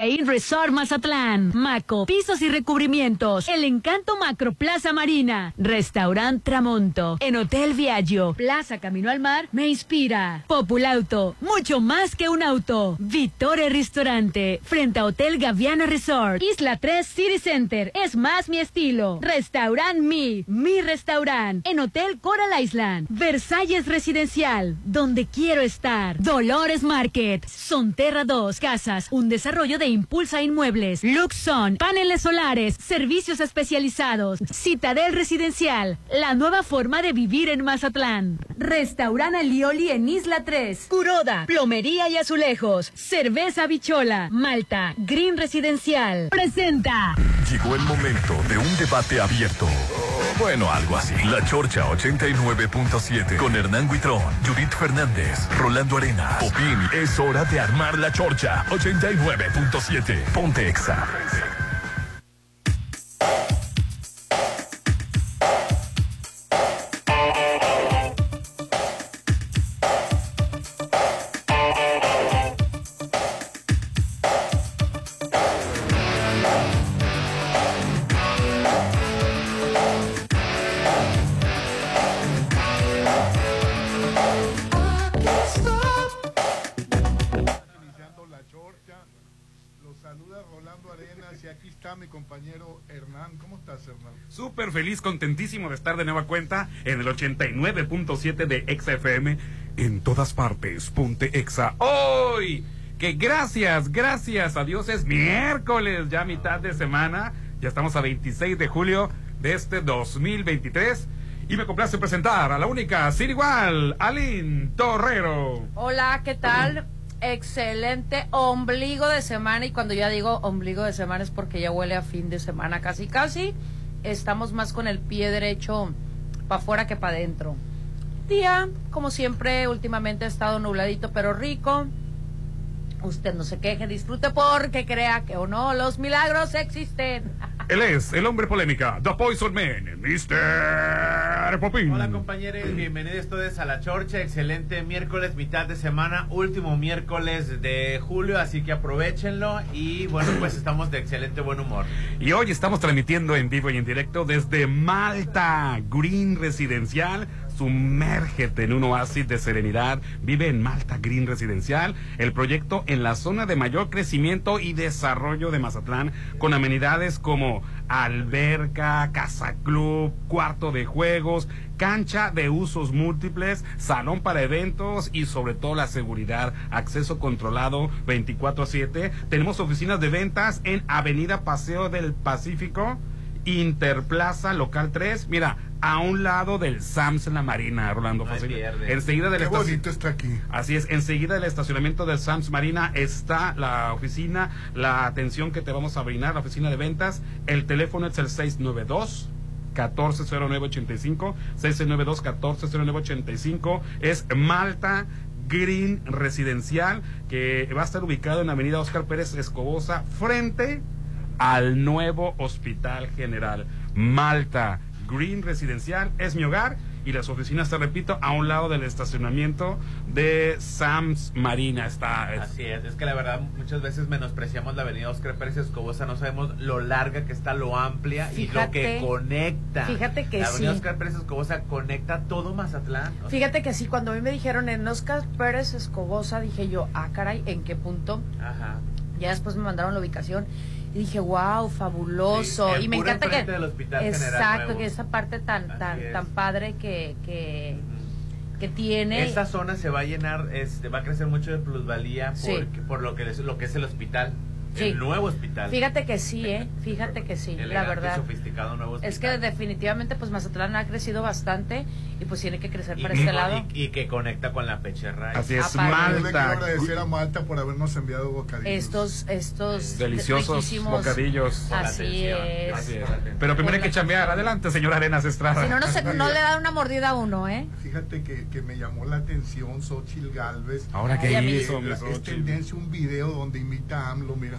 Resort Mazatlán, Maco, pisos y recubrimientos, El Encanto Macro Plaza Marina, Restaurant Tramonto, en Hotel Viaggio, Plaza Camino al Mar, me inspira. Populauto, mucho más que un auto. Vittore Restaurante, frente a Hotel Gaviana Resort, Isla 3 City Center, es más mi estilo. Restaurant Mi, mi restaurant, en Hotel Coral Island, Versalles Residencial, donde quiero estar. Dolores Market, Sonterra 2, Casas, un desarrollo de Impulsa Inmuebles, Luxon, paneles solares, servicios especializados, Citadel Residencial, la nueva forma de vivir en Mazatlán. Restaurant Alioli en Isla 3, Curoda, Plomería y Azulejos, Cerveza Bichola, Malta, Green Residencial. Presenta. Llegó el momento de un debate abierto. Bueno, algo así. La Chorcha 89.7 con Hernán Guitrón, Judith Fernández, Rolando Arena, Popín. Es hora de armar la Chorcha 89.7. Ponte Exa. Súper feliz, contentísimo de estar de nueva cuenta en el 89.7 de Exa FM. En todas partes, ponte Exa. Hoy, que gracias, gracias a Dios es miércoles, ya mitad de semana. Ya estamos a 26 de julio de este 2023. Y me complace presentar a la única, sin igual, Aline Torrero. Hola, ¿qué tal? Excelente ombligo de semana y cuando ya digo ombligo de semana es porque ya huele a fin de semana casi casi. Estamos más con el pie derecho para afuera que para adentro. Día, como siempre, últimamente ha estado nubladito pero rico. Usted no se queje, disfrute porque crea que o no, los milagros existen. Él es el hombre polémica, The Poison Man, Mr. Popín. Hola compañeros, bienvenidos todos a la Chorcha, excelente miércoles, mitad de semana, último miércoles de julio, así que aprovechenlo y bueno, pues estamos de excelente buen humor. Y hoy estamos transmitiendo en vivo y en directo desde Malta, Green Residencial. Sumérgete en un oasis de serenidad. Vive en Malta Green Residencial, el proyecto en la zona de mayor crecimiento y desarrollo de Mazatlán, con amenidades como alberca, casa club, cuarto de juegos, cancha de usos múltiples, salón para eventos y sobre todo la seguridad, acceso controlado 24/7. Tenemos oficinas de ventas en Avenida Paseo del Pacífico, Interplaza Local 3, mira, a un lado del Sams en la Marina, Rolando. No. Enseguida del Qué bonito está aquí. Así es, enseguida del estacionamiento del Sams Marina está la oficina, la atención que te vamos a brindar, la oficina de ventas. El teléfono es el 692 140985, 692 140985. Es Malta Green Residencial, que va a estar ubicado en Avenida Oscar Pérez Escobosa, frente al nuevo Hospital General. Malta Green Residencial es mi hogar y las oficinas, te repito, a un lado del estacionamiento de Sams Marina. Está, es- Así es, es que la verdad muchas veces menospreciamos la avenida Oscar Pérez Escobosa, no sabemos lo larga que está, lo amplia y lo que conecta. fíjate que La avenida sí. Oscar Pérez Escobosa conecta todo Mazatlán. O sea, Fíjate que sí, cuando a mí me dijeron en Oscar Pérez Escobosa, dije yo, ah, caray, ¿en qué punto? Ajá. Ya después me mandaron la ubicación y dije, wow, fabuloso. Sí, y me encanta que... del Hospital Exacto, que esa parte tan, tan, tan padre que, que, que tiene. Esta zona se va a llenar, este, va a crecer mucho de plusvalía Sí. porque- por lo que, es- lo que es el hospital, Sí. el nuevo hospital. Fíjate que sí, ¿eh? Fíjate que sí, la verdad. sofisticado nuevo hospital. Es que definitivamente pues Mazatlán ha crecido bastante y pues tiene que crecer y, para y- este lado. y- y que conecta con la pecherra. así es, Aparte. Yo le quiero Malta. agradecer a Malta por habernos enviado bocadillos. Estos, estos Deliciosos bocadillos. Así es. Así. Pero primero hay que chambear. Adelante, señora Arenas Estrada. Si no, no, se, no le da una mordida a uno, ¿eh? Fíjate que, que me llamó la atención Xochil Galvez. Ahora que hizo, es tendencia un video donde imita a AMLO, mira.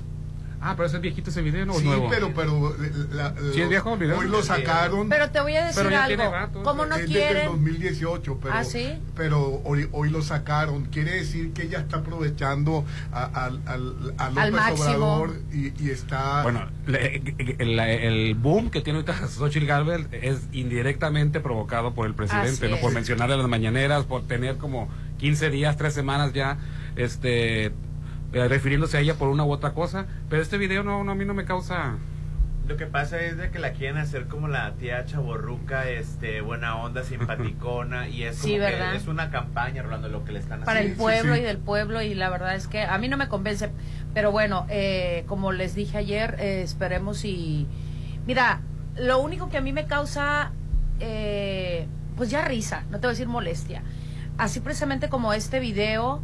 Ah, pero ese es viejito ese video, ¿no? ¿O Sí, nuevo? pero, pero la- Sí, es viejo el video. hoy lo sacaron. Pero te voy a decir algo. rato, Como no es desde el quieren, 2018, pero, ¿Ah, sí? pero hoy, hoy lo sacaron. Quiere decir que ella está aprovechando a, al- al- a López máximo. Obrador y, y está... Bueno, le- el, el boom que tiene ahorita Xochitl Galvez es indirectamente provocado por el presidente, Así ¿no? Por mencionar a las mañaneras, por tener como 15 días, 3 semanas ya, este, eh, refiriéndose a ella por una u otra cosa. Pero este video no, no a mí no me causa... Lo que pasa es de que la quieren hacer como la tía chaborruca, este, buena onda, simpaticona, y es como Sí, que ¿verdad? es una campaña, Rolando, lo que le están para el haciendo. pueblo sí. y del pueblo y la verdad es que a mí no me convence pero bueno eh, como les dije ayer eh, esperemos y mira lo único que a mí me causa eh, pues ya risa no te voy a decir molestia así precisamente como este video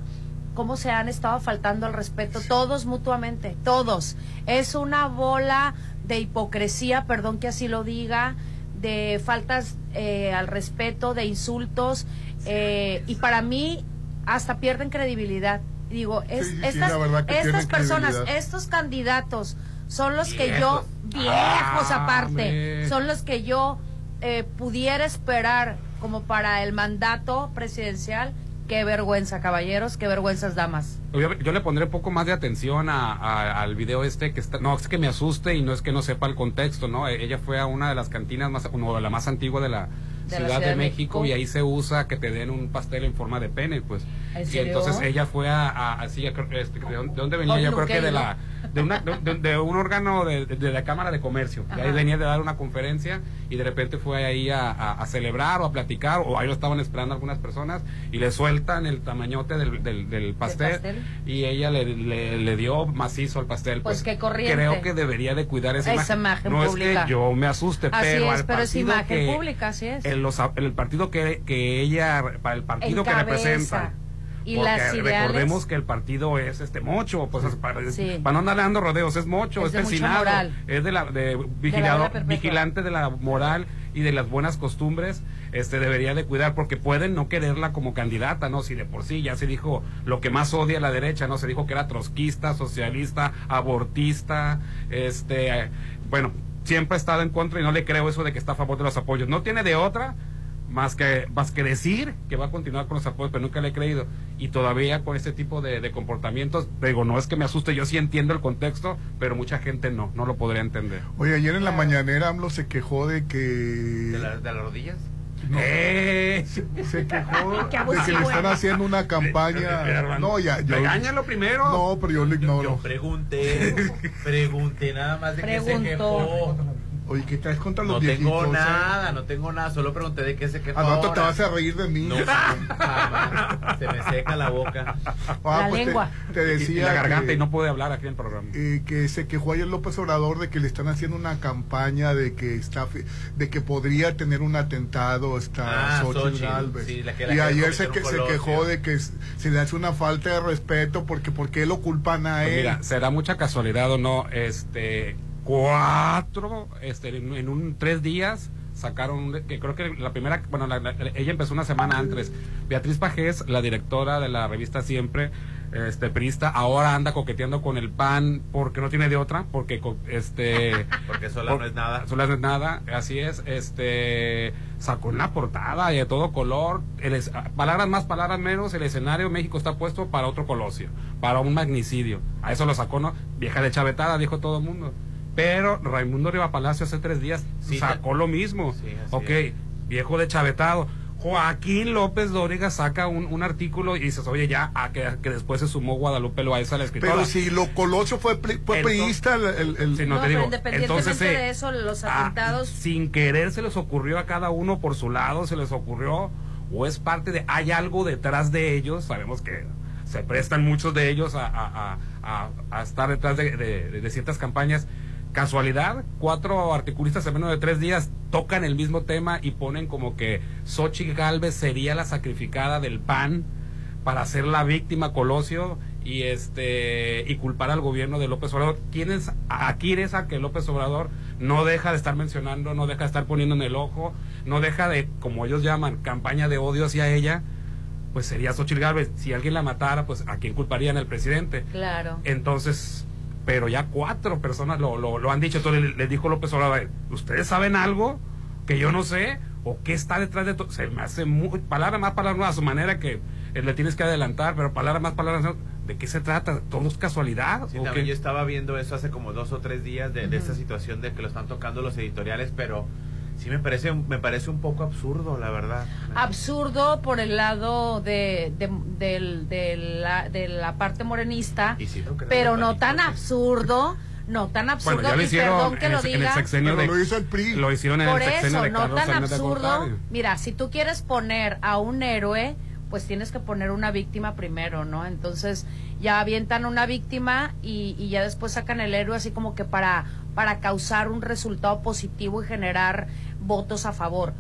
cómo se han estado faltando al respeto todos mutuamente todos es una bola de hipocresía perdón que así lo diga de faltas eh, al respeto de insultos eh, y para mí hasta pierden credibilidad. Digo, es, Sí, sí, sí, estas, estas personas, estos candidatos son los que yo, Viejos. Ah, aparte, son los que yo eh, pudiera esperar como para el mandato presidencial. Qué vergüenza, caballeros, qué vergüenzas, damas. Yo, yo le pondré un poco más de atención a- a- al video este que está, no es que me asuste y no es que no sepa el contexto, ¿no? E- Ella fue a una de las cantinas más, o la más antigua de la, De la Ciudad, de, de México, México. y ahí se usa que te den un pastel en forma de pene, pues. ¿En Y serio? entonces ella fue a, a- así, este, ¿de dónde- de venía? Yo creo que de la de, una, de, un órgano de, de la Cámara de Comercio. Y ahí venía de dar una conferencia y de repente fue ahí a, a- a celebrar o a platicar, o ahí lo estaban esperando algunas personas y le sueltan el tamañote del, del, del pastel, pastel? y ella le, le, le dio macizo al pastel. Pues qué corriente. Creo que debería de cuidar esa, Esa imagen No pública. es que yo me asuste, Así pero es, al pero es imagen que- pública, así es. el, los- el partido que, que ella, para el partido que representa. Y Porque las ideales- recordemos que el partido es este mocho, pues es para, Sí. para no andar dando rodeos, es mocho, Es es, de moral. es de la de buena vigilador, perpetua. vigilante de la moral y de las buenas costumbres, este debería de cuidar porque pueden no quererla como candidata, no, si de por sí ya se dijo lo que más odia la derecha, no se dijo que era trotskista, socialista, abortista, este bueno, siempre ha estado en contra y no le creo eso de que está a favor de los apoyos. No tiene de otra más que más que decir que va a continuar con los apoyos, pero nunca le he creído. Y todavía con este tipo de, de comportamientos, digo, no es que me asuste, yo sí entiendo el contexto, pero mucha gente no, no lo podría entender. Oye, ayer en la mañanera AMLO se quejó de que... ¿De, la- de las rodillas? No, ¡Eh! se quejó Qué de que le están eh. haciendo una campaña... No, ya... yo- Regáñalo primero. No, pero yo lo Yo, yo ignoro. pregunté, pregunté nada más de que se Preguntó. quejó. Oye, ¿qué traes contra los No viejitos? tengo eh? nada, no tengo nada, solo pregunté de qué se quejó. Al rato te vas a reír de mí. No, jamás. se me seca la boca. Ah, La pues te- lengua. Te, Y- y decía la garganta que, y no puede hablar aquí en el programa. eh, que se quejó ayer López Obrador de que le están haciendo una campaña de que está de que podría tener un atentado esta Ah, Xochitl Xochitl, Galvez. sí, la que la y ayer se, que, se quejó de que se le hace una falta de respeto porque ¿por qué lo culpan a Pues él? mira, será mucha casualidad o no, este, cuatro, este, en, en un tres días sacaron, que creo que la primera, bueno, la- la- ella empezó una semana antes. Beatriz Pajés, la directora de la revista Siempre, este, prista, ahora anda coqueteando con el PAN porque no tiene de otra, porque, este, Porque sola por- no es nada. Sola no es nada, así es, este, sacó una portada y de todo color, el es- palabras más, palabras menos, el escenario México está puesto para otro colosio, para un magnicidio, a eso lo sacó, ¿no? Vieja de chavetada, dijo todo el mundo. Pero Raimundo Riva Palacio hace tres días Sí, sacó lo mismo. Sí, ok, es. viejo de chavetado. Joaquín López Dóriga saca un, un artículo y dices, oye, ya, a que, a que después se sumó Guadalupe Loaiza, la escritora. Pero si lo Colosio fue, pri- fue Entonces- priista, el, el- el- Sí, no, No, te pero digo, independientemente entonces, eh, de eso, los ah, atentados- sin querer se les ocurrió a cada uno por su lado, se les ocurrió, o es parte de, hay algo detrás de ellos, sabemos que se prestan muchos de ellos a, a- a- a- a estar detrás de, de- de ciertas campañas. Casualidad, cuatro articulistas en menos de tres días tocan el mismo tema y ponen como que Xochitl Galvez sería la sacrificada del PAN para ser la víctima Colosio y este y culpar al gobierno de López Obrador. ¿Quién es, a quién es a que López Obrador no deja de estar mencionando, no deja de estar poniendo en el ojo, no deja de, como ellos llaman, campaña de odio hacia ella? Pues sería Xochitl Galvez. Si alguien la matara, pues ¿a quién culparían al presidente? Claro. Entonces, pero ya cuatro personas lo, lo, lo han dicho. Entonces le, le dijo López Obrador, ¿ustedes saben algo que yo no sé? ¿O qué está detrás de todo? Se me hace muy, palabra más, palabra más, a su manera que eh, le tienes que adelantar, pero palabra más, palabra. ¿De qué se trata? ¿Todo es casualidad? Sí, ¿O también yo estaba viendo eso hace como dos o tres días de, de esta situación de que lo están tocando los editoriales, pero sí me parece, me parece un poco absurdo, la verdad. Absurdo por el lado de, de, del- de la, de la parte morenista, sí, pero no tan absurdo, no tan absurdo, Bueno, ya lo y hicieron perdón que en, lo el, en el diga. sexenio Pero de... lo hizo el PRI. Lo hicieron en Por el sexenio eso, de no Carlos tan Salinas absurdo. Mira, si tú quieres poner a un héroe, pues tienes que poner una víctima primero, ¿no? Entonces ya avientan una víctima y, y ya después sacan el héroe así como que para, para causar un resultado positivo y generar votos a favor.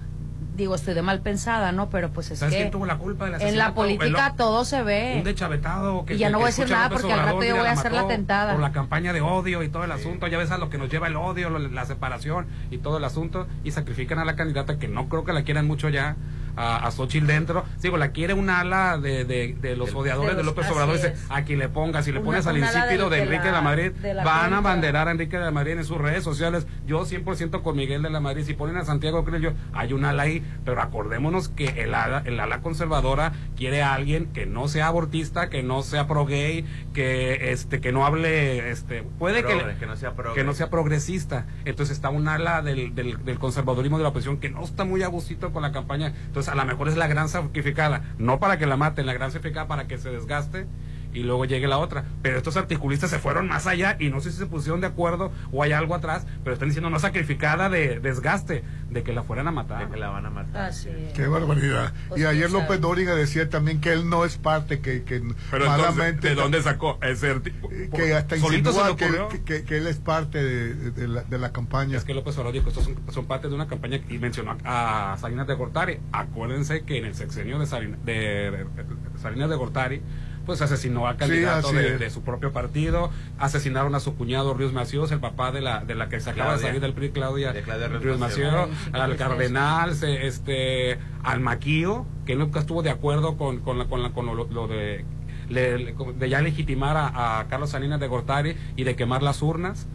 Digo, estoy de mal pensada, ¿no? Pero pues es ¿Sabes que quién tuvo la culpa del en la política todo se ve. un deschavetado que Y ya no que voy a decir nada porque al rato yo voy a hacer la tentada. por la campaña de odio y todo el asunto ya ves a lo que nos lleva el odio lo- la separación y todo el asunto y sacrifican a la candidata que no creo que la quieran mucho ya a, a Xochitl dentro. Digo la quiere un ala de, de, de los odiadores de López Obrador. dice a quien le ponga si le Una- pones al insípido de- de, de Enrique la- de la Madrid de la van a banderar a Enrique de la Madrid en sus redes sociales. Yo 100% con Miguel de la Madrid. Si ponen a Santiago Cruz yo hay un ala ahí. Pero acordémonos que el ala, el ala conservadora quiere a alguien que no sea abortista, que no sea pro gay, que este que no hable este puede Progre, que, que no sea que no sea progresista. Entonces está un ala del, del, del conservadurismo de la oposición que no está muy a gustito con la campaña. Entonces a lo mejor es la gran sacrificada, no para que la maten, la gran sacrificada para que se desgaste y luego llegue la otra. Pero estos articulistas se fueron más allá y no sé si se pusieron de acuerdo o hay algo atrás, pero están diciendo no sacrificada de desgaste, de que la fueran a matar. De que la van a matar. Así es. Qué barbaridad. Pues, y ayer. López Dóriga decía también que él no es parte, que, que Pero malamente. entonces, ¿de dónde sacó ese artículo? Que hasta insinúa que, que, que- él es parte de, de la, de la campaña. Es que López Obrador dijo, estos son, son parte de una campaña y mencionó a, Salinas de Gortari. Acuérdense que en el sexenio de, Salin- de, de- de Salinas de Gortari, pues asesinó al candidato de, su propio partido, asesinaron a su cuñado Ríos Macíos, el papá de la, de la que se acaba de salir del PRI, Claudia, De Claudia Ríos Ríos Macíos. Al cardenal, se- este, al Maquío, que nunca estuvo de acuerdo con, con, la, con, la- con lo, lo de, le- le- de ya legitimar a, a Carlos Salinas de Gortari y de quemar las urnas.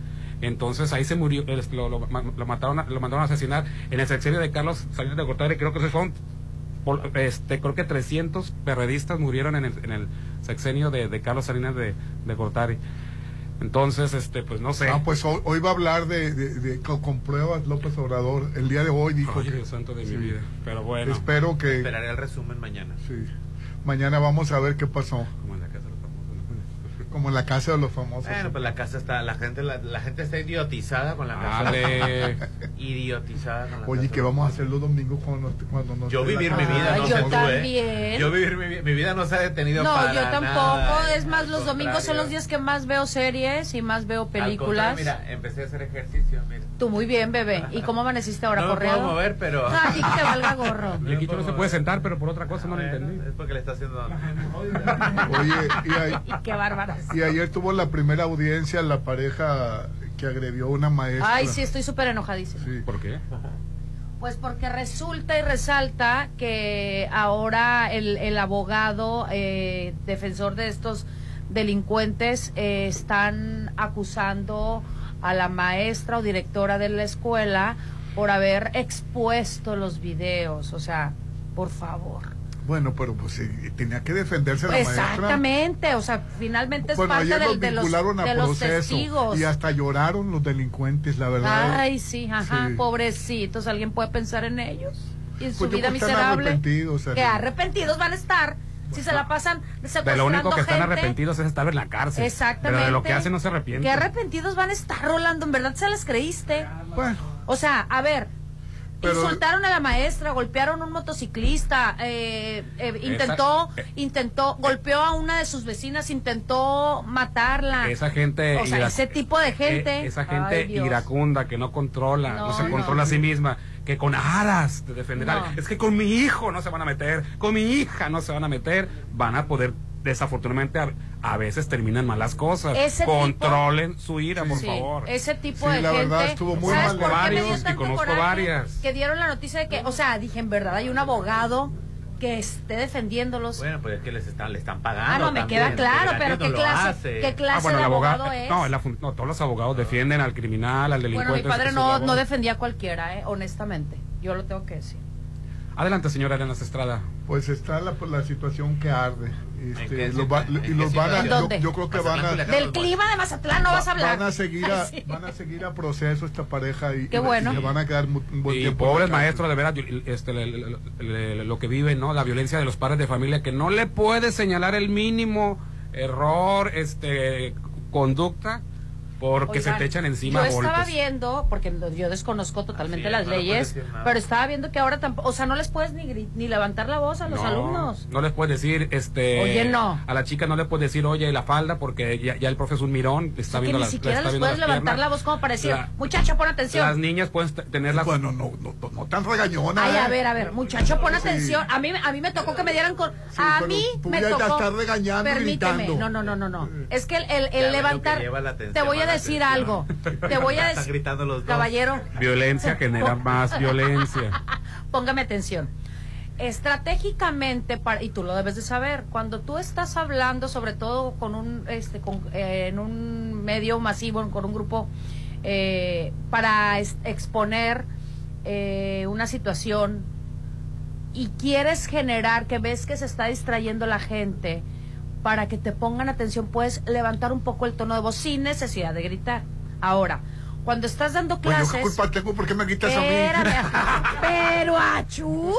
Entonces ahí se murió, lo, lo, lo mataron, a- lo mandaron a asesinar en el sexenio de Carlos Salinas de Gortari. Creo que se fueron, por- este, creo que 300 perredistas murieron en el, en el sexenio de, de Carlos Salinas de, de Gortari. Entonces, este, pues no sé. Ah, pues hoy, hoy va a hablar de, de- de- con, con pruebas López Obrador. El día de hoy dijo Dios santo de Sí. mi vida. Pero bueno, espero que Esperaré el resumen mañana. sí. mañana vamos a ver qué pasó. como en la casa de los famosos, ¿no? Como en la casa de los famosos. Bueno, pues la casa está, la gente, la, la gente está idiotizada con la casa. Dale. Idiotizada con la Oye, casa. ¿qué vamos a hacer los domingos cuando, cuando nos Yo vivir mi vida, no yo sé tú, ¿eh? también. Yo vivir mi, mi vida no se ha detenido No, para yo tampoco. nada, es más, al los domingos son los días que más veo series y más veo películas. Mira, empecé a hacer ejercicio, mira. Tú muy bien, bebé. ¿Y cómo amaneciste ahora? no me ¿Correado? puedo mover, pero... Ah, ti que te valga gorro. Y aquí no se puede sentar, pero por otra cosa no lo entendí. Es porque le está haciendo... Oye, y, a- Y qué bárbaras. Y ayer tuvo la primera audiencia la pareja que agredió a una maestra. Ay, sí, estoy súper enojadísima. Sí. ¿Por qué? Pues porque resulta y resalta que ahora el, el abogado eh, defensor de estos delincuentes eh, están acusando a la maestra o directora de la escuela por haber expuesto los videos. O sea, por favor. Bueno, pero pues sí, tenía que defenderse la maestra. Exactamente, o sea, finalmente es Bueno, parte ayer del- de los, a de los testigos. y hasta lloraron los delincuentes, la verdad. Ay, sí, ajá, Sí. pobrecitos, ¿alguien puede pensar en ellos? Y en su Pues vida miserable. arrepentidos. Que arrepentidos van a estar si se la pasan De lo único que están gente. arrepentidos es estar en la cárcel. Exactamente. Pero de lo que hacen no se arrepienten. Que arrepentidos van a estar, Rolando, en verdad se las creíste. Bueno, O sea, a ver, Pero- insultaron a la maestra, golpearon a un motociclista, eh, eh, intentó, intentó, golpeó a una de sus vecinas, intentó matarla. Esa gente. O sea, ira- ese tipo de gente. eh, esa gente Ay, Dios. iracunda que no controla, no, No, se no. controla a sí misma, que con aras de defender. a- No. Es que con mi hijo no se van a meter, con mi hija no se van a meter, van a poder. Desafortunadamente a, a veces terminan malas cosas. Ese tipo- Controlen su ira, por Sí, favor. Ese tipo Sí, de la gente. verdad, estuvo muy ¿Sabes mal. Varios, y conozco varias. Que dieron la noticia de que, o sea, dije, en verdad hay un abogado que esté defendiéndolos. Bueno, pues es que les están, le están pagando. ah, no, me también. queda claro, pero ¿qué clase. ¿qué clase Ah, bueno, de el abogado, abogado, es? no, la no, todos los abogados defienden al criminal, al delincuente. bueno, mi padre no, no defendía a cualquiera, eh, honestamente. Yo lo tengo que decir. Adelante, señora Arenas Estrada. Pues está la, la situación que arde. Este, ¿En qué los va- y los van a, yo, ¿Dónde? yo creo que van a. Del clima de Mazatlán no vas a hablar. van a seguir a, Sí. van a seguir a proceso esta pareja y, Qué y bueno. se van a quedar un buen Y tiempo pobres maestros, de verdad, yo- este, le- le- le- lo que viven, ¿no? La violencia de los padres de familia, que no le puede señalar el mínimo error, este, conducta, porque se te echan encima Yo estaba golpes. viendo, porque yo desconozco totalmente es, las no leyes, pero estaba viendo que ahora tampoco, o sea, no les puedes ni, ni levantar la voz a los no, alumnos. No les puedes decir, este. Oye, no. A la chica no le puedes decir, oye, la falda, porque ya, ya el profe es un mirón, está que viendo ni las- siquiera está les puedes las levantar piernas. la voz como para decir, La- muchacho, pon Las atención. niñas pueden tener las. Bueno, no, no, no, no tan regañona. Ay, ¿eh? a ver, a ver, muchacho, pon Sí. atención. A mí, a mí me tocó que me dieran con. Sí, a mí me tocó. estás regañando Permíteme. gritando. No, no, no, no, no. Es que el, el- el levantar. lleva la atención, Te voy a decir algo. Te voy a decir. gritando los dos. Caballero, Violencia genera más violencia. póngame atención. Estratégicamente, para, y tú lo debes de saber, cuando tú estás hablando, sobre todo con un, este, con, eh, en un medio masivo, con un grupo, eh, para exponer eh, una situación y quieres generar que ves que se está distrayendo la gente para que te pongan atención, puedes levantar un poco el tono de voz sin necesidad de gritar. Ahora, cuando estás dando clases... qué culpa tengo, ¿por qué me quitas a mí? Pero achú.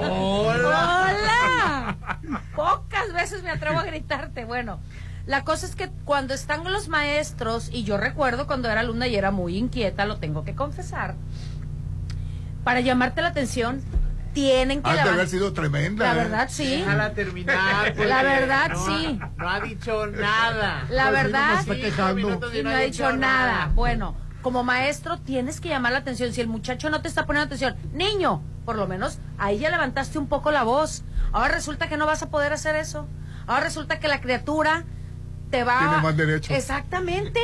Hola. Pocas veces me atrevo a gritarte. Bueno, la cosa es que cuando están los maestros, y yo recuerdo cuando era alumna y era muy inquieta, lo tengo que confesar, para llamarte la atención, tienen que de haber sido tremenda. La ¿eh? verdad, sí. Déjala terminar. La verdad, no ha- sí. No ha dicho nada. La Pues sí, verdad, no me está quejando. minutos y no ha dicho nada. Bueno, como maestro tienes que llamar la atención. Si el muchacho no te está poniendo atención, niño, por lo menos ahí ya levantaste un poco la voz. Ahora resulta que no vas a poder hacer eso. Ahora resulta que la criatura te va Tiene más derecho. Exactamente.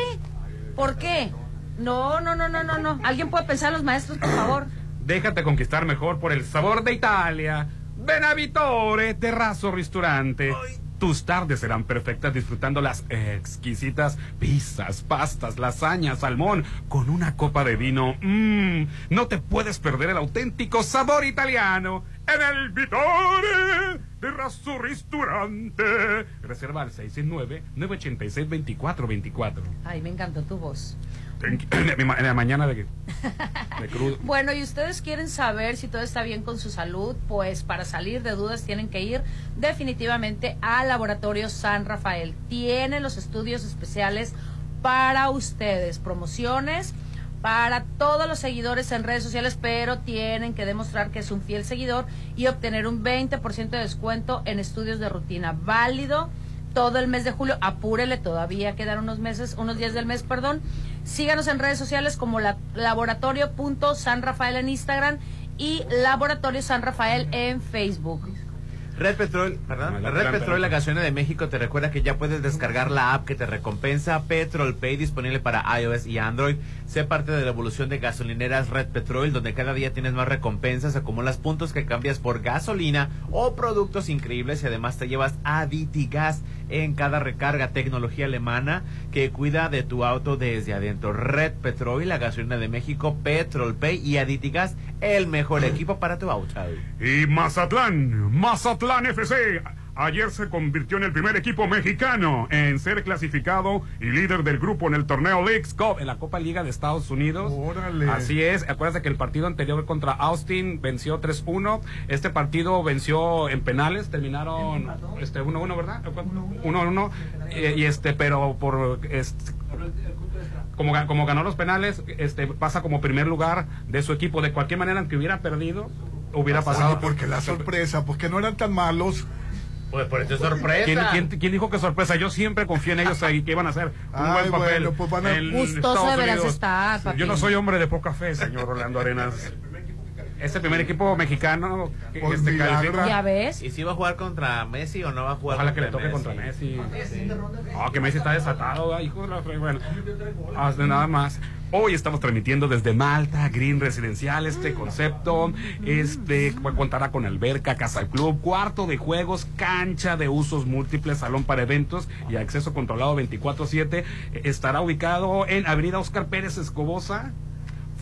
¿Por qué? No, no, no, no, no, no. ¿Alguien puede pensar los maestros, por favor? Déjate conquistar mejor por el sabor de Italia. Ven a Vitore, Terrazzo Ristorante. Tus tardes serán perfectas disfrutando las exquisitas pizzas, pastas, lasañas, salmón con una copa de vino. Mmm, no te puedes perder el auténtico sabor italiano en el Vitore Terrazzo Ristorante. Reserva al 669-986-2424. Ay, me encantó tu voz. En en la mañana de, de crudo. Bueno, y ustedes quieren saber si todo está bien con su salud, pues para salir de dudas tienen que ir definitivamente al Laboratorio San Rafael. Tiene los estudios especiales para ustedes, promociones para todos los seguidores en redes sociales, pero tienen que demostrar que es un fiel seguidor y obtener un 20% de descuento en estudios de rutina válido todo el mes de julio. Apúrele, todavía quedan unos meses, unos días del mes, perdón. Síganos en redes sociales como la, laboratorio.sanrafael en Instagram y Laboratorio San Rafael en Facebook. Red Petrol, perdón, No, Red Petrol, la gasolina de México, te recuerda que ya puedes descargar la app que te recompensa. Petrol Pay disponible para iOS y Android. Sé parte de la evolución de gasolineras Red Petrol, donde cada día tienes más recompensas, acumulas puntos que cambias por gasolina o productos increíbles y además te llevas Aditigas en cada recarga, tecnología alemana que cuida de tu auto desde adentro. Red Petrol, la gasolina de México, Petrol Pay y Aditigas, el mejor equipo para tu auto. Y Mazatlán, Mazatlán FC. Ayer se convirtió en el primer equipo mexicano en ser clasificado y líder del grupo en el torneo Leagues Cup, en la Copa Liga de Estados Unidos. Órale. Así es. Acuérdate que el partido anterior contra Austin venció 3-1. Este partido venció en penales. Terminaron este 1-1, ¿verdad? 1-1. Y, y este, pero por este, como, como ganó los penales, este pasa como primer lugar de su equipo. De cualquier manera, aunque hubiera perdido, hubiera pasado. Oye, porque la sorpresa, porque no eran tan malos. Pues por eso es sorpresa. ¿Quién, quién, quién dijo que sorpresa? Yo siempre confío en ellos ahí que iban a hacer un Ay, buen papel. bueno, pues van a- en Gustoso Estados deberás Unidos. estar, papi. Yo no soy hombre de poca fe, señor Orlando Arenas. Es el primer equipo mexicano que Pues este, califica. ¿Ya ves? ¿Y si va a jugar contra Messi o no va a jugar Ojalá que contra le toque contra Messi. Oh, que Messi está desatado, hijo de la Bueno, hasta nada más. Hoy estamos transmitiendo desde Malta, Green Residencial, este concepto, este contará con alberca, casa club, cuarto de juegos, cancha de usos múltiples, salón para eventos y acceso controlado 24/7. Estará ubicado en Avenida Oscar Pérez Escobosa,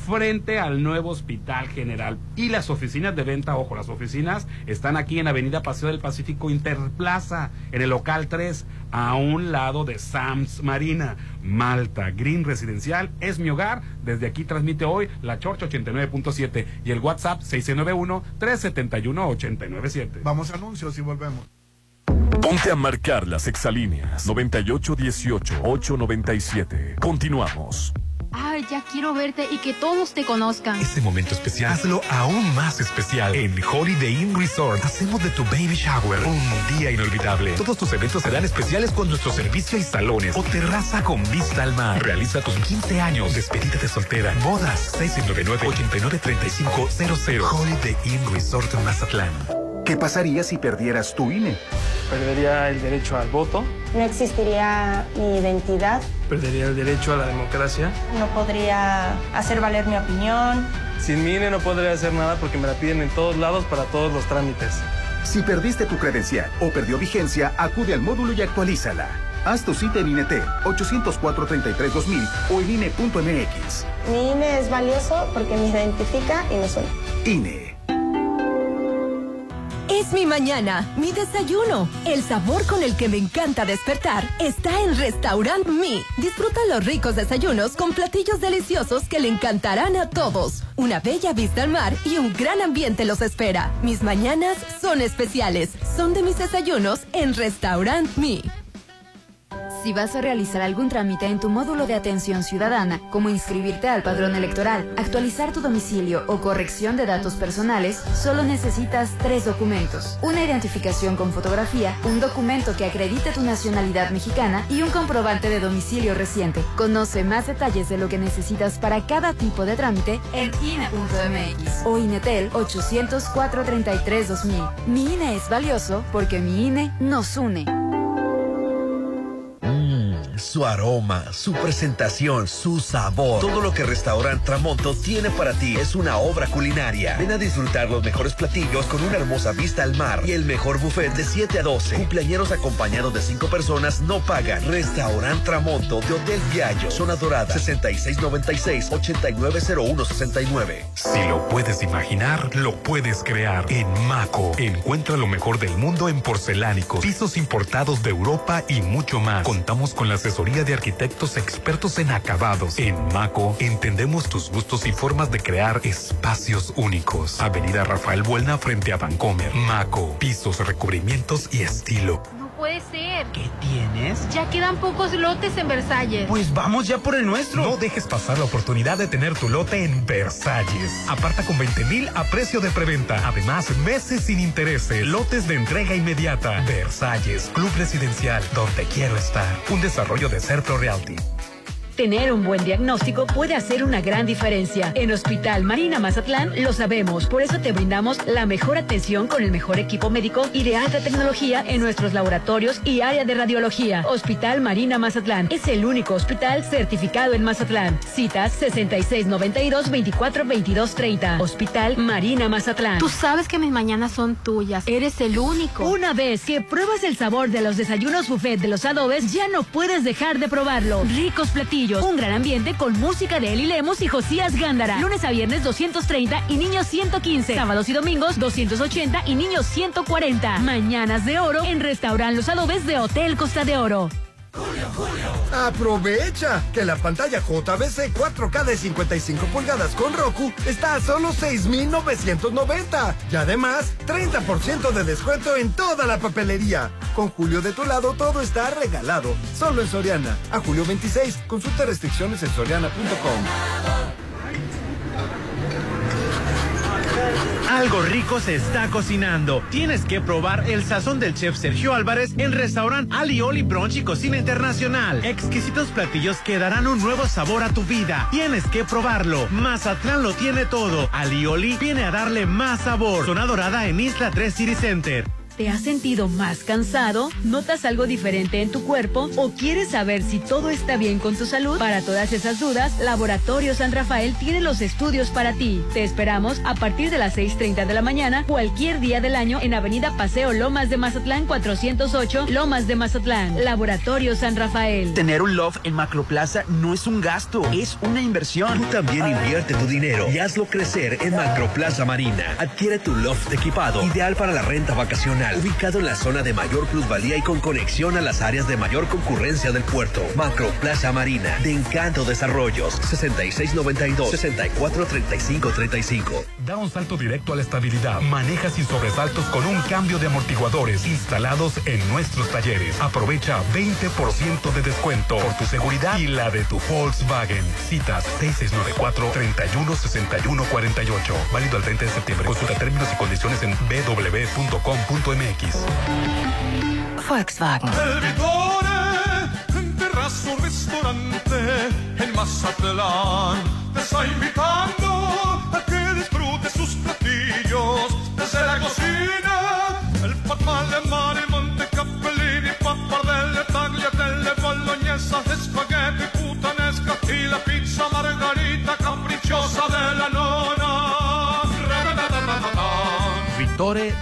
frente al nuevo Hospital General. Y las oficinas de venta, ojo, las oficinas están aquí en Avenida Paseo del Pacífico Interplaza, en el local 3, a un lado de Sams Marina. Malta Green Residencial es mi hogar. Desde aquí transmite hoy la Chorcha 89.7 y el WhatsApp 691-371-897. Vamos a anuncios y volvemos. Ponte a marcar las exalíneas 9818-897. Continuamos. Ay, ya quiero verte y que todos te conozcan. Este momento especial, hazlo aún más especial. En Holiday Inn Resort, hacemos de tu baby shower un día inolvidable. Todos tus eventos serán especiales con nuestro servicio y salones o terraza con vista al mar. Realiza tus 15 años, despedida de soltera, bodas, 699-893500. Holiday Inn Resort Mazatlán. ¿Qué pasaría si perdieras tu INE? Perdería el derecho al voto. No existiría mi identidad. Perdería el derecho a la democracia. No podría hacer valer mi opinión. Sin mi INE no podría hacer nada porque me la piden en todos lados para todos los trámites. Si perdiste tu credencial o perdió vigencia, acude al módulo y actualízala. Haz tu cita en INET 804-33-2000 o en INE.mx. Mi INE es valioso porque me identifica y me suena. INE. Es mi mañana, mi desayuno. El sabor con el que me encanta despertar está en Restaurant Mi. Disfruta los ricos desayunos con platillos deliciosos que le encantarán a todos. Una bella vista al mar y un gran ambiente los espera. Mis mañanas son especiales. Son de mis desayunos en Restaurant Mi. Si vas a realizar algún trámite en tu módulo de atención ciudadana, como inscribirte al padrón electoral, actualizar tu domicilio o corrección de datos personales, solo necesitas tres documentos. Una identificación con fotografía, un documento que acredite tu nacionalidad mexicana y un comprobante de domicilio reciente. Conoce más detalles de lo que necesitas para cada tipo de trámite en INE.mx o INETEL 804-33-2000. Mi INE es valioso porque mi INE nos une su aroma, su presentación, su sabor. Todo lo que Restaurant Tramonto tiene para ti es una obra culinaria. Ven a disfrutar los mejores platillos con una hermosa vista al mar y el mejor buffet de 7 a 12. Cumpleañeros acompañados de 5 personas no pagan. Restaurant Tramonto de Hotel Viallo, Zona Dorada, 6696-890169. Si lo puedes imaginar, lo puedes crear. En Maco, encuentra lo mejor del mundo en porcelánicos, pisos importados de Europa y mucho más. Contamos con la asesoría de arquitectos expertos en acabados. En Maco entendemos tus gustos y formas de crear espacios únicos. Avenida Rafael Buelna frente a Vancomer. Maco, pisos, recubrimientos y estilo. Puede ser. ¿Qué tienes? Ya quedan pocos lotes en Versalles. Pues vamos ya por el nuestro. No dejes pasar la oportunidad de tener tu lote en Versalles. Aparta con 20 mil a precio de preventa. Además, meses sin intereses. Lotes de entrega inmediata. Versalles, Club Residencial, donde quiero estar. Un desarrollo de Serpro Realty. Tener un buen diagnóstico puede hacer una gran diferencia. En Hospital Marina Mazatlán lo sabemos, por eso te brindamos la mejor atención con el mejor equipo médico y de alta tecnología en nuestros laboratorios y área de radiología. Hospital Marina Mazatlán es el único hospital certificado en Mazatlán. Citas 6692-242230. Hospital Marina Mazatlán. Tú sabes que mis mañanas son tuyas. Eres el único. Una vez que pruebas el sabor de los desayunos buffet de los adobes, ya no puedes dejar de probarlo. Ricos platillos un gran ambiente con música de Eli Lemos y Josías Gándara. Lunes a viernes 230 y niños 115. Sábados y domingos 280 y niños 140. Mañanas de oro en Restaurant Los Adobes de Hotel Costa de Oro. Aprovecha que la pantalla JBC 4K de 55 pulgadas con Roku está a solo 6,990 y además 30% de descuento en toda la papelería. Con Julio de tu lado todo está regalado, solo en Soriana. A julio 26, consulta restricciones en soriana.com. Algo rico se está cocinando. Tienes que probar el sazón del chef Sergio Álvarez en restaurant Alioli Brunch y Cocina Internacional. Exquisitos platillos que darán un nuevo sabor a tu vida. Tienes que probarlo. Mazatlán lo tiene todo. Alioli viene a darle más sabor. Zona Dorada en Isla 3 City Center. ¿Te has sentido más cansado? ¿Notas algo diferente en tu cuerpo? ¿O quieres saber si todo está bien con tu salud? Para todas esas dudas, Laboratorio San Rafael tiene los estudios para ti. Te esperamos a partir de las 6.30 de la mañana, cualquier día del año, en Avenida Paseo Lomas de Mazatlán 408, Lomas de Mazatlán. Laboratorio San Rafael. Tener un loft en Macroplaza no es un gasto, es una inversión. Tú también invierte tu dinero y hazlo crecer en Macroplaza Marina. Adquiere tu loft equipado, ideal para la renta vacacional, ubicado en la zona de mayor plusvalía y con conexión a las áreas de mayor concurrencia del puerto. Macroplaza Marina, de Encanto Desarrollos, 6692-643535. Da un salto directo a la estabilidad. Maneja sin sobresaltos con un cambio de amortiguadores instalados en nuestros talleres. Aprovecha 20% de descuento por tu seguridad y la de tu Volkswagen. Citas 6694-316148. Válido al 30 de septiembre. Consulta términos y condiciones en www.com.mx. Volkswagen. El Vitore, en terrazo restaurante en Mazatlán, te está invitando a que disfrutes sus platillos desde la cocina. El pan alemán,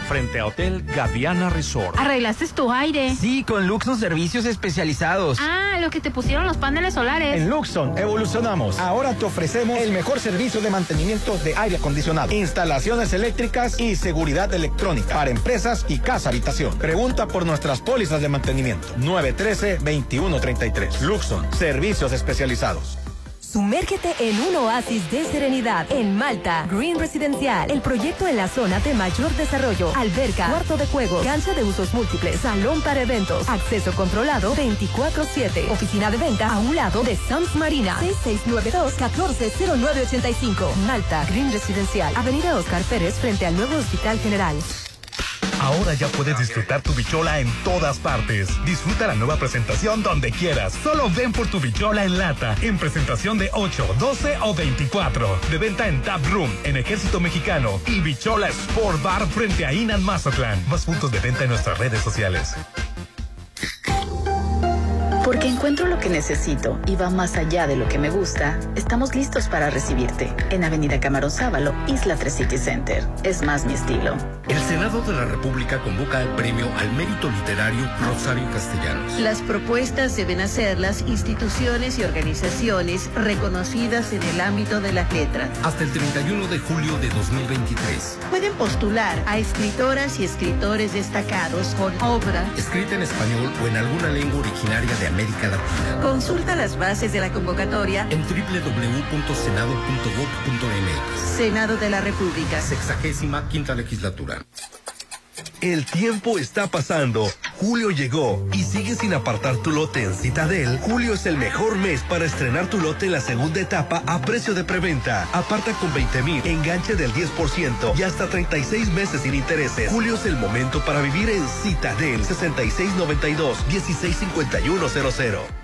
Frente a Hotel Gaviana Resort. ¿Arreglaste tu aire? Sí, con Luxon Servicios Especializados. Ah, lo que te pusieron los paneles solares. En Luxon evolucionamos. Ahora te ofrecemos el mejor servicio de mantenimiento de aire acondicionado, instalaciones eléctricas y seguridad electrónica para empresas y casa habitación. Pregunta por nuestras pólizas de mantenimiento. 913-2133. Luxon, servicios especializados. Sumérgete en un oasis de serenidad en Malta. Green Residencial, el proyecto en la zona de mayor desarrollo. Alberca, cuarto de juegos, cancha de usos múltiples, salón para eventos, acceso controlado 24-7. Oficina de venta a un lado de Sams Marina. 6692-140985. Malta, Green Residencial, Avenida Oscar Pérez frente al nuevo Hospital General. Ahora ya puedes disfrutar tu bichola en todas partes. Disfruta la nueva presentación donde quieras. Solo ven por tu bichola en lata, en presentación de 8, 12 o 24. De venta en Tap Room, en Ejército Mexicano y Bichola Sport Bar frente a Inan Mazatlán. Más puntos de venta en nuestras redes sociales. Porque encuentro lo que necesito y va más allá de lo que me gusta, estamos listos para recibirte en Avenida Camarón Sábalo, Isla 3 City Center. Es más mi estilo. El Senado de la República convoca el premio al mérito literario Rosario Castellanos. Las propuestas deben hacerlas instituciones y organizaciones reconocidas en el ámbito de las letras. Hasta el 31 de julio de 2023. Pueden postular a escritoras y escritores destacados con obra Escrita en español o en alguna lengua originaria de América Latina. Consulta las bases de la convocatoria En www.senado.gov.mx. Senado de la República. Sexagésima quinta legislatura. El tiempo está pasando. Julio llegó y sigues sin apartar tu lote en Citadel. Julio es el mejor mes para estrenar tu lote en la segunda etapa a precio de preventa. Aparta con 20 mil, enganche del 10% y hasta 36 meses sin intereses. Julio es el momento para vivir en Citadel 6692-165100.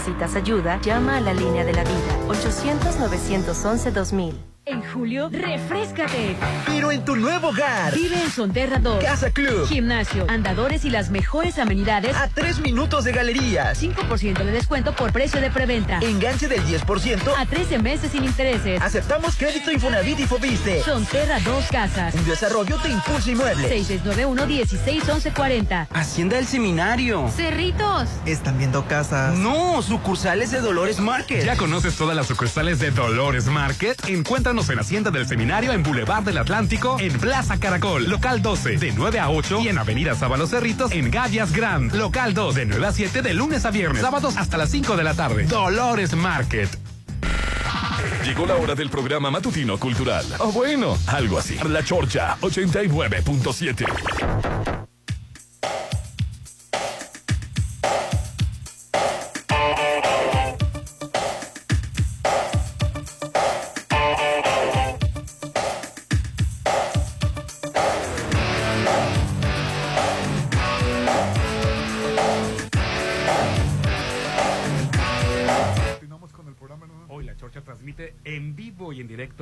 necesitas ayuda, llama a la línea de la vida 800-911-2000. En julio, refrescate. Pero en tu nuevo hogar. Vive en Sonterra 2. Casa Club. Gimnasio, andadores y las mejores amenidades. A tres minutos de galerías. 5% de descuento por precio de preventa. Enganche del 10%. A 13 meses sin intereses. Aceptamos crédito Infonavit y Fobiste. Sonterra 2 Casas. Un desarrollo de Impulso Inmueble. 6691-161140. Hacienda del Seminario. Cerritos. ¿Están viendo casas? No, sucursales de Dolores Market. ¿Ya conoces todas las sucursales de Dolores Market? Encuéntranos en Hacienda del Seminario en Boulevard del Atlántico, en Plaza Caracol, local 12, de 9 a 8 y en Avenida Sábalo Cerritos, en Gallas Grand, local 2, de 9 a 7 de lunes a viernes, sábados hasta las 5 de la tarde. Dolores Market. Llegó la hora del programa matutino cultural. O bueno, algo así. La Chorcha 89.7.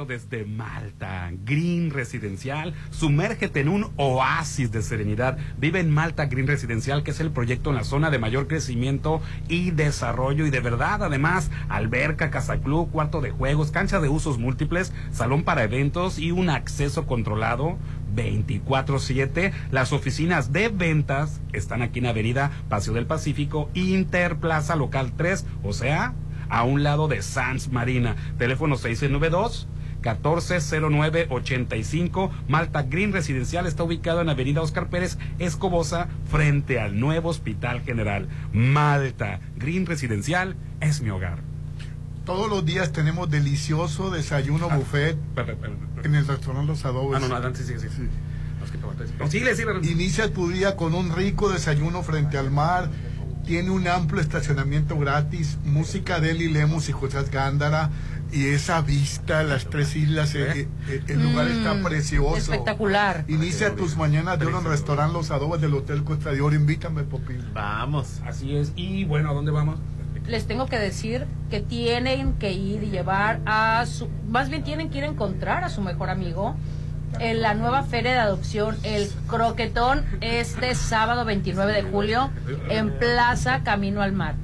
desde Malta. Green Residencial. Sumérgete en un oasis de serenidad. Vive en Malta Green Residencial, que es el proyecto en la zona de mayor crecimiento y desarrollo. Y de verdad, además, alberca, casa club, cuarto de juegos, cancha de usos múltiples, salón para eventos y un acceso controlado 24-7. Las oficinas de ventas están aquí en Avenida Paseo del Pacífico, Interplaza Local 3, o sea, a un lado de Sans Marina. Teléfono 692. 140985 Malta Green Residencial está ubicado en Avenida Oscar Pérez Escobosa frente al nuevo Hospital General. Malta Green Residencial es mi hogar. Todos los días tenemos delicioso desayuno buffet en el restaurante Los Adobes. Ah, no, no, adelante, sí, sí. sí. Inicia tu día con un rico desayuno frente al mar. Tiene un amplio estacionamiento gratis, música de Eli Lemus y José Gándara y esa vista, las tres islas, eh, eh, el lugar está Mm, precioso. espectacular. Inicia tus mañanas de el restaurante Los Adobes del Hotel Costa de Oro. Invítame, Popín. Vamos. Así es. Y bueno, ¿a dónde vamos? Les tengo que decir que tienen que ir y llevar a su, más bien tienen que ir a encontrar a su mejor amigo en la nueva feria de adopción, el Croquetón, este sábado 29 de julio en Plaza Camino al Mar.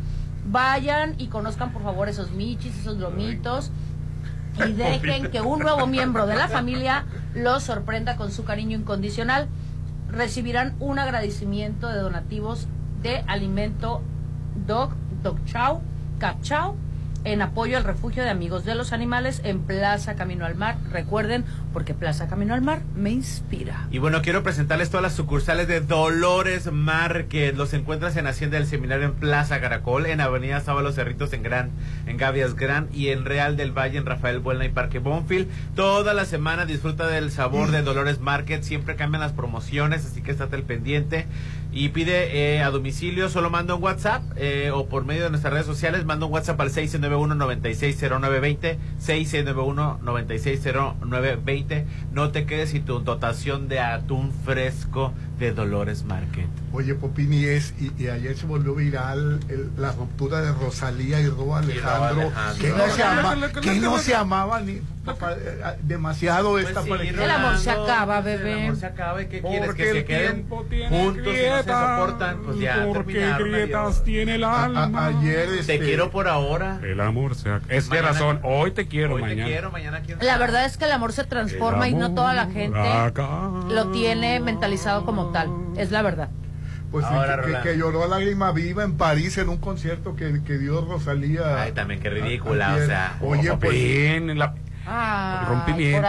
Vayan y conozcan por favor esos michis, esos lomitos y dejen que un nuevo miembro de la familia los sorprenda con su cariño incondicional. Recibirán un agradecimiento de donativos de alimento Dog, Dog Chow, Cat Chow, en apoyo al refugio de amigos de los animales en Plaza Camino al Mar. Recuerden, porque Plaza Camino al Mar me inspira. Y bueno, quiero presentarles todas las sucursales de Dolores Market. Los encuentras en Hacienda del Seminario en Plaza Caracol, en Avenida Sábalo Cerritos en Gran, en Gavias Gran y en Real del Valle en Rafael Buelna y Parque Bonfil. Toda la semana disfruta del sabor de Dolores Market. Siempre cambian las promociones, así que estate al pendiente. Y pide eh, a domicilio, solo manda un WhatsApp eh, o por medio de nuestras redes sociales, manda un WhatsApp al 691-960920, 691-960920. No te quedes sin tu dotación de atún fresco de Dolores Market. Oye, Popini, es, y, y ayer se volvió viral el- la ruptura de Rosalía y Robo Alejandro, Alejandro. que no se, ama- que no se amaban ni, papá, eh, demasiado esta pareja. El amor se acaba, bebé. El amor se acaba y ¿qué quieres? Porque Que se el queden tiempo tiene juntos y no se soportan. Pues ya porque grietas tiene el A- alma. ayer este, Te quiero por ahora. El amor se ha... Es de razón. Hoy te quiero, Hoy te mañana. quiero, mañana La verdad es que el amor se transforma y no toda la gente lo tiene mentalizado como Es la verdad. Pues sí, Ahora, que- que, lloró a lágrima viva en París en un concierto que, que dio Rosalía. Ay, también qué ridícula, o sea. Oye, pues. Bien, la- rompimiento.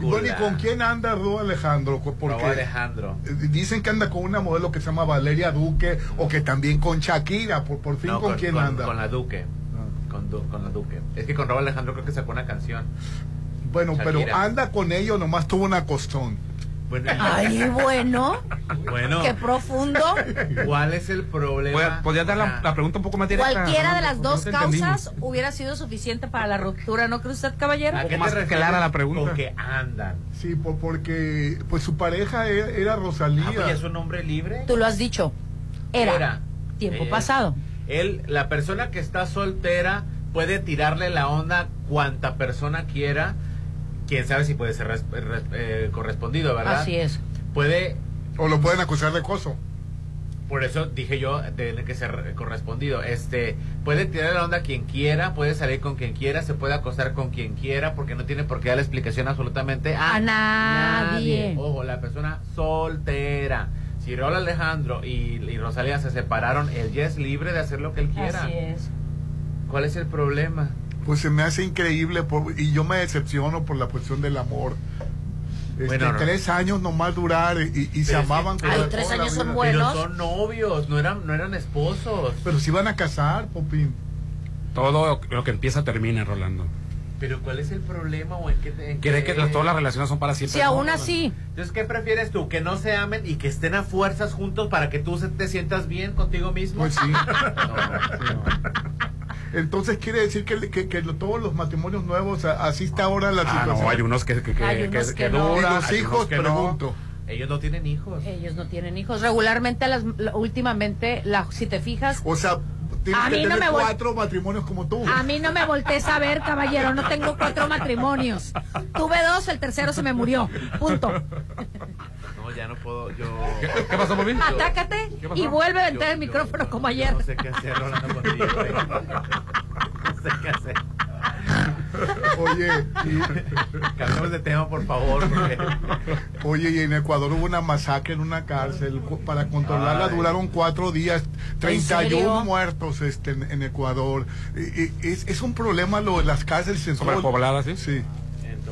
Bueno, ¿y con quién anda Ro Alejandro? Porque Alejandro. eh, dicen que anda con una modelo que se llama Valeria Duque o que también con Shakira. Por, por fin, No, ¿con, quién con, anda? Con la Duque. Con, Du- con la Duque. Es que con Robo Alejandro creo que sacó una canción. Bueno, pero anda con ella o nomás tuvo una costón. Bueno, Ay, bueno, bueno, qué profundo. ¿cuál es el problema? ¿Podrías dar la, la pregunta un poco más directa? Cualquiera de las Porque dos no entendimos. causas hubiera sido suficiente para la ruptura, ¿no cree usted, caballero? ¿A qué más clara la pregunta. Con que andan. Sí, por- porque pues su pareja era, era Rosalía. Ah, pues es un hombre libre. Tú lo has dicho. Era. Tiempo Eh, pasado. Él, la persona que está soltera puede tirarle la onda cuanta persona quiera. Quién sabe si puede ser res- res- eh, correspondido, ¿verdad? Así es. Puede, O lo pueden acusar de acoso. por eso dije yo, tiene que ser correspondido. Este, puede tirar la onda a quien quiera, puede salir con quien quiera, se puede acostar con quien quiera, porque no tiene por qué dar la explicación absolutamente a, A nadie. Ojo, la persona soltera. Si Raúl Alejandro y, y Rosalía se separaron, él ya es libre de hacer lo que él quiera. Así es. ¿Cuál es el problema? Pues se me hace increíble por- y yo me decepciono por la cuestión del amor. Este, Bueno, no. tres años nomás durar y, y se Pero es que- amaban. con Ay, la- tres años son buenos. Pero son novios, no eran, no eran esposos. Pero se iban a casar, Popín. Todo lo que empieza termina, Rolando. Pero ¿cuál es el problema o en qué? en qué- que todas las relaciones son para siempre. Si No, aún así, Entonces, ¿qué prefieres tú? ¿Que no se amen y que estén a fuerzas juntos para que tú se- te sientas bien contigo mismo? Pues sí. No. Entonces quiere decir que, que- todos los matrimonios nuevos, así está ahora la Ah, situación. no, hay unos que, que, que, Hay unos que- que que no. y duran, los hijos, que no. pregunto. Ellos no tienen hijos. ellos no tienen hijos. Regularmente, las, la- últimamente, la, si te fijas, O sea, tienes A que mí no tener me vol- cuatro matrimonios como tú. A mí no me voltees a ver, caballero. No tengo cuatro matrimonios. Tuve dos, el tercero se me murió. Punto. No, ya no puedo. Yo. ¿Qué pasó, Bobby? Atácate y vuelve a entrar el micrófono como ayer. No sé qué hacer, Rolando, contigo. güey. No sé qué hacer. Oye, Cambiemos de tema, por favor. porque- Oye, y en Ecuador hubo una masacre en una cárcel. Para controlarla Ay. duraron cuatro días. 31 serio? muertos este, en, en Ecuador. Y- y es, es un problema lo de las cárceles en todo- Sobrepobladas, ¿sí?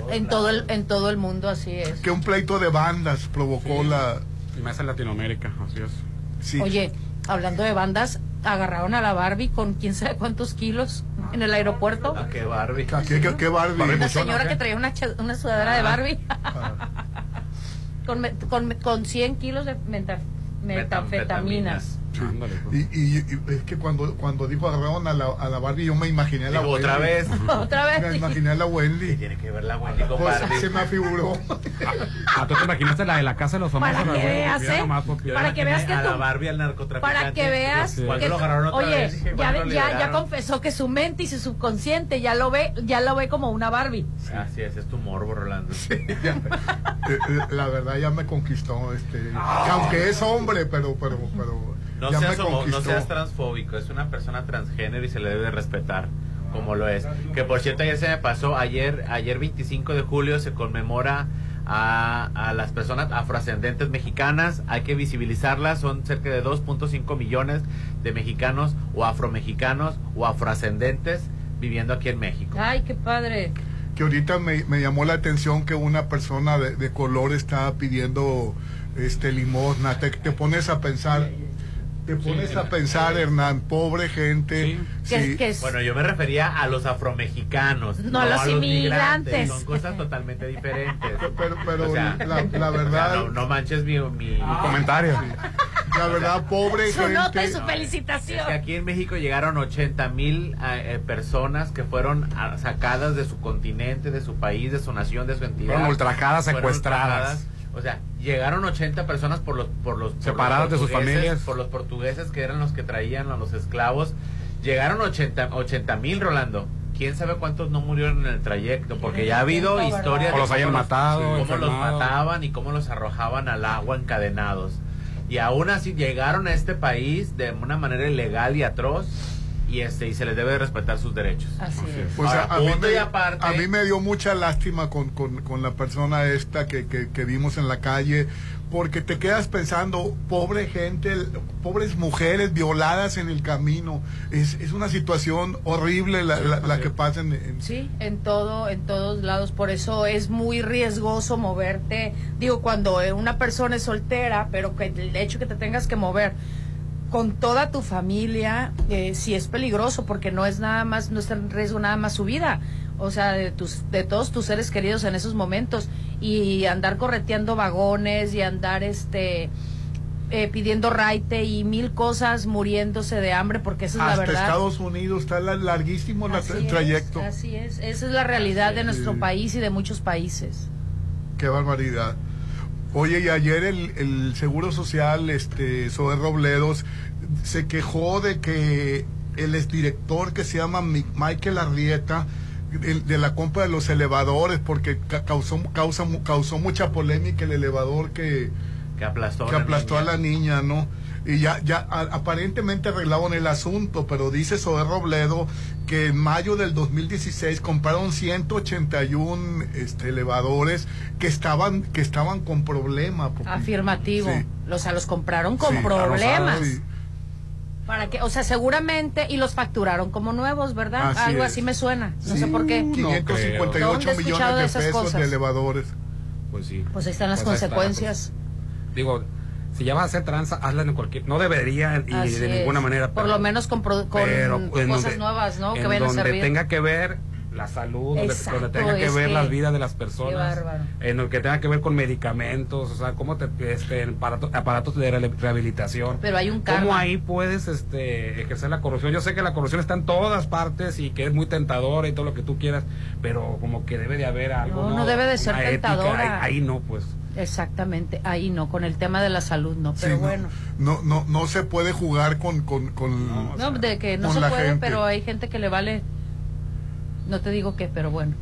Sí. En todo el, en todo el mundo así es. Que un pleito de bandas provocó la. Y más en Latinoamérica, así es. Sí. Oye, hablando de bandas, agarraron a la Barbie con quién sabe cuántos kilos en el aeropuerto. Ah, qué Barbie. ¿Qué, qué, qué Barbie? Una señora que traía una, una sudadera de Barbie con, me- con, me- con 100 kilos de meta- Ándale, pues. Y, y- y es que cuando, cuando dijo agarraron a la, a la Barbie, yo me imaginé a la Digo, Wendy. otra vez. Otra vez. Me imaginé a la Wendy. Tiene que ver la Wendy con Pues, Barbie. se me afiguró. Ah, ¿tú te imaginaste la de la casa de los famosos? Para que veas, ¿eh? nomás, pues, Para que veas que a la tú- Barbie al narcotraficante. Para que veas que- lo agarraron otra oye, vez, dije, ya, ¿cuándo ve- lo ya, ya confesó que su mente y su subconsciente ya lo ve, ya lo ve como una Barbie. Así es, es tu morbo, Rolando. Ya, eh, eh, la verdad ya me conquistó este que aunque es hombre pero pero pero No ya seas, me homo- no seas transfóbico, es una persona transgénero y se le debe respetar como lo es. Que por cierto ayer se me pasó, ayer, ayer 25 de julio se conmemora a, a las personas afroascendentes mexicanas, hay que visibilizarlas, son cerca de 2.5 millones de mexicanos o afromexicanos o afroascendentes viviendo aquí en México. Ay, qué padre. que ahorita me, me llamó la atención que una persona de, de color estaba pidiendo este limosna te, te pones a pensar te pones a pensar Hernán pobre gente sí. que es- Bueno, yo me refería a los afromexicanos, No, a los inmigrantes. migrantes. Son cosas totalmente diferentes. pero pero O sea, la, la O verdad sea, no, no manches mi, mi Comentario. la verdad pobre Su nota y gente su felicitación. Es que aquí en México llegaron 80 mil eh, personas que fueron ah, sacadas de su continente, de su país, de su nación, de su entidad. Fueron ultrajadas, Fueron secuestradas. ultrajadas. O sea, llegaron 80 personas por los por los por Separadas los de sus portugueses, familias. por los portugueses que eran los que traían a los esclavos. Llegaron 80 mil, Rolando. ¿Quién sabe cuántos no murieron en el trayecto? Porque ya ha habido historias O de los hayan cómo matado, cómo los enfermado. mataban y cómo los arrojaban al agua encadenados. Y aún así llegaron a este país de una manera ilegal y atroz y este y se les debe de respetar sus derechos. Así es. Pues Ahora, a, a mí me, y aparte- a mí me dio mucha lástima con, con- con la persona esta que, que- que vimos en la calle, porque te quedas pensando, pobre gente, pobres mujeres violadas en el camino. Es, es una situación horrible la, la- la que pasa en, en- Sí, en todo, en todos lados. Por eso es muy riesgoso moverte. Digo, cuando una persona es soltera, pero que el hecho que te tengas que mover con toda tu familia, eh, sí es peligroso, porque no es nada más, no está en riesgo nada más su vida. O sea, de tus, de todos tus seres queridos en esos momentos. Y andar correteando vagones y andar este eh, pidiendo raite y mil cosas muriéndose de hambre, porque esa es la hasta verdad. Estados Unidos está la- larguísimo la- el es, trayecto. así es, esa es la realidad de nuestro país y de muchos países. Qué barbaridad. Oye, y ayer el, el Seguro Social, este, Zoe Robledos, se quejó de que el exdirector que se llama Mi- Michael Arrieta, de la compra de los elevadores, porque ca- causó, causa, causó mucha polémica el elevador que, Que aplastó, que a la aplastó niña. a la niña, ¿no? Y ya, ya a- aparentemente arreglaron el asunto, pero dice Zoe Robledo que en mayo del 2016 compraron 181 este, elevadores que estaban, que estaban con problema. porque- Afirmativo. Sí. O sea, los compraron con Sí, problemas. Para que, o sea, seguramente y los facturaron como nuevos, ¿verdad? Así Algo es. así me suena. No Sí, sé por qué. 558 ¿Dónde he escuchado millones de de pesos cosas? de elevadores. Pues sí. Pues ahí están las Pues ahí está, consecuencias. pues. digo, si ya vas a hacer tranza, hazla en cualquier. No debería y Así de es. ninguna manera. Por pero- lo menos con, con pero cosas donde- nuevas, ¿no? Que en vayan a donde servir. tenga que ver la salud, donde, Exacto, donde tenga que ver que- las vidas de las personas, en lo que tenga que ver con medicamentos, o sea, cómo te, este, aparato- aparatos de re- rehabilitación. Pero hay un ¿Cómo karma. ahí puedes este, ejercer la corrupción? Yo sé que la corrupción está en todas partes y que es muy tentadora y todo lo que tú quieras, pero como que debe de haber algo. No, no debe de ser ética, tentadora. Ahí, ahí no, pues. Exactamente, ahí no, con el tema de la salud no, Sí, pero no, bueno. No, no, no se puede jugar con, con, con, No, de que no se la puede, gente. pero hay gente que le vale. No te digo qué, pero bueno.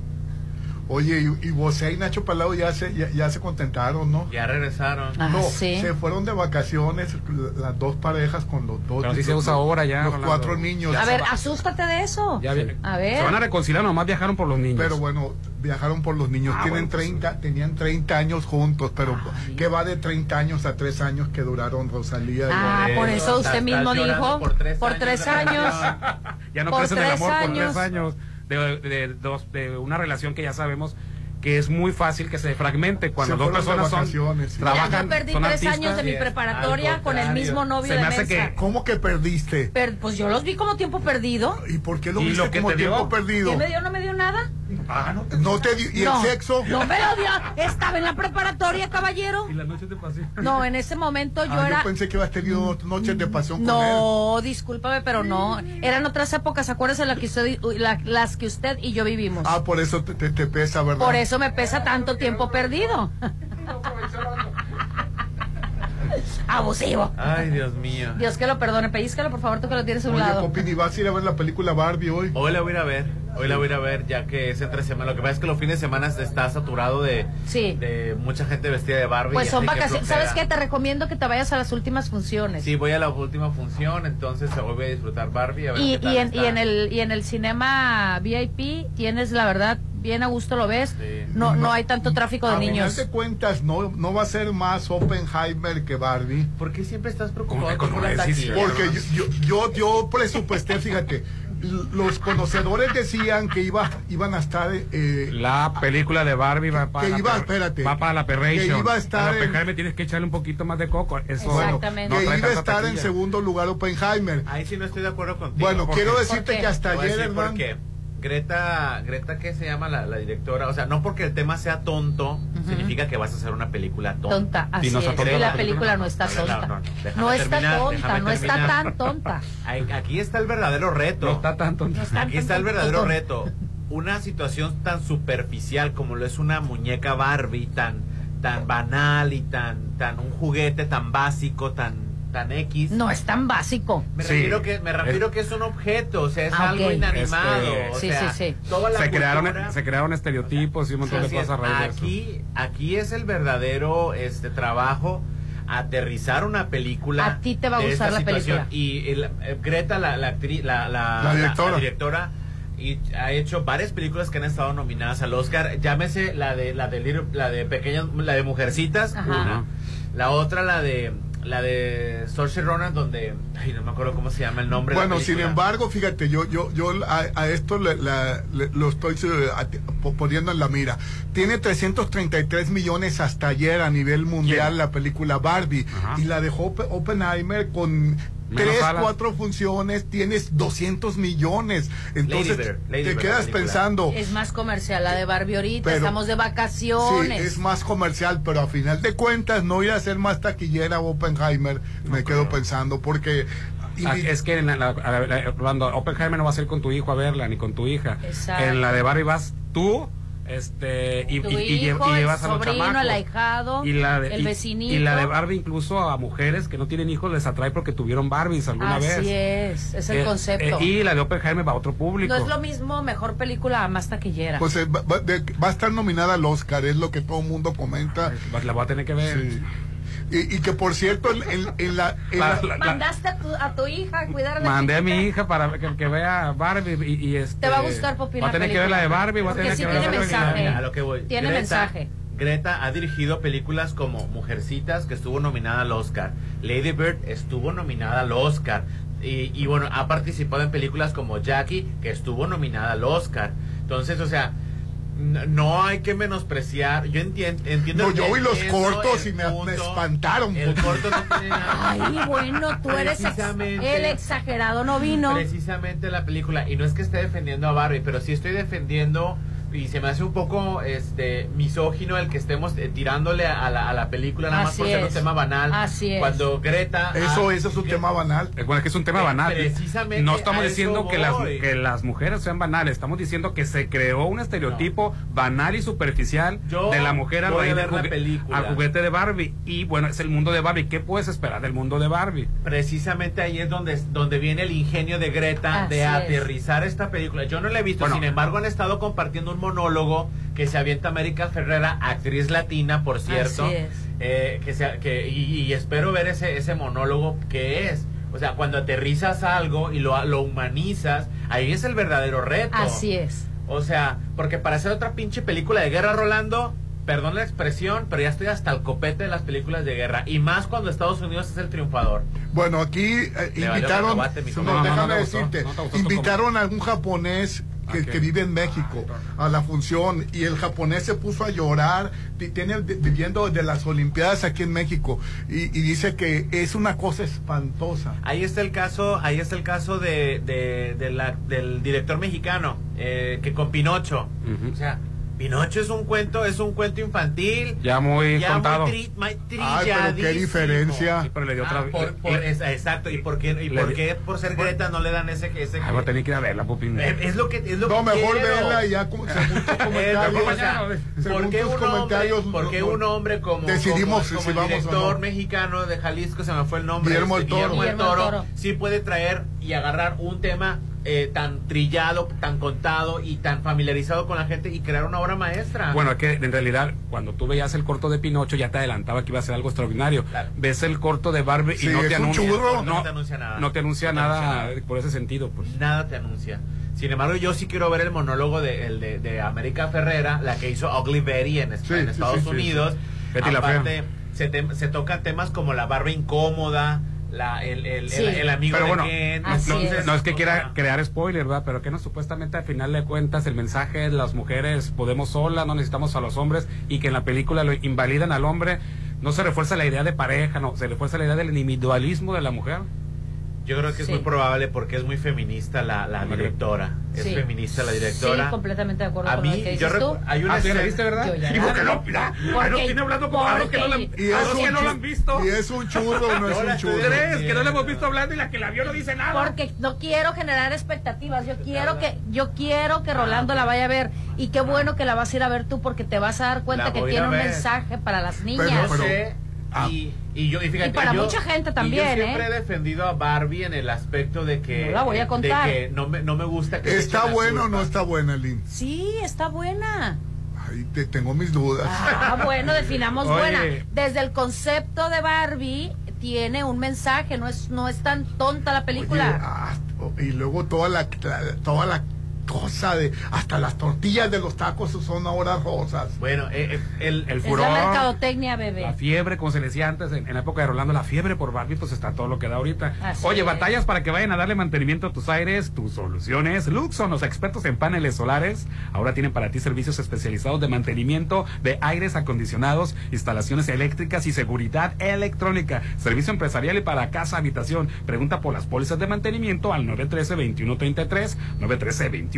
Oye, y, y José y Nacho Palau ya se, ya, ya se contentaron, ¿no? Ya regresaron. Ah, no, sí. se fueron de vacaciones las dos parejas con los dos. Pero sí se los- usa ahora ya, Los Rolando. cuatro niños. A ver, asústate de eso. Ya vi- A ver. Se van a reconciliar, nomás viajaron por los niños. Pero bueno, viajaron por los niños. Ah, Tienen bueno, pues 30, tenían 30 años juntos, pero ¿qué va de 30 años a 3 años que duraron Rosalía? y- Ah, por eso usted mismo dijo. por tres Por años tres de años. ya no Por crecen el amor por años. tres años de, de- dos, de una relación que ya sabemos que es muy fácil que se fragmente cuando Se dos personas son sí. trabajan Ya, yo perdí son tres artistas. años de mi preparatoria con el mismo novio Se de me hace que ¿Cómo que perdiste? Per- pues yo los vi como tiempo perdido. ¿Y por qué lo ¿Y viste lo que como te dio? tiempo perdido? ¿Qué me dio? ¿No me dio nada? Ah, no, te- no te dio. ¿Y no, el sexo? No me lo dio. Estaba en la preparatoria, caballero. y las noches de pasión. No, en ese momento yo Ah, era. yo pensé que ibas tenido noches de pasión con él. No, discúlpame, pero no. Eran otras épocas, acuérdese la que usted, la- las que usted y yo vivimos. Ah, por eso te, te- te pesa, ¿verdad? Por eso me pesa tanto tiempo perdido. Abusivo. Ay, Dios mío. Dios que lo perdone. Pellizcalo, por favor, tú que lo tienes a un Oye, lado. Popín, ¿y vas a ir a ver la película Barbie hoy? Hoy la voy a ir a ver, hoy la voy a ir a ver ya que es entre semana. Lo que pasa es que los fines de semana está saturado de, Sí. de mucha gente vestida de Barbie. Pues son vacaciones. ¿Sabes qué? Te recomiendo que te vayas a las últimas funciones. Sí, voy a la última función, entonces hoy voy a disfrutar Barbie. A ver Y, qué tal y, en, está. y en el y en el cinema VIP tienes la verdad bien a gusto lo ves no no hay tanto tráfico de a niños final de cuentas, no, no va a ser más Oppenheimer que Barbie. ¿Por qué siempre estás preocupado ¿Cómo por la? Sí, sí. taquilla? Porque yo, yo, yo, yo presupuesté, fíjate, los conocedores decían que iba, iban a estar... eh, La película de Barbie va para, Que la iba, espérate, va para la que iba a estar Para en- Oppenheimer tienes que echarle un poquito más de coco. Eso bueno, Exactamente. que no iba a estar en taquilla. segundo lugar Oppenheimer. Ahí sí no estoy de acuerdo contigo. Bueno, ¿Por quiero qué? decirte que hasta ayer, hermano, qué. Greta, Greta, ¿qué se llama la, la directora? O sea, no porque el tema sea tonto, significa que vas a hacer una película tonta. tonta así Y no es tonta la la película no está tonta no, no, déjame no está terminar, tonta no está tan tonta Aquí está el verdadero reto. No está tanto. Aquí está el verdadero tonto. reto. Una situación tan superficial como lo es una muñeca Barbie, tan, tan banal y tan, tan un juguete tan básico, tan, tan X. no es tan básico Me Sí. refiero que me refiero que es un objeto, o sea, es Ah, algo inanimado, Este, o sí, sea, sí, sí. toda la se crearon, cultura- se crearon estereotipos y un montón de es. cosas a raíz de eso. Aquí, aquí es el verdadero este trabajo aterrizar una película. A ti te va a gustar esta la situación. película. Y el- eh, Greta, la, la actriz, la, la- La la- directora. la directora, y ha hecho varias películas que han estado nominadas al Oscar. Llámese la de la de la de pequeñas, la de Mujercitas, Ajá. una. La otra la de la de Saoirse Ronan donde ay, no me acuerdo cómo se llama el nombre. de la Bueno, sin embargo, fíjate, yo yo yo a, a esto le- la- le- lo estoy eh, poniendo en la mira. Tiene 333 millones hasta ayer a nivel mundial ¿Quién? la película Barbie Ajá. y la de Oppe- Oppenheimer con Menos tres, salas. cuatro funciones tienes 200 millones. Entonces Lady te quedas pensando, es más comercial la de Barbie ahorita Pero- estamos de sí, vacaciones es más comercial, pero a final de cuentas no ir a ser más taquillera Oppenheimer, me quedo pensando porque Ah, es que en la, Rolando, Oppenheimer no va a ser con tu hijo a verla, ni con tu hija. Exacto. En la de Barbie vas tú, este, y, tu y- y lle- hijo y el llevas a los sobrino chamacos. el ahijado y la de, el y- vecinito Y la de Barbie incluso a mujeres que no tienen hijos les atrae porque tuvieron Barbies alguna así vez. es es el Eh, concepto eh, y la de Oppenheimer va a otro público. no es lo mismo mejor película a más taquillera Pues eh, va, va- de- va a estar nominada al Oscar, es lo que todo el mundo comenta. La voy a tener que ver. Sí. Y, y que por cierto, en, en- en la, en La- la- la- mandaste a tu, a tu hija a cuidar a la Mandé a mi hija para que, que vea Barbie y, y este. Te va a gustar, Popi, Va a tener que ver la de. Barbie, va a tener sí que ver tiene la de mensaje. Mira, a lo que voy. Tiene Greta- mensaje. Greta ha dirigido películas como Mujercitas, que estuvo nominada al Oscar. Lady Bird estuvo nominada al Oscar. Y, y bueno, ha participado en películas como Jackie, que estuvo nominada al Oscar. Entonces, o sea, no hay que menospreciar. Yo entien- entiendo. No, yo vi los entiendo cortos y me, espantaron. El corto no tiene nada. Ay, bueno, tú eres ex- el exagerado no vino. Precisamente la película. Y no es que esté defendiendo a Barbie, pero sí estoy defendiendo. Y se me hace un poco este misógino el que estemos eh, tirándole a la, a la película nada más por ser un es. tema banal. Así es. Cuando Greta. Eso, ah, eso es un tema banal. Eh, Bueno, es que es un tema Pre- banal. precisamente no a estamos diciendo que las, que las mujeres sean banales, estamos diciendo que se creó un estereotipo banal y superficial Yo de la mujer a raíz ver la película. al juguete de Barbie. Y bueno, es el mundo de Barbie. ¿Qué puedes esperar del mundo de Barbie? Precisamente ahí es donde, donde viene el ingenio de Greta Así de es. aterrizar esta película. Yo no la he visto, Bueno. sin embargo han estado compartiendo un monólogo que se avienta América Ferrera, actriz latina, por cierto. Así es. eh, que sea, que, y, y espero ver ese, ese monólogo que es. O sea, cuando aterrizas algo y lo, lo humanizas, ahí es el verdadero reto. Así es. O sea, porque para hacer otra pinche película de guerra, Rolando, perdón la expresión, pero ya estoy hasta el copete de las películas de guerra. Y más cuando Estados Unidos es el triunfador. Bueno, aquí eh, invitaron, no, compa. No, no, déjame decirte, invitaron a algún japonés que, vive en México a la función y el japonés se puso a llorar, ti- tiene viviendo de las Olimpiadas aquí en México y, y dice que es una cosa espantosa. Ahí está el caso, ahí está el caso de, de, de la- del director mexicano, eh, que con Pinocho. O sea, Pinocho es un cuento, es un cuento infantil. Ya muy ya contado. muy, tri- muy Ay, pero qué diferencia. Sí, pero le dio Ah, otra por- por- le- es- exacto, ¿y por qué, y por qué por ser Greta no le dan ese... ese Ay, voy a tener que ir a verla, Pupín. Eh, es lo que es lo No, que mejor quiero. verla y ya como- según tus comentarios, o sea, según ¿por qué un hombre, comentarios, por qué no- un hombre como, decidimos como, si como el vamos o director no? mexicano de Jalisco, se me fue el nombre, Guillermo este, del Toro. Guillermo Toro, Toro. sí puede traer y agarrar un tema eh, tan trillado, tan contado y tan familiarizado con la gente y crear una obra maestra. Bueno, es que en realidad cuando tú veías el corto de Pinocho ya te adelantaba que iba a ser algo extraordinario. Claro. Ves el corto de Barbie Sí, y no te un anuncia. No te anuncia nada. No te anuncia No te anuncia nada nada. por ese sentido, pues. nada te anuncia. Sin embargo, yo sí quiero ver el monólogo de, el de, de América Ferrera, la que hizo Ugly Betty en, Sí, en sí, Estados sí, sí, Unidos. sí. Betty la Aparte, se, te- se tocan temas como la barba incómoda, la, el, el, Sí. el, el amigo Pero de bueno, Ken. no, es. no es que quiera crear spoiler, ¿verdad? Pero que no, supuestamente al final de cuentas el mensaje es las mujeres podemos solas, no necesitamos a los hombres y que en la película lo invalidan al hombre. No se refuerza la idea de pareja, no, se refuerza la idea del individualismo de la mujer. Yo creo que es Sí. muy probable porque es muy feminista la, la directora. Es Sí. feminista la directora. Sí, completamente de acuerdo A con lo mí, que yo dices recu- tú. hay una Ah, ¿tú ya la escena- viste, verdad? Yo ya ¿Y por qué la no? Mira, Porque- no tiene hablando como a los que no la, Y a es los que no la han visto. Y es un churro o no es un churro. ¿Crees que no la hemos visto hablando y la que la vio no dice nada? Porque no quiero generar expectativas, yo quiero que yo quiero que Rolando la vaya a ver y qué bueno que la vas a ir a ver tú porque te vas a dar cuenta que tiene un mensaje para las niñas. Pero- Yo pero- sé, ah. y, y yo y fíjate Y para yo- mucha gente y también, yo siempre ¿eh? he defendido a Barbie en el aspecto de que No la voy a de contar. que no me, no me gusta que ¿Está buena o no está buena, Lynn? Sí, está buena. Ay, te, tengo mis dudas. Ah, bueno, definamos Oye. buena. Desde el concepto de Barbie tiene un mensaje, no es no es tan tonta la película. Oye, ah, y luego toda la, la- toda la cosa de hasta las tortillas de los tacos son ahora rosas. Bueno, eh, eh, el, El es furor. la mercadotecnia, bebé. La fiebre, como se le decía antes, en, en la época de Rolando, la fiebre por Barbie, pues está todo lo que da ahorita. Así Oye, es. batallas para que vayan a darle mantenimiento a tus aires, tus soluciones. Luxon, los expertos en paneles solares, ahora tienen para ti servicios especializados de mantenimiento de aires acondicionados, instalaciones eléctricas y seguridad electrónica. Servicio empresarial y para casa, habitación. Pregunta por las pólizas de mantenimiento al 913-2133, 913-2133,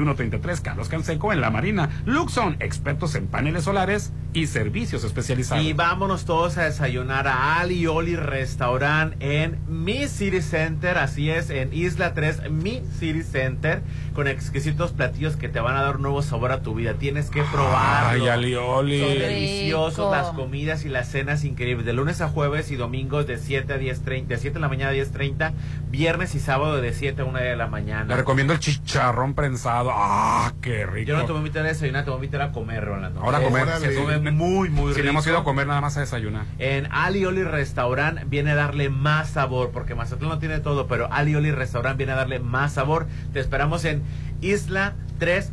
Carlos Canseco en La Marina. Luxon, expertos en paneles solares y servicios especializados. Y vámonos todos a desayunar a Ali Oli Restaurant en Mi City Center, así es, en Isla 3, Mi City Center, con exquisitos platillos que te van a dar un nuevo sabor a tu vida. Tienes que probarlo. Ay, alioli. Son Rico. deliciosos las comidas y las cenas increíbles. De lunes a jueves y domingos de 7 a 10.30, de 7 de la mañana a 10.30, viernes y sábado de 7 a 1 de la Le mañana. recomiendo el chicharrón prensado. ¡Ah, qué rico! Yo no te voy a invitar a desayunar, te voy a invitar a comer, Rolando. Ahora a comer. Se come muy, muy Si rico. no hemos ido a comer nada más a desayunar. En Ali Oli Restaurant viene a darle más sabor, porque Mazatlán no tiene todo, pero Ali Oli Restaurant viene a darle más sabor. Te esperamos en Isla 3,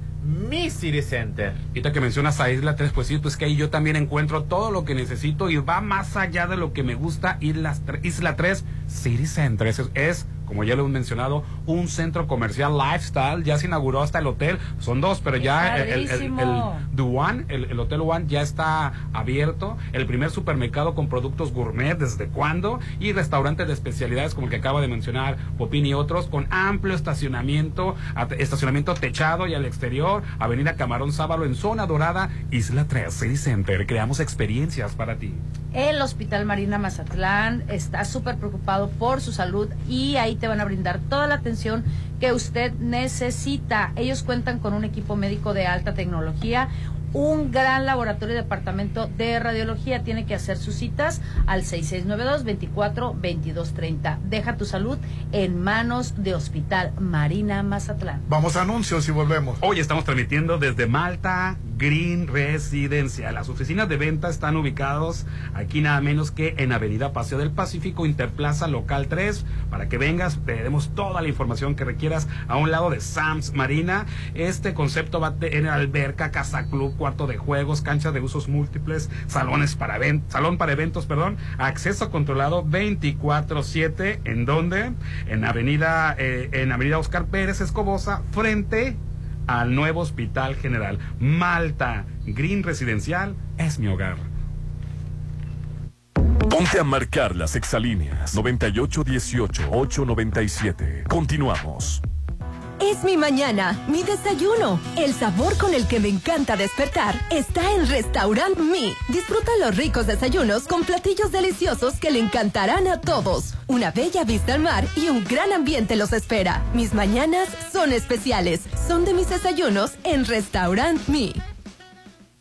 Mi City Center. Ahorita que mencionas a Isla 3, pues sí, pues que ahí yo también encuentro todo lo que necesito y va más allá de lo que me gusta. Isla, Isla 3 City Center. Es, es como ya lo hemos mencionado, un centro comercial lifestyle. Ya se inauguró hasta el hotel. Son dos, pero ya el, el, el, Duan, el, el Hotel One ya está abierto. El primer supermercado con productos gourmet, ¿desde cuándo? Y restaurante de especialidades como el que acaba de mencionar Popín y otros, con amplio estacionamiento, estacionamiento techado y al exterior. Avenida Camarón Sábalo en Zona Dorada, Isla 3 City Center. Creamos experiencias para ti. El Hospital Marina Mazatlán está súper preocupado por su salud y ahí te van a brindar toda la atención que usted necesita. Ellos cuentan con un equipo médico de alta tecnología, un gran laboratorio y departamento de radiología. Tiene que hacer sus citas al 6692-24-2230. Deja tu salud en manos de Hospital Marina Mazatlán. Vamos a anuncios y volvemos. Hoy estamos transmitiendo desde Malta Green Residencial. Las oficinas de venta están ubicados aquí nada menos que en Avenida Paseo del Pacífico, Interplaza Local 3, para que vengas, te demos toda la información que requieras a un lado de Sams Marina. Este concepto va a tener alberca, casa club, cuarto de juegos, cancha de usos múltiples, salones para salón para eventos, perdón, acceso controlado 24/7, ¿en dónde? En Avenida eh, en Avenida Oscar Pérez Escobosa, frente al nuevo Hospital General. Malta Green Residencial es mi hogar. Ponte a marcar las exalíneas 9818-897. Continuamos. Es mi mañana, mi desayuno. El sabor con el que me encanta despertar está en Restaurant Mi. Disfruta los ricos desayunos con platillos deliciosos que le encantarán a todos. Una bella vista al mar y un gran ambiente los espera. Mis mañanas son especiales. Son de mis desayunos en Restaurant Mi.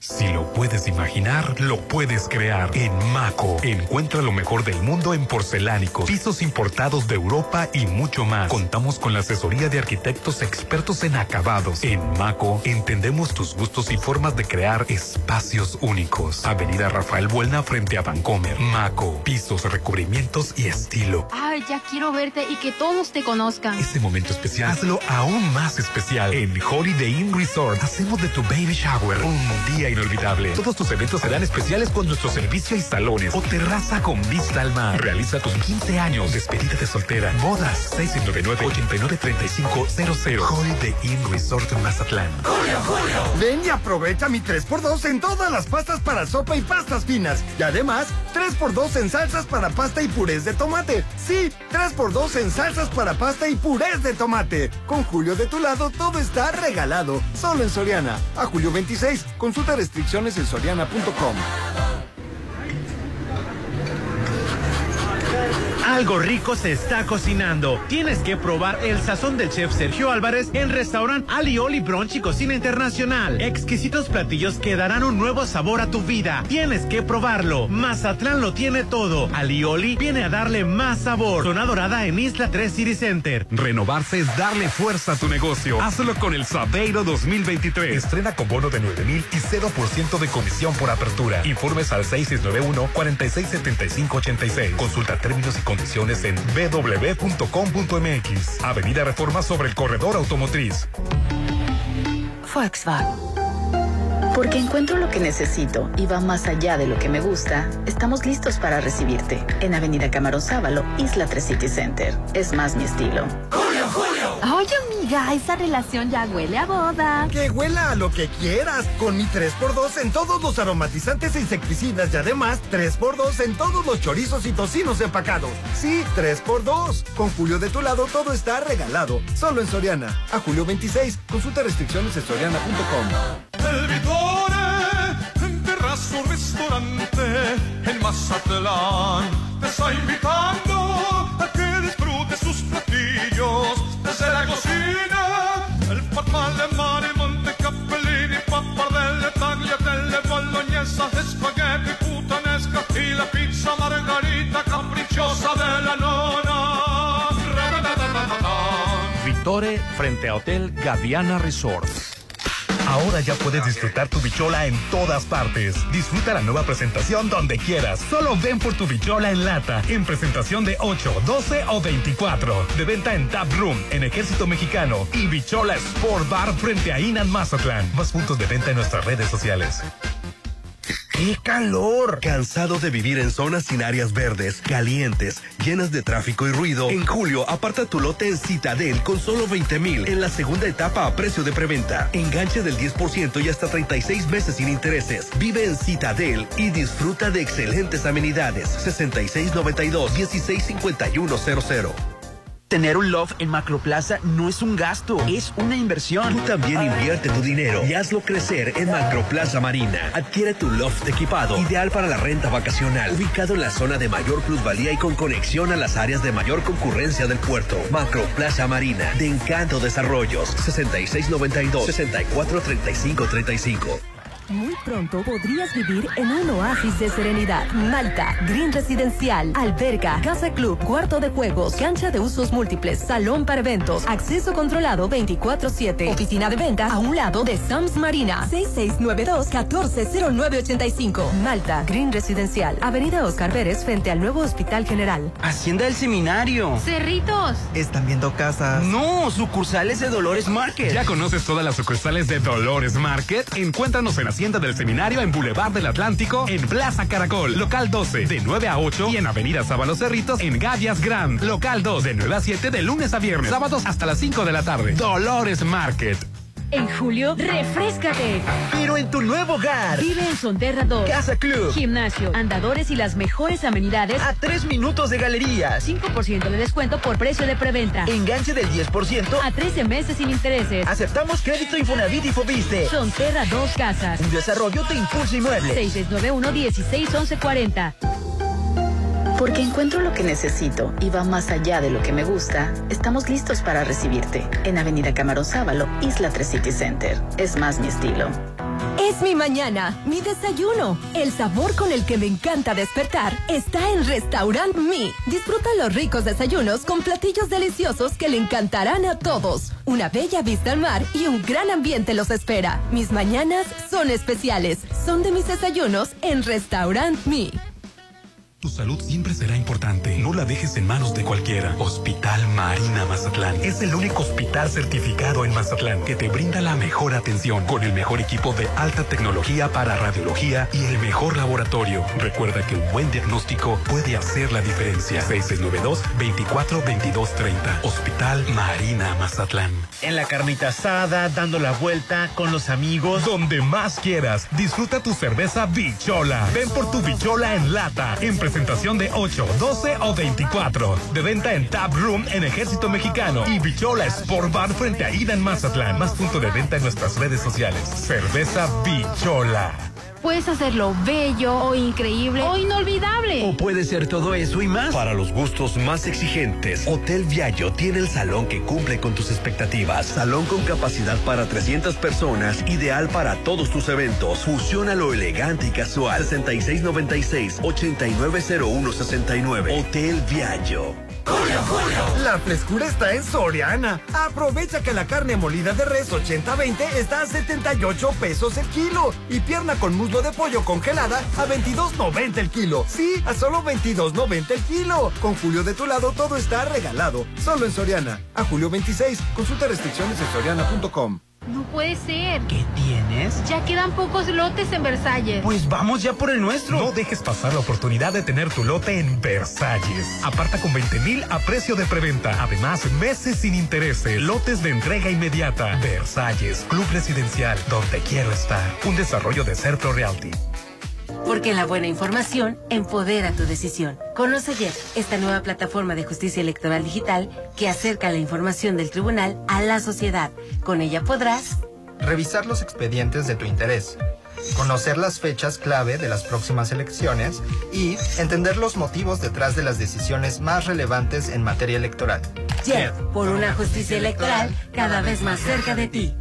Si lo puedes imaginar, lo puedes crear. En Maco, encuentra lo mejor del mundo en porcelánicos, pisos importados de Europa y mucho más. Contamos con la asesoría de arquitectos expertos en acabados. En Maco, entendemos tus gustos y formas de crear espacios únicos. Avenida Rafael Buelna frente a Vancomer. Maco, pisos, recubrimientos y estilo. Ay, ya quiero verte y que todos te conozcan. Este momento especial, hazlo aún más especial. En Holiday Inn Resort, hacemos de tu baby shower un día inolvidable. Todos tus eventos serán especiales con nuestro servicio y salones o terraza con vista al mar. Realiza tus 15 años, despedida de soltera, bodas, 699-893500. Holiday Inn Resort en Mazatlán. Ven y aprovecha mi 3x2 en todas las pastas para sopa y pastas finas. Y además, 3x2 en salsas para pasta y purés de tomate. Sí, 3x2 en salsas para pasta y purés de tomate. Con Julio de tu lado, todo está regalado. Solo en Soriana. A julio 26. Consulta restricciones en soriana.com. Algo rico se está cocinando. Tienes que probar el sazón del chef Sergio Álvarez en restaurant Alioli Brunch y Cocina Internacional. Exquisitos platillos que darán un nuevo sabor a tu vida. Tienes que probarlo. Mazatlán lo tiene todo. Alioli viene a darle más sabor. Zona Dorada en Isla 3 City Center. Renovarse es darle fuerza a tu negocio. Hazlo con el Sabeiro 2023. Estrena con bono de 9 mil y 0% de comisión por apertura. Informes al 6691-467586. Consulta términos y condiciones en www.com.mx. Avenida Reforma sobre el corredor automotriz. Volkswagen. Porque encuentro lo que necesito y va más allá de lo que me gusta, estamos listos para recibirte en Avenida Camarón Sábalo, Isla 3 City Center. Es más mi estilo. Oye, amiga, esa relación ya huele a boda. Que huela a lo que quieras. Con mi 3x2 en todos los aromatizantes e insecticidas y además 3x2 en todos los chorizos y tocinos empacados. Sí, 3x2. Con Julio de tu lado todo está regalado. Solo en Soriana. A julio 26. Consulta restricciones en soriana.com. El Vitore, en terrazo restaurante en Mazatlán, te está invitando Frente a Hotel Gaviana Resort. Ahora ya puedes disfrutar tu bichola en todas partes. Disfruta la nueva presentación donde quieras. Solo ven por tu bichola en lata, en presentación de 8, 12 o 24. De venta en Tap Room, en Ejército Mexicano y Bichola Sport Bar frente a Inan Mazatlán. Más puntos de venta en nuestras redes sociales. ¡Qué calor! ¿Cansado de vivir en zonas sin áreas verdes, calientes, llenas de tráfico y ruido? En julio, aparta tu lote en Citadel con solo 20 mil en la segunda etapa a precio de preventa. Enganche del 10% y hasta 36 meses sin intereses. Vive en Citadel y disfruta de excelentes amenidades. 6692-165100. Tener un loft en Macroplaza no es un gasto, es una inversión. Tú también invierte tu dinero y hazlo crecer en Macroplaza Marina. Adquiere tu loft equipado, ideal para la renta vacacional, ubicado en la zona de mayor plusvalía y con conexión a las áreas de mayor concurrencia del puerto. Macroplaza Marina, de Encanto Desarrollos, 6692-643535. Muy pronto podrías vivir en un oasis de serenidad. Malta, Green Residencial, alberga, casa club, cuarto de juegos, cancha de usos múltiples, salón para eventos, acceso controlado 24-7, oficina de ventas a un lado de Sams Marina, 6692-140985. Malta, Green Residencial, Avenida Oscar Pérez frente al nuevo Hospital General. Hacienda del Seminario. Cerritos. Están viendo casas. No, sucursales de Dolores Market. ¿Ya conoces todas las sucursales de Dolores Market? Encuéntranos en Hacienda del Seminario en Boulevard del Atlántico, en Plaza Caracol, local 12, de 9 a 8 y en Avenida Sábalo Cerritos, en Gavias Grand, local 2, de 9 a 7 de lunes a viernes, sábados hasta las 5 de la tarde. Dolores Market. En julio, refrescate. Pero en tu nuevo hogar. Vive en Sonterra 2. Casa Club. Gimnasio, andadores y las mejores amenidades. A tres minutos de galerías. 5% de descuento por precio de preventa. Enganche del 10%. A 13 meses sin intereses. Aceptamos crédito Infonavit y Fobiste. Sonterra 2 Casas. Un desarrollo de Impulso Inmueble. 6691-161140. Porque encuentro lo que necesito y va más allá de lo que me gusta, estamos listos para recibirte en Avenida Camarón Sábalo, Isla 3 City Center. Es más mi estilo. Es mi mañana, mi desayuno. El sabor con el que me encanta despertar está en Restaurant Mi. Disfruta los ricos desayunos con platillos deliciosos que le encantarán a todos. Una bella vista al mar y un gran ambiente los espera. Mis mañanas son especiales. Son de mis desayunos en Restaurant Mi. Tu salud siempre será importante. No la dejes en manos de cualquiera. Hospital Marina Mazatlán. Es el único hospital certificado en Mazatlán que te brinda la mejor atención con el mejor equipo de alta tecnología para radiología y el mejor laboratorio. Recuerda que un buen diagnóstico puede hacer la diferencia. 6692-242230. Hospital Marina Mazatlán. En la carnita asada, dando la vuelta con los amigos. Donde más quieras, disfruta tu cerveza Bichola. Ven por tu Bichola en lata, en presentación de 8, 12 o 24. De venta en Tap Room en Ejército Mexicano y Bichola Sport Bar frente a Ida en Mazatlán. Más punto de venta en nuestras redes sociales. Cerveza Bichola. Puedes hacerlo bello o increíble o inolvidable. O puede ser todo eso y más. Para los gustos más exigentes, Hotel Viallo tiene el salón que cumple con tus expectativas. Salón con capacidad para 300 personas, ideal para todos tus eventos. Fusiona lo elegante y casual. 6696-890169. Hotel Viallo. La frescura está en Soriana. Aprovecha que la carne molida de res 80-20 está a 78 pesos el kilo y pierna con muslo de pollo congelada a 22.90 el kilo. Sí, a solo 22.90 el kilo. Con Julio de tu lado todo está regalado. Solo en Soriana. A julio 26. Consulta restricciones en soriana.com. No puede ser. ¿Qué tienes? Ya quedan pocos lotes en Versalles. Pues vamos ya por el nuestro. No dejes pasar la oportunidad de tener tu lote en Versalles. Aparta con 20 mil a precio de preventa. Además, meses sin intereses. Lotes de entrega inmediata. Versalles, Club Residencial, donde quiero estar. Un desarrollo de Serpro Realty. Porque la buena información empodera tu decisión. Conoce ya esta nueva plataforma de justicia electoral digital que acerca la información del tribunal a la sociedad. Con ella podrás revisar los expedientes de tu interés, conocer las fechas clave de las próximas elecciones y entender los motivos detrás de las decisiones más relevantes en materia electoral. JET, por una justicia electoral cada vez más cerca de ti.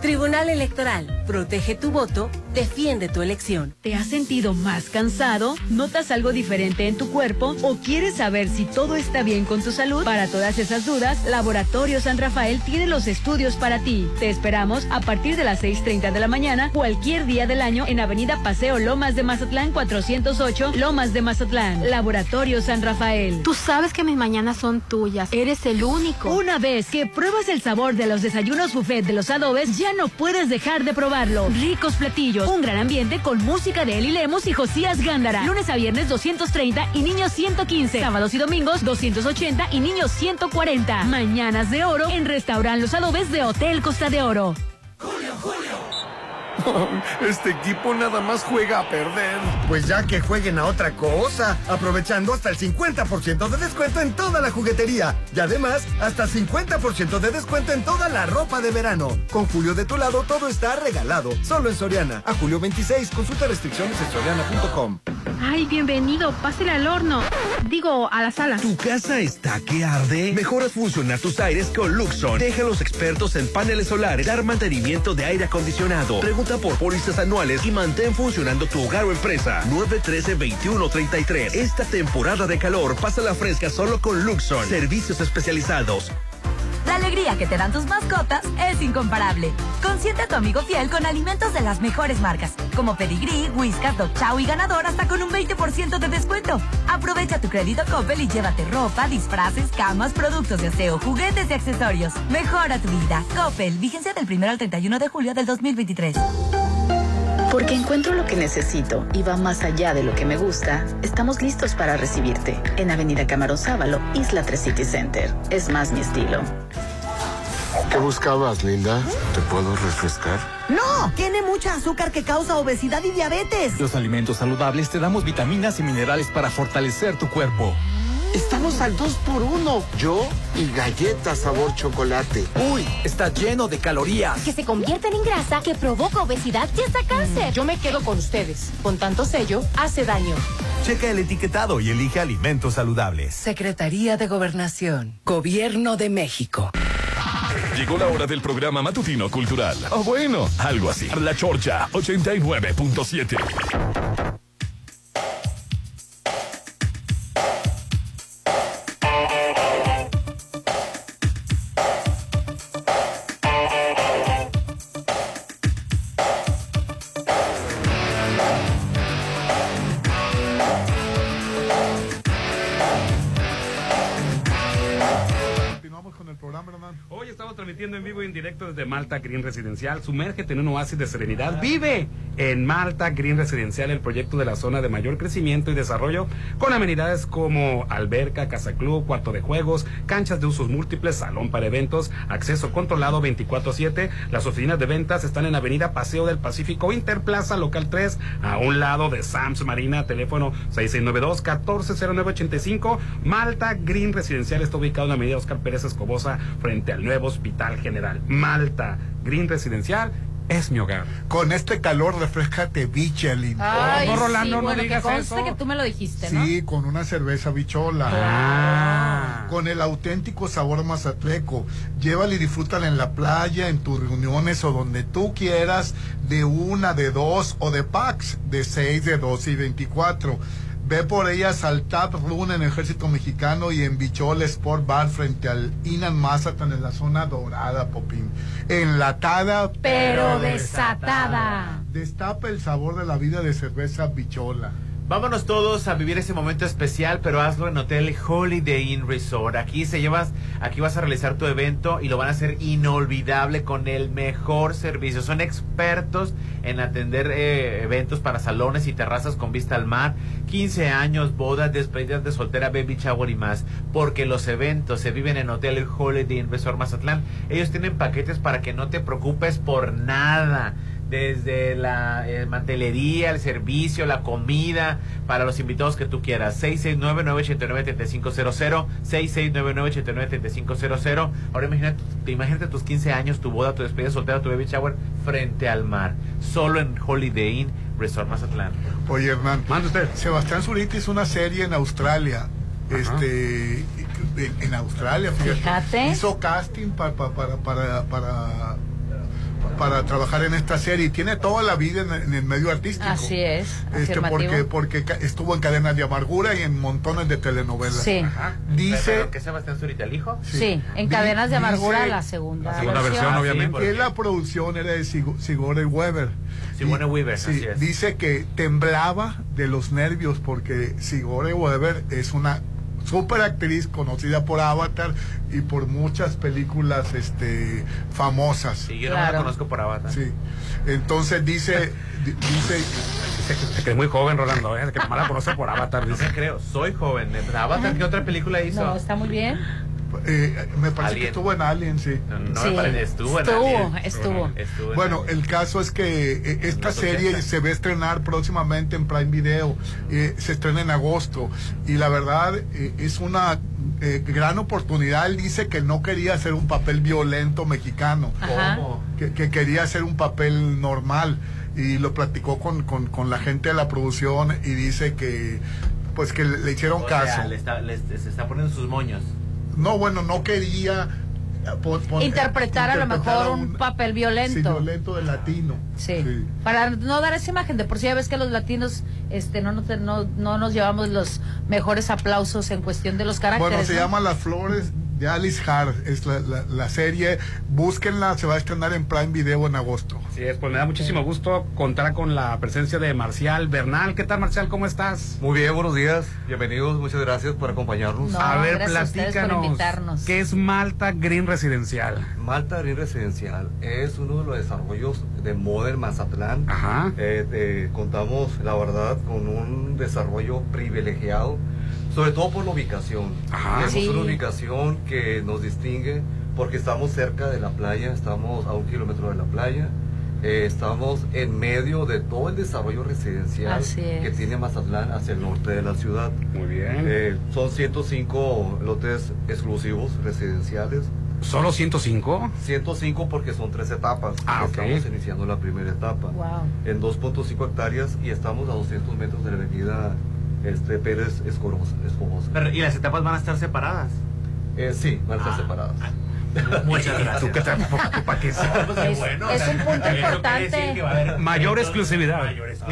Tribunal Electoral, protege tu voto, defiende tu elección. ¿Te has sentido más cansado? ¿Notas algo diferente en tu cuerpo? ¿O quieres saber si todo está bien con tu salud? Para todas esas dudas, Laboratorio San Rafael tiene los estudios para ti. Te esperamos a partir de las 6.30 de la mañana, cualquier día del año, en Avenida Paseo Lomas de Mazatlán 408, Lomas de Mazatlán. Laboratorio San Rafael. Tú sabes que mis mañanas son tuyas. Eres el único. Una vez que pruebas el sabor de los desayunos buffet de los adobes, ya no puedes dejar de probarlo. Ricos platillos Un gran ambiente con música de Eli Lemos y Josías Gándara. Lunes a viernes 230 y niños 115. Sábados y domingos 280 y niños 140. Mañanas de oro en Restaurant Los Adobes de Hotel Costa de Oro. Este equipo nada más juega a perder. Pues ya que jueguen a otra cosa, aprovechando hasta el 50% de descuento en toda la juguetería. Y además, hasta 50% de descuento en toda la ropa de verano. Con Julio de tu lado, todo está regalado. Solo en Soriana. A julio 26, consulta restricciones en soriana.com. Ay, bienvenido. Pásale al horno. Digo, a la sala. ¿Tu casa está que arde? Mejoras funcionar tus aires con Luxon. Deja a los expertos en paneles solares dar mantenimiento de aire acondicionado. Pregunta por pólizas anuales y mantén funcionando tu hogar o empresa. 913-2133. Esta temporada de calor, pasa la fresca solo con Luxon. Servicios especializados. La alegría que te dan tus mascotas es incomparable. Consiente a tu amigo fiel con alimentos de las mejores marcas, como Pedigree, Whiskas, Dog Chow y Ganador hasta con un 20% de descuento. Aprovecha tu crédito Coppel y llévate ropa, disfraces, camas, productos de aseo, juguetes y accesorios. Mejora tu vida. Coppel, vigencia del 1 al 31 de julio del 2023. Porque encuentro lo que necesito y va más allá de lo que me gusta, estamos listos para recibirte en Avenida Camarón Sábalo, Isla 3 City Center. Es más mi estilo. ¿Qué buscabas, Linda? ¿Te puedo refrescar? No, tiene mucha azúcar que causa obesidad y diabetes. Los alimentos saludables te damos vitaminas y minerales para fortalecer tu cuerpo. Estamos al 2 por 1 Yo y galletas sabor chocolate. Uy, está lleno de calorías. Que se convierten en grasa, que provoca obesidad y hasta cáncer. Yo me quedo con ustedes. Con tanto sello, hace daño. Checa el etiquetado y elige alimentos saludables. Secretaría de Gobernación. Gobierno de México. Llegó la hora del programa matutino cultural. O bueno, algo así. La Chorcha 89.7. directo desde Malta Green Residencial. Sumérgete en un oasis de serenidad. Vive en Malta Green Residencial, el proyecto de la zona de mayor crecimiento y desarrollo, con amenidades como alberca, casa club, cuarto de juegos, canchas de usos múltiples, salón para eventos, acceso controlado 24-7. Las oficinas de ventas están en Avenida Paseo del Pacífico, Interplaza, local 3, a un lado de Sams Marina, teléfono 6692-140985. Malta Green Residencial está ubicado en la Avenida Oscar Pérez Escobosa, frente al nuevo Hospital General. Malta Green Residencial es mi hogar. Con este calor, refrescate Bichelin. Ay, no, Rolando, sí, no digas que conste eso. que tú me lo dijiste, ¿no? Sí, con una cerveza bichola. Ah. Con el auténtico sabor mazatleco. Llévala y disfrútala en la playa, en tus reuniones o donde tú quieras, de una, de dos o de packs, de seis, de doce y veinticuatro. Ve por ellas al Tap Room en Ejército Mexicano y en Bichola Sport Bar frente al Inan Mazatán en la zona dorada, Popín. Enlatada, Pero desatada. Destapa el sabor de la vida de cerveza Bichola. Vámonos todos a vivir ese momento especial, pero hazlo en Hotel Holiday Inn Resort. Aquí se llevas, aquí vas a realizar tu evento y lo van a hacer inolvidable con el mejor servicio. Son expertos en atender eh, eventos para salones y terrazas con vista al mar, 15 años, bodas, despedidas de soltera, baby shower y más. Porque los eventos se viven en Hotel Holiday Inn Resort Mazatlán. Ellos tienen paquetes para que no te preocupes por nada desde la eh, mantelería, el servicio, la comida, para los invitados que tú quieras. 669-989-3500, 669-989-3500. Ahora imagínate, imagínate tus 15 años, tu boda, tu despedida soltera, tu baby shower frente al mar. Solo en Holiday Inn Resort Mazatlán. Oye, Hernán. Usted. Sebastián Zurita hizo una serie en Australia. Este, en, Australia, fíjate. Fíjate. Hizo casting pa- pa- para, para, para, para trabajar en esta serie y tiene toda la vida en, en el medio artístico. Así es. Este, porque, porque ca- estuvo en Cadenas de Amargura y en montones de telenovelas. Sí. Dice ¿Pero que Sebastián Zurita el hijo? Sí, en Cadenas de Amargura, dice- la segunda, La segunda versión, obviamente. que la producción era de Sigo- Sigourney Weaver. Sigourney Weaver, sí, así es. Dice que temblaba de los nervios porque Sigourney Weaver es una super actriz conocida por Avatar y por muchas películas este famosas. Sí, yo no la conozco por Avatar. Sí. Entonces dice di- dice que es muy joven, Rolando, ¿eh? que nomás la conoce por Avatar. No Dice. me creo, soy joven. Avatar, ¿qué otra película hizo? No, está muy bien. Eh, me parece que estuvo en Alien, sí. No Sí. me parece, estuvo en Estuvo, Alien. estuvo. Estuvo en Bueno, Alien. el caso es que eh, esta serie 80. se va a estrenar próximamente en Prime Video. Eh, se estrena en agosto. Y la verdad eh, es una eh, gran oportunidad. Él dice que no quería hacer un papel violento mexicano. Ajá. Que, que quería hacer un papel normal. Y lo platicó con, con, con la gente de la producción y dice que pues que le, le hicieron O sea, caso. le está, le- se está poniendo sus moños. No, bueno, no quería eh, Interpretar a lo mejor un, un- papel sí, violento. violento de latino. Sí. Para no dar esa imagen, de por sí ya ves que los latinos este no, nos- no, no nos llevamos los mejores aplausos en cuestión de los caracteres. Bueno, se ¿no? llama Las Flores de Alice Hart, es la, la- la serie. Búsquenla, se va a estrenar en Prime Video en agosto. Así es, pues me da muchísimo gusto contar con la presencia de Marcial Bernal. ¿Qué tal, Marcial? ¿Cómo estás? Muy bien, buenos días. Bienvenidos, muchas gracias por acompañarnos. No, a ver, gracias a ustedes por platícanos. invitarnos. ¿Qué es Malta Green Residencial? Malta Green Residencial es uno de los desarrollos de Modern Mazatlán. Ajá. Eh, eh, contamos, la verdad, con un desarrollo privilegiado, sobre todo por la ubicación. Ajá. Sí. una ubicación que nos distingue porque estamos cerca de la playa, estamos a un kilómetro de la playa. eh, estamos en medio de todo el desarrollo residencial es. que tiene Mazatlán hacia el norte de la ciudad. Muy bien. Eh, son 105 lotes exclusivos residenciales. ¿Solo 105? 105 porque son tres etapas. Ah. Estamos iniciando la primera etapa. Wow. En 2.5 hectáreas y estamos a 200 metros de la avenida este, Pérez Escobosa. Escobosa. Pero, ¿Y las etapas van a estar separadas? Eh, sí, van a estar Ah. separadas. Muchas ¿Y gracias. tú para qué Es- es un punto importante. Mayor exclusividad.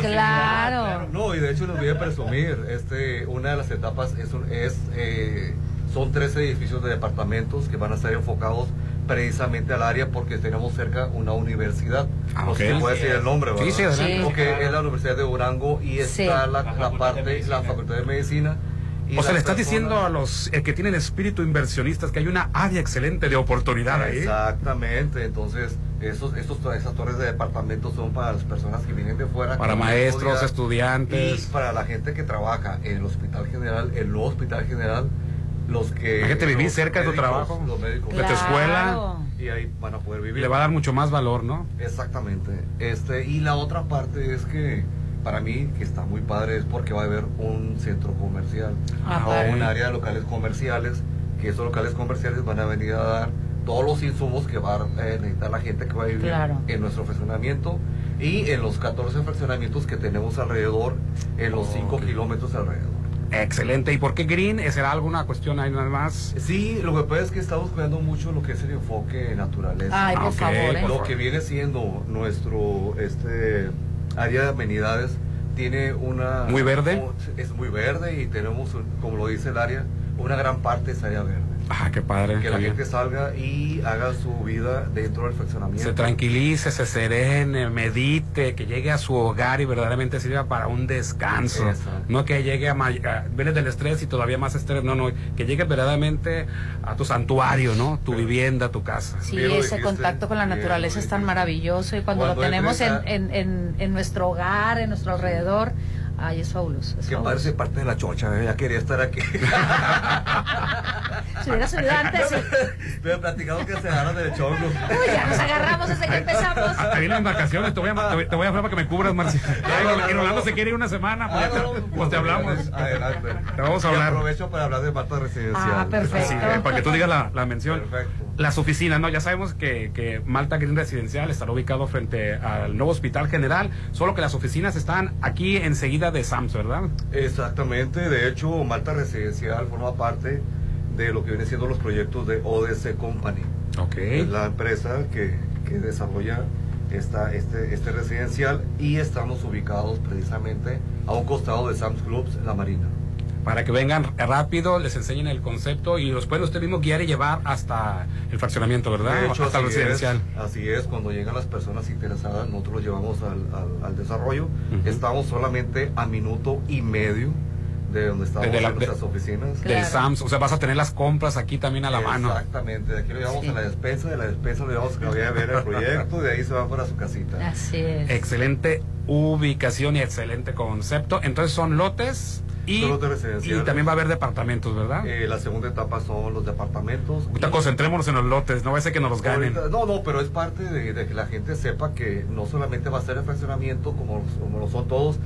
Claro. No, y de hecho les voy a presumir, este, una de las etapas es, un- es eh, son tres edificios de departamentos que van a estar enfocados precisamente al área porque tenemos cerca una universidad. Ah, no sé ok. si puede decir el nombre, ¿verdad? Sí, sí. Sí. Porque es la Universidad de Durango y Sí. está la, la parte, la Facultad de Medicina. y O sea, le estás diciendo a los eh, que tienen espíritu inversionistas que hay una área excelente de oportunidad ahí. Exactamente, entonces esos, esos, esas torres de departamentos son para las personas que vienen de fuera. Para maestros, estudiantes. Y para la gente que trabaja en el Hospital General, el nuevo Hospital General, los que... La gente vivir cerca de tu trabajo, Los médicos. de tu escuela. Y ahí van a poder vivir. Le va a dar mucho más valor, ¿no? Exactamente. Este, y la otra parte es que para mí, que está muy padre, es porque va a haber un centro comercial Ah, o un área de locales comerciales, que esos locales comerciales van a venir a dar todos los insumos que va a necesitar la gente que va a vivir Claro. en nuestro fraccionamiento y en los 14 fraccionamientos que tenemos alrededor, en los 5 kilómetros alrededor. Excelente. ¿Y por qué Green? ¿Será alguna cuestión ahí nada más? Sí, lo que pasa es que estamos cuidando mucho lo que es el enfoque naturaleza. Ay, por Ah, favor, ¿eh? Lo que viene siendo nuestro este área de amenidades tiene una ¿Muy verde? es muy verde y tenemos como lo dice el área una gran parte es área verde Ah, qué padre. que la bien. gente salga y haga su vida dentro del fraccionamiento se tranquilice, se serene, medite, que llegue a su hogar y verdaderamente sirva para un descanso. Exacto. No que llegue a, a- vienes del estrés y todavía más estrés, no, no, que llegue verdaderamente a tu santuario, ¿no? Tu vivienda, tu casa. Sí, lo ese dijiste, contacto con la naturaleza lo es tan maravilloso y cuando, lo Cuando tenemos en, en, en, en nuestro hogar, en nuestro alrededor, ay, es fabuloso. Es que fabuloso. parece parte de la chocha ¿eh? ya quería estar aquí Si hubiera subido antes, sí. me he platicado que se agarran del chongo Uy, ya nos agarramos desde que empezamos. Ahí vienen las vacaciones, te voy a, te voy- te voy a hablar para que me cubras, Marcia. Y Rolando se quiere ir una semana, pues, te- pues te hablamos. adelante Te vamos a Y hablar. aprovecho para hablar de Marta Residencial Ah, perfecto. Sí, eh, para que tú digas la, la mención. Perfecto. Las oficinas, ¿no? Ya sabemos que, que Malta Green Residencial estará ubicado frente al nuevo Hospital General, solo que las oficinas están aquí enseguida de SAMS, ¿verdad? Exactamente, de hecho Malta Residencial forma parte de lo que viene siendo los proyectos de ODC Company. Ok. Es la empresa que, que desarrolla esta, este, este residencial y estamos ubicados precisamente a un costado de Sam's Clubs en la Marina. Para que vengan rápido, les enseñen el concepto y los puede usted mismo guiar y llevar hasta el fraccionamiento, ¿verdad? De hecho, hasta el así residencial. Es, así es, cuando llegan las personas interesadas, nosotros los llevamos al, al- al desarrollo. Ujú. Estamos solamente a minuto y medio de donde estamos De la- en nuestras oficinas. Del Sams, o sea, vas a tener las compras aquí también a la mano. Exactamente, de aquí lo llevamos a la despensa, de la despensa lo llevamos a ver el proyecto, y de ahí se va para su casita. Así es. Excelente ubicación y excelente concepto. Entonces son lotes y, y también va a haber departamentos, ¿verdad? Eh, la segunda etapa son los departamentos. Ahorita concentrémonos en los lotes, no va a ser que nos los ganen. Ahorita- no, no, pero es parte de, de que la gente sepa que no solamente va a ser el fraccionamiento como, como lo son todos,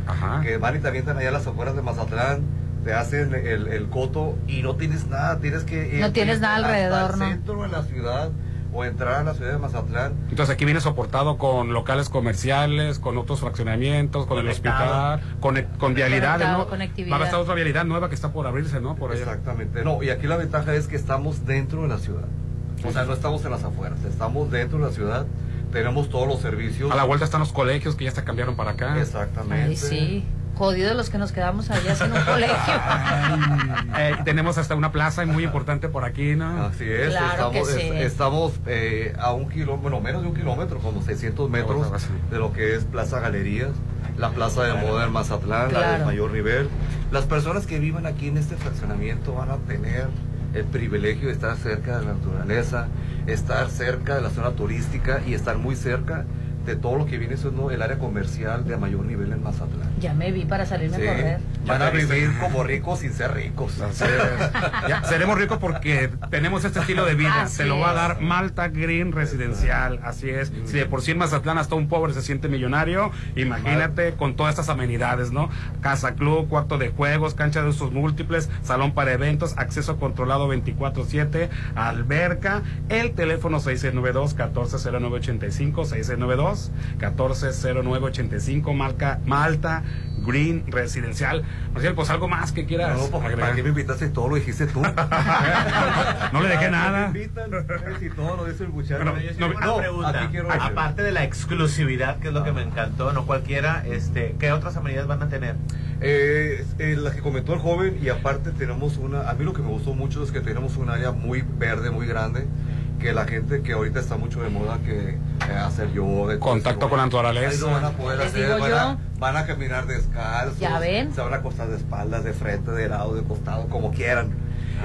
que van y te avientan allá a las afueras de Mazatlán, te hacen el, el coto y no tienes nada, tienes que No tienes nada hasta alrededor, el ¿no? centro de la ciudad o entrar a la ciudad de Mazatlán. Entonces aquí viene soportado con locales comerciales, con otros fraccionamientos, con el hospital, con, con vialidades, ¿no? conectividad. Va a estar otra vialidad nueva que está por abrirse, ¿no? Por allá. Exactamente. No, y aquí la ventaja es que estamos dentro de la ciudad. O sea, no estamos en las afueras, estamos dentro de la ciudad, tenemos todos los servicios. A la vuelta están los colegios que ya se cambiaron para acá. Exactamente. Ay, sí. Jodidos los que nos quedamos allá sin un colegio. Eh, tenemos hasta una plaza muy importante por aquí, ¿no? Así es, Claro que estamos, sí. es- estamos eh, a un kilómetro, bueno, menos de un kilómetro, como 600 metros de lo que es Plaza Galerías, la Plaza de Moda en Mazatlán, la Claro. del mayor nivel. Las personas que vivan aquí en este fraccionamiento van a tener el privilegio de estar cerca de la naturaleza, estar cerca de la zona turística y estar muy cerca de todo lo que viene siendo el área comercial de mayor nivel en Mazatlán. Ya me vi para salirme Sí, a correr. van a vivir como ricos sin ser ricos. Ya, seremos ricos porque tenemos este estilo de vida. Así se lo va a dar Malta Green Residencial. Así es. Si de por sí en Mazatlán hasta un pobre se siente millonario, imagínate con todas estas amenidades, ¿no? Casa club, cuarto de juegos, cancha de usos múltiples, salón para eventos, acceso controlado 24-7, alberca, el teléfono 6692-140985, 6692-140985, marca Malta Green Residencial. Marcial, pues algo más que quieras. No, porque agregar? ¿para qué me invitaste? Todo lo dijiste tú. No le dejé nada. Me invitan, si todo lo dice el muchacho. Bueno, yo sí No, una no, pregunta. quiero Aparte de la exclusividad, que es lo que me encantó, no cualquiera, este, ¿qué otras amenidades van a tener? Eh, eh, la que comentó el joven y aparte tenemos una, a mí lo que me gustó mucho es que tenemos un área muy verde, muy grande, que la gente que ahorita está mucho de moda que eh, hacer yoga, Contacto con la naturaleza. Ahí lo van a poder hacer, van, a, van a caminar descalzos, Ya ven. se van a acostar de espaldas, de frente, de lado, de costado, como quieran.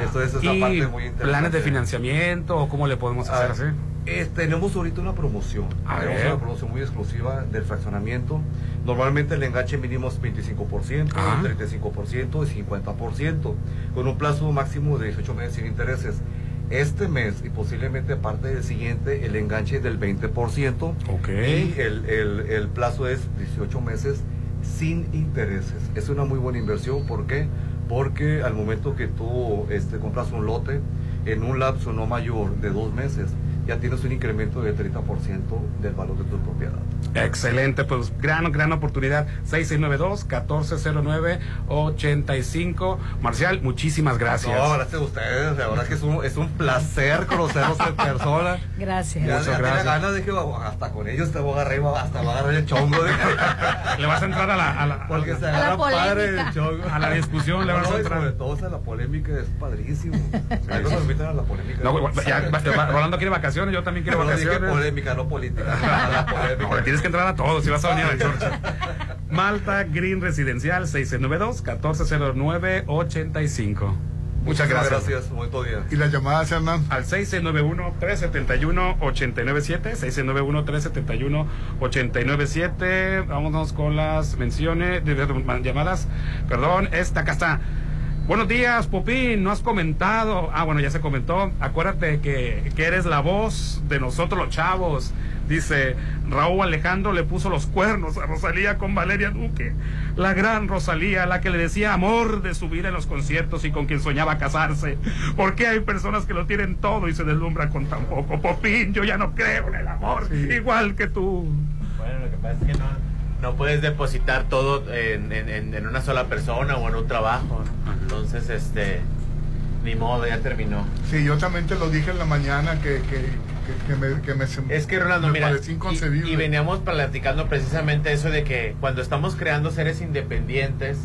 Esto esa es la ¿Y parte muy interesante. planes de financiamiento o cómo le podemos hacer Ah, así? eh, tenemos ahorita una promoción. A tenemos ver. una promoción muy exclusiva del fraccionamiento. Normalmente el enganche mínimo es 25%, Ajá. 35% y 50%, con un plazo máximo de 18 meses sin intereses. Este mes y posiblemente parte del siguiente, el enganche es del 20%. Ok. Y el, el- el plazo es 18 meses sin intereses. Es una muy buena inversión. ¿Por qué? Porque al momento que tú este, compras un lote, en un lapso no mayor de dos meses, ya tienes un incremento del 30% del valor de tu propiedad. Excelente, pues gran, gran oportunidad. 6692-1409-85. Marcial, muchísimas gracias. No, gracias a ustedes. La verdad que es un, es un placer conocerlos en persona. Gracias. Ya, Muchas gracias. ganas de que hasta con ellos te voy a agarrar, y hasta voy a agarrar el chongo. de- Le vas a entrar a la, a la- Porque se A la agarra padre polémica. el chongo. a la discusión, le vas a no, y entrar. sobre todo o sea, la polémica es padrísimo. Ahí nos invitan a la polémica. No, ya, Rolando quiere vacaciones, yo también quiero No dije vacaciones. polémica, no política. A la polémica. Ahora tienes que entrar a todos si vas a venir a Georgia. Malta Green Residencial 6692-1409-85. Muchas gracias. Gracias, buen día. ¿Y las llamadas, Hernán? Al 691-371-897, 691-371-897. Vámonos con las menciones, de- de- de- llamadas. Perdón, esta acá está. Buenos días, Popín, no has comentado. Ah, bueno, ya se comentó. Acuérdate que, que eres la voz de nosotros los chavos. Dice, Raúl Alejandro le puso los cuernos a Rosalía con Valeria Duque. La gran Rosalía, la que le decía amor de su vida en los conciertos y con quien soñaba casarse. ¿Por qué hay personas que lo tienen todo y se deslumbran con tan poco? Popín, yo ya no creo en el amor, igual que tú. Bueno, lo que pasa es que no, no puedes depositar todo en, en- en- en una sola persona o en un trabajo. Entonces, este, ni modo, ya terminó. Sí, yo también te lo dije en la mañana que, que, que, que me, que me Es que Rolando, me mira, pareció y, inconcebible. y veníamos platicando precisamente eso de que cuando estamos creando seres independientes,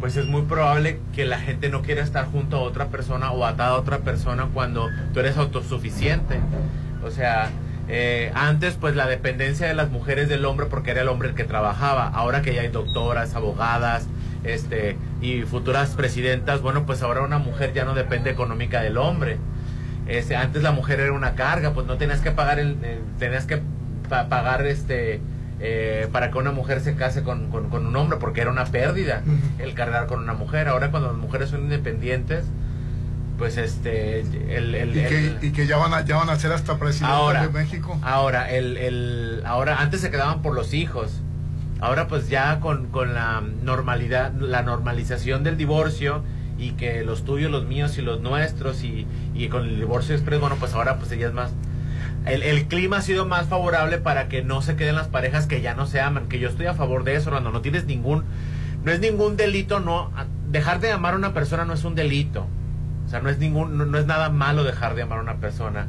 pues es muy probable que la gente no quiera estar junto a otra persona o atada a otra persona cuando tú eres autosuficiente. O sea, eh, antes pues la dependencia de las mujeres del hombre porque era el hombre el que trabajaba. Ahora que ya hay doctoras, abogadas, este, y futuras presidentas, bueno, pues ahora una mujer ya no depende económica del hombre. Este, antes la mujer era una carga, pues no tenías que pagar el, tenías que pa- pagar este eh, para que una mujer se case con, con- con un hombre, porque era una pérdida el cargar con una mujer. Ahora cuando las mujeres son independientes, pues este el, el- Y que, el- y que ya, van a, ya van a ser hasta presidentes Ahora, de México. Ahora, el, el, ahora, antes se quedaban por los hijos. Ahora pues ya con, con la normalidad, la normalización del divorcio y que los tuyos, los míos y los nuestros y, y con el divorcio express, bueno pues ahora pues ella es más... El, el clima ha sido más favorable para que no se queden las parejas que ya no se aman, que yo estoy a favor de eso, Orlando, no tienes ningún... No es ningún delito, no... Dejar de amar a una persona no es un delito. O sea, no es ningún, no, no es nada malo dejar de amar a una persona.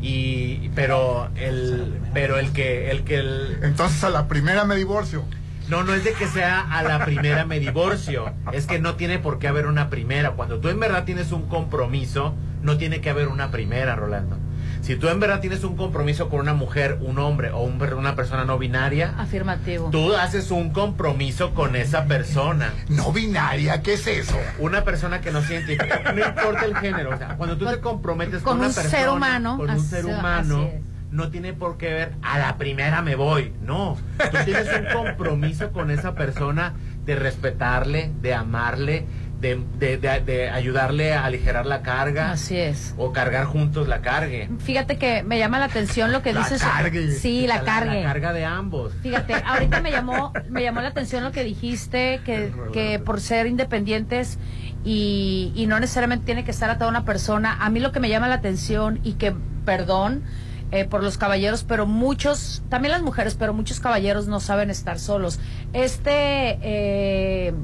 Y, pero el, pero el que, el que el, Entonces a la primera me divorcio. no, no es de que sea a la primera me divorcio. Es que no tiene por qué haber una primera. Cuando tú en verdad tienes un compromiso, no tiene que haber una primera, Rolando. Si tú en verdad tienes un compromiso con una mujer, un hombre o un- una persona no binaria, Afirmativo. tú haces un compromiso con esa persona. No binaria, ¿qué es eso? Una persona que no se identifica, no importa el género. O sea, cuando tú te comprometes con, con una un persona, ser humano, con un así- ser humano, no tiene por qué ver a la primera me voy. No, tú tienes un compromiso con esa persona de respetarle, de amarle, de, de- de- de ayudarle a aligerar la carga. Así es. O cargar juntos la cargue. Fíjate que me llama la atención lo que La dices. cargue. Sí, la, cargue. La carga de ambos. Fíjate, ahorita me llamó, me llamó la atención lo que dijiste, que, que por ser independientes y, y no necesariamente tiene que estar atada una persona. A mí lo que me llama la atención y que, perdón eh, por los caballeros, pero muchos, también las mujeres, pero muchos caballeros no saben estar solos. Este eh,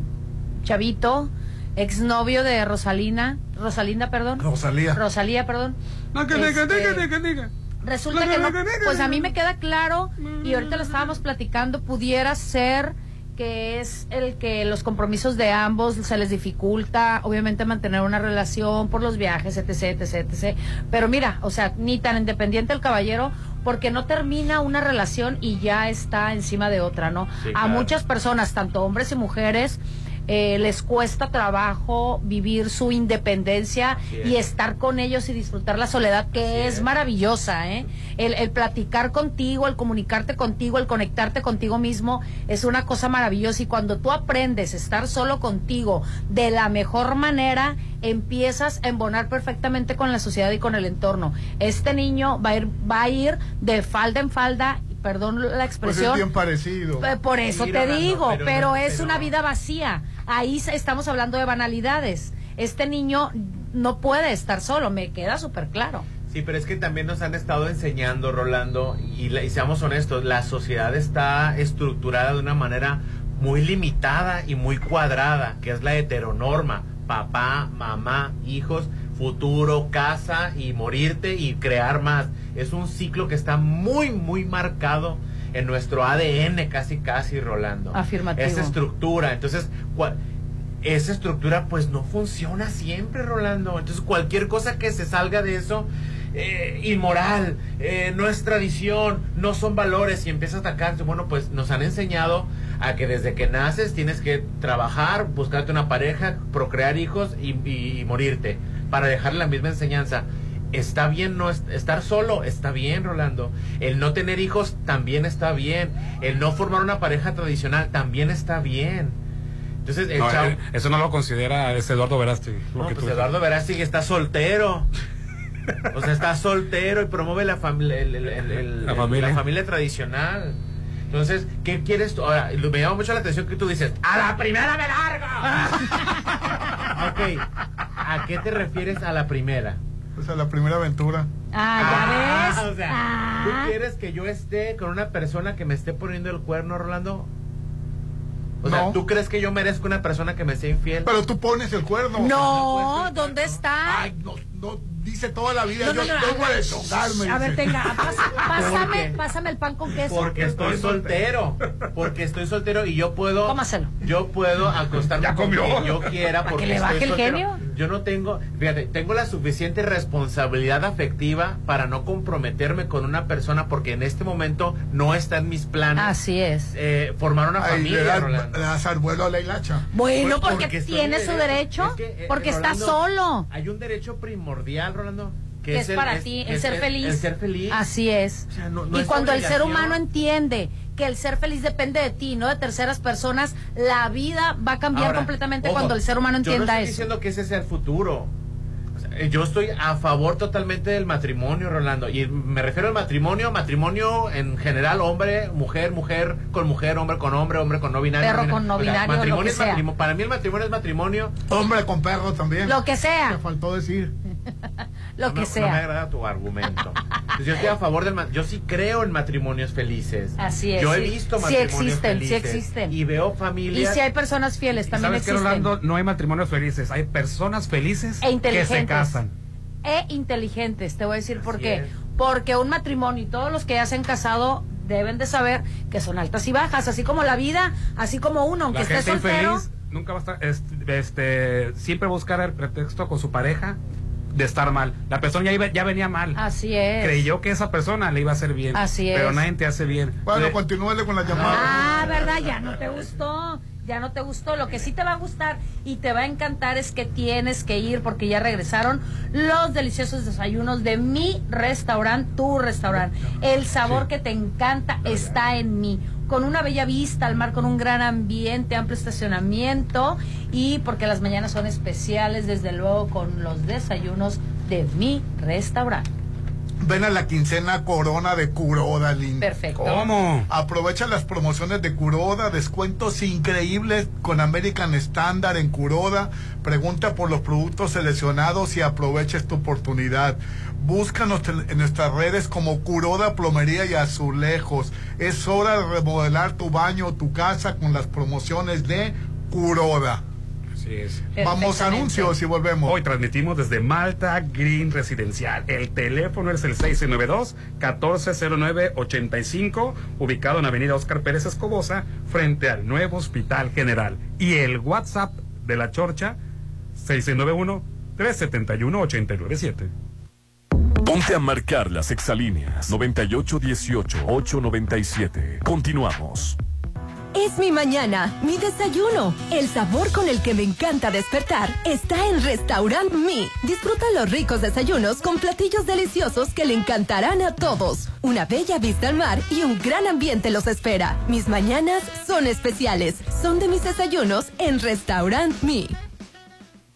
chavito, exnovio de Rosalina, Rosalinda, perdón. Rosalía. Rosalía, perdón. Este, Resulta que no, pues a mí me queda claro y ahorita lo estábamos platicando, pudiera ser que es el que los compromisos de ambos se les dificulta, obviamente mantener una relación por los viajes, etc, etc, etc. Pero mira, o sea, ni tan independiente el caballero porque no termina una relación y ya está encima de otra, ¿no? Sí, A claro. muchas personas, tanto hombres y mujeres, eh, les cuesta trabajo vivir su independencia es. y estar con ellos y disfrutar la soledad, que es, maravillosa, ¿eh? El, el platicar contigo, el comunicarte contigo, el conectarte contigo mismo, es una cosa maravillosa. Y cuando tú aprendes a estar solo contigo de la mejor manera, empiezas a embonar perfectamente con la sociedad y con el entorno. Este niño va a ir, va a ir de falda en falda, y perdón la Pues es expresión, bien parecido. eh, Por eso te digo, pero es pero- una vida vacía. Ahí estamos hablando de banalidades. Este niño no puede estar solo, me queda súper claro. Sí, pero es que también nos han estado enseñando, Rolando, y, la- y seamos honestos, la sociedad está estructurada de una manera muy limitada y muy cuadrada, que es la heteronorma. Papá, mamá, hijos, futuro, casa y morirte y crear más. Es un ciclo que está muy, muy marcado en nuestro ADN casi, casi, Rolando. Afirmativo. Esa estructura. Entonces, cua- esa estructura pues no funciona siempre, Rolando. Entonces cualquier cosa que se salga de eso, eh, inmoral, eh, no es tradición, no son valores y empieza a atacarse, bueno, pues nos han enseñado a que desde que naces tienes que trabajar, buscarte una pareja, procrear hijos y, y- y morirte para dejar la misma enseñanza. Está bien no es- estar solo, está bien, Rolando. El no tener hijos también está bien. El no formar una pareja tradicional también está bien. Entonces, el No, chavo- eh, eso no lo considera ese Eduardo Verástegui. no, pues Eduardo Verástegui está soltero. O sea, está soltero y promueve la, familia el- La familia. la familia tradicional. Entonces, ¿qué quieres tú? Ahora, me llama mucho la atención que tú dices, ¡a la primera me largo! ok, ¿a qué te refieres a la primera? Pues a la primera aventura. Ah, ya ves. o sea, ¿tú quieres que yo esté con una persona que me esté poniendo el cuerno, Rolando? O sea, No. ¿tú crees que yo merezco una persona que me sea infiel? Pero tú pones el cuerno. No, ¿dónde está? Ay, no, no, dice toda la vida, No, yo no, no, vengo a a ver, tenga, pásame, el pan con queso. Porque estoy soltero. Porque estoy soltero y yo puedo. Cómaselo. Yo puedo acostarme Ya con comió. quien yo quiera. Para Porque que le estoy baje el soltero. genio. Yo no tengo, fíjate, tengo la suficiente responsabilidad afectiva para no comprometerme con una persona porque en este momento no está en mis planes. Así es. eh, formar una le familia, das- Rolando. le das al vuelo a la hilacha. Bueno, Pues porque, tiene su derecho, Es que, eh, porque está solo. Hay un derecho primordial, Rolando. Que es, el- para es- ti, el ser feliz. El ser feliz. Así es. O sea, no- no y es cuando el ser humano entiende que el ser feliz depende de ti, no de terceras personas, la vida va a cambiar Ahora, completamente ojo, cuando el ser humano yo no entienda estoy eso. diciendo que ese sea el futuro. O sea, eh, yo estoy a favor totalmente del matrimonio, Rolando. Y me refiero al matrimonio, matrimonio en general, hombre, mujer, mujer con mujer, hombre con hombre, hombre con no binario. Perro binario. con no O sea, binario, lo matrimonio que es sea. matrimonio. Para mí el matrimonio es matrimonio. Hombre con perro también. Lo que sea. Te faltó decir. Lo No que sea. No me agrada tu argumento. Yo estoy a favor del Yo sí creo en matrimonios felices. Así es, Yo he visto Sí matrimonios existen, sí felices. existen. Y veo Y familias. si hay personas fieles, también ¿Sabes qué, existen. Rolando? No hay matrimonios felices, hay personas felices E que se casan. e inteligentes. Te voy a decir por Así qué. es. Porque un matrimonio y todos los que ya se han casado deben de saber que son altas y bajas, así como la vida, así como uno, aunque esté soltero. infeliz nunca va a estar, este, este, siempre buscar el pretexto con su pareja de estar mal. La persona ya, iba- ya venía mal. Así es. Creyó que esa persona le iba a hacer bien. Así Pero es. nadie te hace bien. Bueno, Le- continúele con la llamada. Ah, ¿verdad? Ya no te gustó. Ya no te gustó. Lo que sí te va a gustar y te va a encantar es que tienes que ir porque ya regresaron los deliciosos desayunos de mi restaurante, tu restaurante. El sabor que te encanta está en mí. Con una bella vista al mar, con un gran ambiente, amplio estacionamiento y porque las mañanas son especiales, desde luego, con los desayunos de mi restaurante. Ven a la quincena Corona de Curoda, Lin. Perfecto. ¿Cómo? Aprovecha las promociones de Curoda, descuentos increíbles con American Standard en Curoda. Pregunta por los productos seleccionados y aprovecha esta oportunidad. Búscanos en nuestras redes como Curoda Plomería y Azulejos. Es hora de remodelar tu baño o tu casa con las promociones de Curoda. Así es. Vamos a anuncios y volvemos. Hoy transmitimos desde Malta Green Residencial. El teléfono es el 692-1409-85, ubicado en Avenida Oscar Pérez Escobosa, frente al nuevo Hospital General. Y el WhatsApp de la Chorcha, 691-371-897. Ponte a marcar las exalíneas 9818-897. Continuamos. Es mi mañana, mi desayuno. El sabor con el que me encanta despertar está en Restaurant Mi. Disfruta los ricos desayunos con platillos deliciosos que le encantarán a todos. Una bella vista al mar y un gran ambiente los espera. Mis mañanas son especiales. Son de mis desayunos en Restaurant Mi.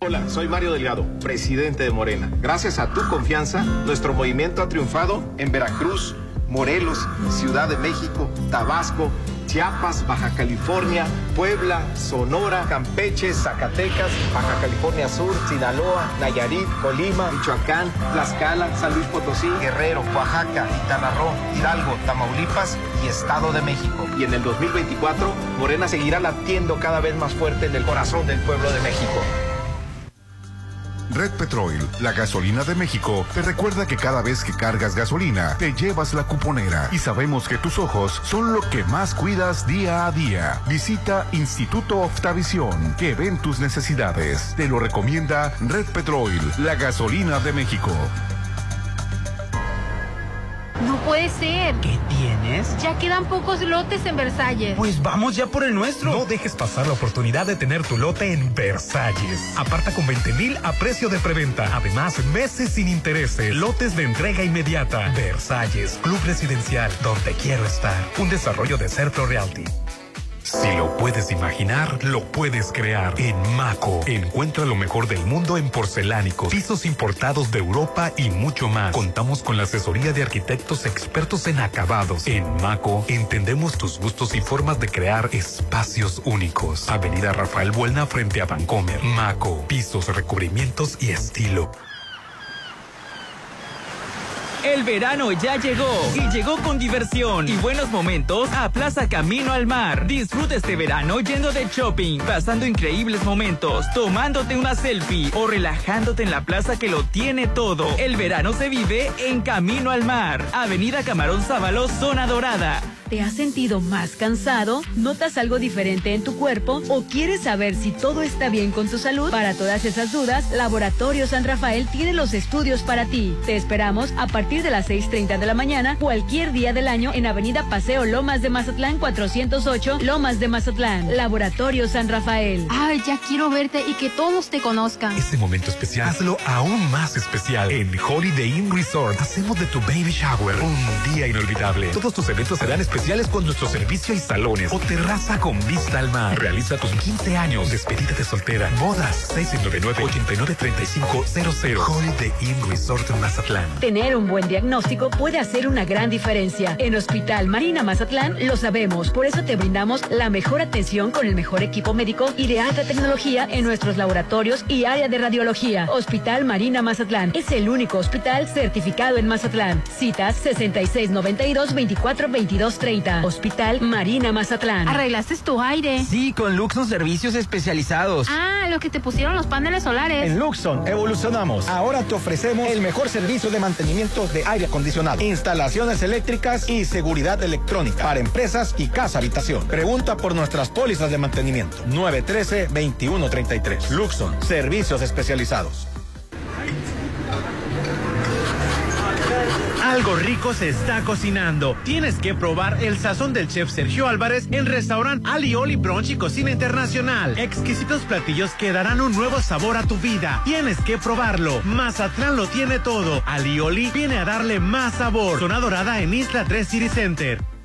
Hola, soy Mario Delgado, presidente de Morena. Gracias a tu confianza, nuestro movimiento ha triunfado en Veracruz, Morelos, Ciudad de México, Tabasco, Chiapas, Baja California, Puebla, Sonora, Campeche, Zacatecas, Baja California Sur, Sinaloa, Nayarit, Colima, Michoacán, Tlaxcala, San Luis Potosí, Guerrero, Oaxaca, Quintana Hidalgo, Tamaulipas y Estado de México. Y en el 2024, Morena seguirá latiendo cada vez más fuerte en el corazón del pueblo de México. Red Petrol, la gasolina de México, te recuerda que cada vez que cargas gasolina, te llevas la cuponera. Y sabemos que tus ojos son lo que más cuidas día a día. Visita Instituto Oftavisión, que ven tus necesidades. Te lo recomienda Red Petrol, la gasolina de México. No puede ser. ¿Qué tienes? Ya quedan pocos lotes en Versalles. Pues vamos ya por el nuestro. No dejes pasar la oportunidad de tener tu lote en Versalles. Aparta con 20 mil a precio de preventa. Además, meses sin intereses. Lotes de entrega inmediata. Versalles, Club Residencial, donde quiero estar. Un desarrollo de Serpro Realty. Si lo puedes imaginar, lo puedes crear. En Maco, encuentra lo mejor del mundo en porcelánicos, pisos importados de Europa y mucho más. Contamos con la asesoría de arquitectos expertos en acabados. En Maco, entendemos tus gustos y formas de crear espacios únicos. Avenida Rafael Buelna frente a Vancomer. Maco, pisos, recubrimientos y estilo. El verano ya llegó y llegó con diversión y buenos momentos a Plaza Camino al Mar. Disfruta este verano yendo de shopping, pasando increíbles momentos, tomándote una selfie o relajándote en la plaza que lo tiene todo. El verano se vive en Camino al Mar. Avenida Camarón Sábalo, Zona Dorada. ¿Te has sentido más cansado? ¿Notas algo diferente en tu cuerpo? ¿O quieres saber si todo está bien con tu salud? Para todas esas dudas, Laboratorio San Rafael tiene los estudios para ti. Te esperamos a partir de las 6.30 de la mañana, cualquier día del año, en Avenida Paseo Lomas de Mazatlán 408, Lomas de Mazatlán. Laboratorio San Rafael. Ay, ya quiero verte y que todos te conozcan. Este momento especial, hazlo aún más especial. En Holiday Inn Resort, hacemos de tu baby shower un día inolvidable. Todos tus eventos serán especiales con nuestro servicio y salones o terraza con vista al mar. Realiza tus 15 años, despedida de soltera, bodas, 699-893500. Holiday Inn Resort Mazatlán. Tener un buen diagnóstico puede hacer una gran diferencia. En Hospital Marina Mazatlán lo sabemos, por eso te brindamos la mejor atención con el mejor equipo médico y de alta tecnología en nuestros laboratorios y área de radiología. Hospital Marina Mazatlán es el único hospital certificado en Mazatlán. Citas 6692 24 22 Hospital Marina Mazatlán. ¿Arreglaste tu aire? Sí, con Luxon Servicios Especializados. Ah, lo que te pusieron los paneles solares. En Luxon evolucionamos. Ahora te ofrecemos el mejor servicio de mantenimiento de aire acondicionado, instalaciones eléctricas y seguridad electrónica para empresas y casa habitación. Pregunta por nuestras pólizas de mantenimiento. 913-2133. Luxon, servicios especializados. Algo rico se está cocinando. Tienes que probar el sazón del chef Sergio Álvarez en restaurante Alioli Brunch y Cocina Internacional. Exquisitos platillos que darán un nuevo sabor a tu vida. Tienes que probarlo. Mazatlán lo tiene todo. Alioli viene a darle más sabor. Zona Dorada en Isla 3 City Center.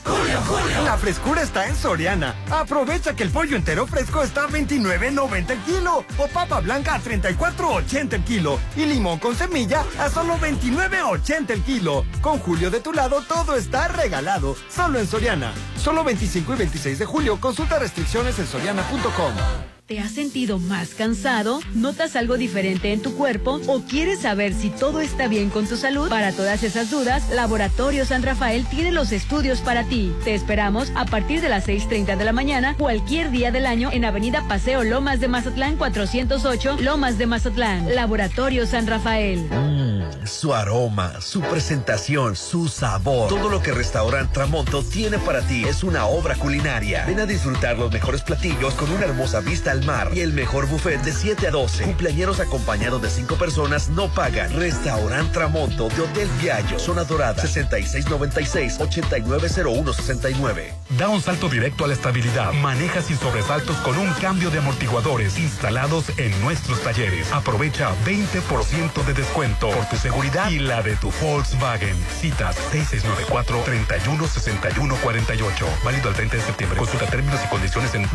La frescura está en Soriana. Aprovecha que el pollo entero fresco está a 29.90 el kilo. O papa blanca a 34.80 el kilo. Y limón con semilla a solo 29.80 el kilo. Con Julio de tu lado todo está regalado. Solo en Soriana. Solo 25 y 26 de julio. Consulta restricciones en soriana.com. ¿Te has sentido más cansado? ¿Notas algo diferente en tu cuerpo? ¿O quieres saber si todo está bien con tu salud? Para todas esas dudas, Laboratorio San Rafael tiene los estudios para ti. Te esperamos a partir de las 6.30 de la mañana, cualquier día del año, en Avenida Paseo Lomas de Mazatlán 408, Lomas de Mazatlán. Laboratorio San Rafael. Mm, su aroma, su presentación, su sabor. Todo lo que Restaurant Tramonto tiene para ti es una obra culinaria. Ven a disfrutar los mejores platillos con una hermosa vista al mar y el mejor buffet de 7 a 12. Cumpleañeros acompañados de 5 personas no pagan. Restaurant Tramonto de Hotel Viallo, Zona Dorada, 6696-890169. Da un salto directo a la estabilidad. Maneja sin sobresaltos con un cambio de amortiguadores instalados en nuestros talleres. Aprovecha 20% de descuento por tu seguridad y la de tu Volkswagen. Citas 6694-316148. Válido al 30 de septiembre. Consulta términos y condiciones en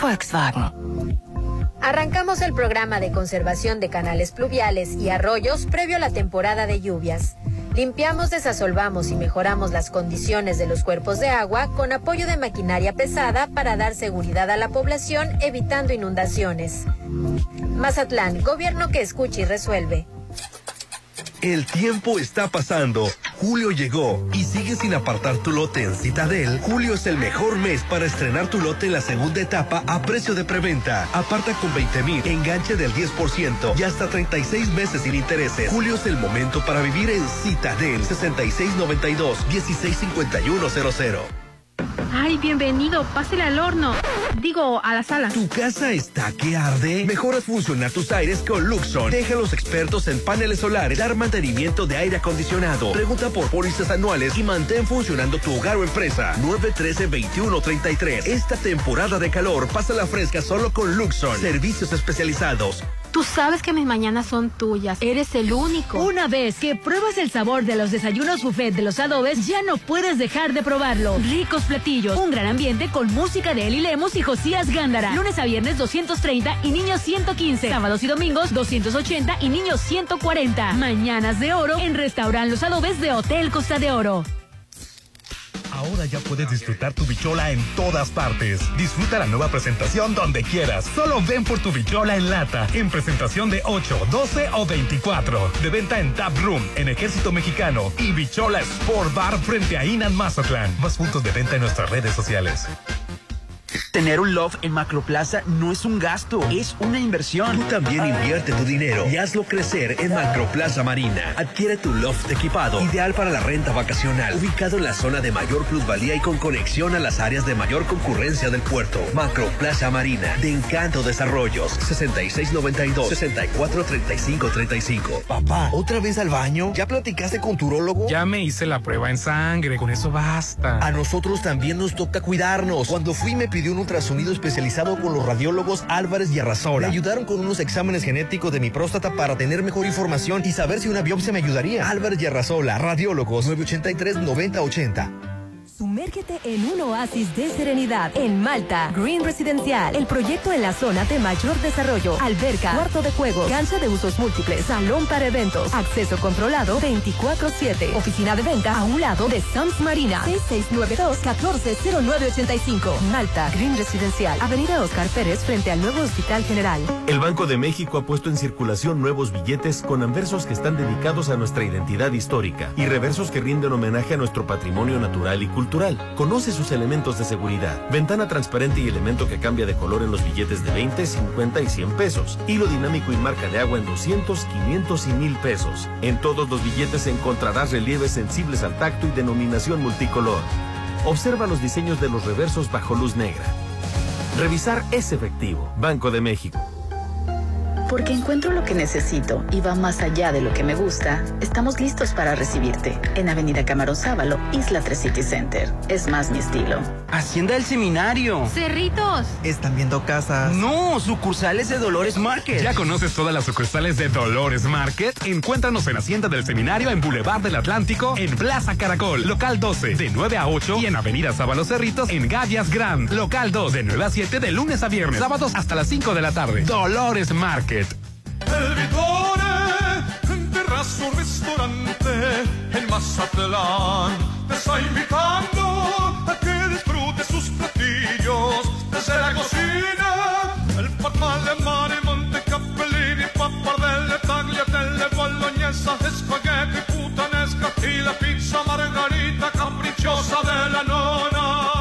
Volkswagen. Arrancamos el programa de conservación de canales pluviales y arroyos previo a la temporada de lluvias. Limpiamos, desasolvamos y mejoramos las condiciones de los cuerpos de agua con apoyo de maquinaria pesada para dar seguridad a la población evitando inundaciones. Mazatlán, gobierno que escucha y resuelve. El tiempo está pasando. Julio llegó y sigue sin apartar tu lote en Citadel. Julio es el mejor mes para estrenar tu lote en la segunda etapa a precio de preventa. Aparta con 20 mil, enganche del 10% y hasta 36 meses sin intereses. Julio es el momento para vivir en Citadel 6692-165100. Ay, bienvenido, pásele al horno. Digo, a la sala. ¿Tu casa está que arde? Mejoras funcionar tus aires con Luxon. Deja a los expertos en paneles solares dar mantenimiento de aire acondicionado. Pregunta por pólizas anuales y mantén funcionando tu hogar o empresa. 913-2133. Esta temporada de calor, pasa la fresca solo con Luxon. Servicios especializados. Tú sabes que mis mañanas son tuyas. Eres el único. Una vez que pruebas el sabor de los desayunos buffet de los adobes, ya no puedes dejar de probarlo. Ricos platillos, un gran ambiente con música de Eli Lemos y Josías Gándara. Lunes a viernes 230 y niños 115. Sábados y domingos 280 y niños 140. Mañanas de oro en Restaurant Los Adobes de Hotel Costa de Oro. Ahora ya puedes disfrutar tu bichola en todas partes. Disfruta la nueva presentación donde quieras. Solo ven por tu bichola en lata, en presentación de 8, 12 o 24. De venta en Tap Room, en Ejército Mexicano y Bichola Sport Bar frente a Inan Mazatlán. Más puntos de venta en nuestras redes sociales. Tener un loft en Macroplaza no es un gasto, es una inversión. Tú también invierte tu dinero y hazlo crecer en Macroplaza Marina. Adquiere tu loft equipado, ideal para la renta vacacional, ubicado en la zona de mayor plusvalía y con conexión a las áreas de mayor concurrencia del puerto. Macroplaza Marina, de Encanto Desarrollos, 6692-643535. Papá, ¿otra vez al baño? ¿Ya platicaste con tu urólogo? Ya me hice la prueba en sangre, con eso basta. A nosotros también nos toca cuidarnos. Cuando fui me pidió un ultrasonido especializado con los radiólogos Álvarez y Arrasola. Me ayudaron con unos exámenes genéticos de mi próstata para tener mejor información y saber si una biopsia me ayudaría. Álvarez y Arrasola, radiólogos 983-9080. Sumérgete en un oasis de serenidad en Malta. Green Residencial, el proyecto en la zona de mayor desarrollo. Alberca, cuarto de juego, cancha de usos múltiples, salón para eventos, acceso controlado 24-7. Oficina de venta a un lado de Sams Marina. 6692-140985. Malta, Green Residencial, Avenida Oscar Pérez frente al nuevo Hospital General. El Banco de México ha puesto en circulación nuevos billetes con anversos que están dedicados a nuestra identidad histórica y reversos que rinden homenaje a nuestro patrimonio natural y cultural. Conoce sus elementos de seguridad. Ventana transparente y elemento que cambia de color en los billetes de 20, 50 y 100 pesos. Hilo dinámico y marca de agua en 200, 500 y 1000 pesos. En todos los billetes encontrarás relieves sensibles al tacto y denominación multicolor. Observa los diseños de los reversos bajo luz negra. Revisar es efectivo. Banco de México. Porque encuentro lo que necesito y va más allá de lo que me gusta, estamos listos para recibirte en Avenida Camarón Sábalo, Isla 3 City Center. Es más mi estilo. Hacienda del Seminario. Cerritos. Están viendo casas. No, sucursales de Dolores Market. ¿Ya conoces todas las sucursales de Dolores Market? Encuéntranos en Hacienda del Seminario en Boulevard del Atlántico, en Plaza Caracol, local 12, de 9 a 8 y en Avenida Sábalo Cerritos, en Gavias Grand, local 2, de 9 a 7 de lunes a viernes, sábados hasta las 5 de la tarde. Dolores Market. El Vitore, en terrazo restaurante en Mazatlán, te está invitando a que disfrutes sus platillos desde la cocina. El formal de mar y monte capellini, pappardelle, tagliatelle, bolognesa, espagueti, putanesca y la pizza margarita capricciosa de la nona.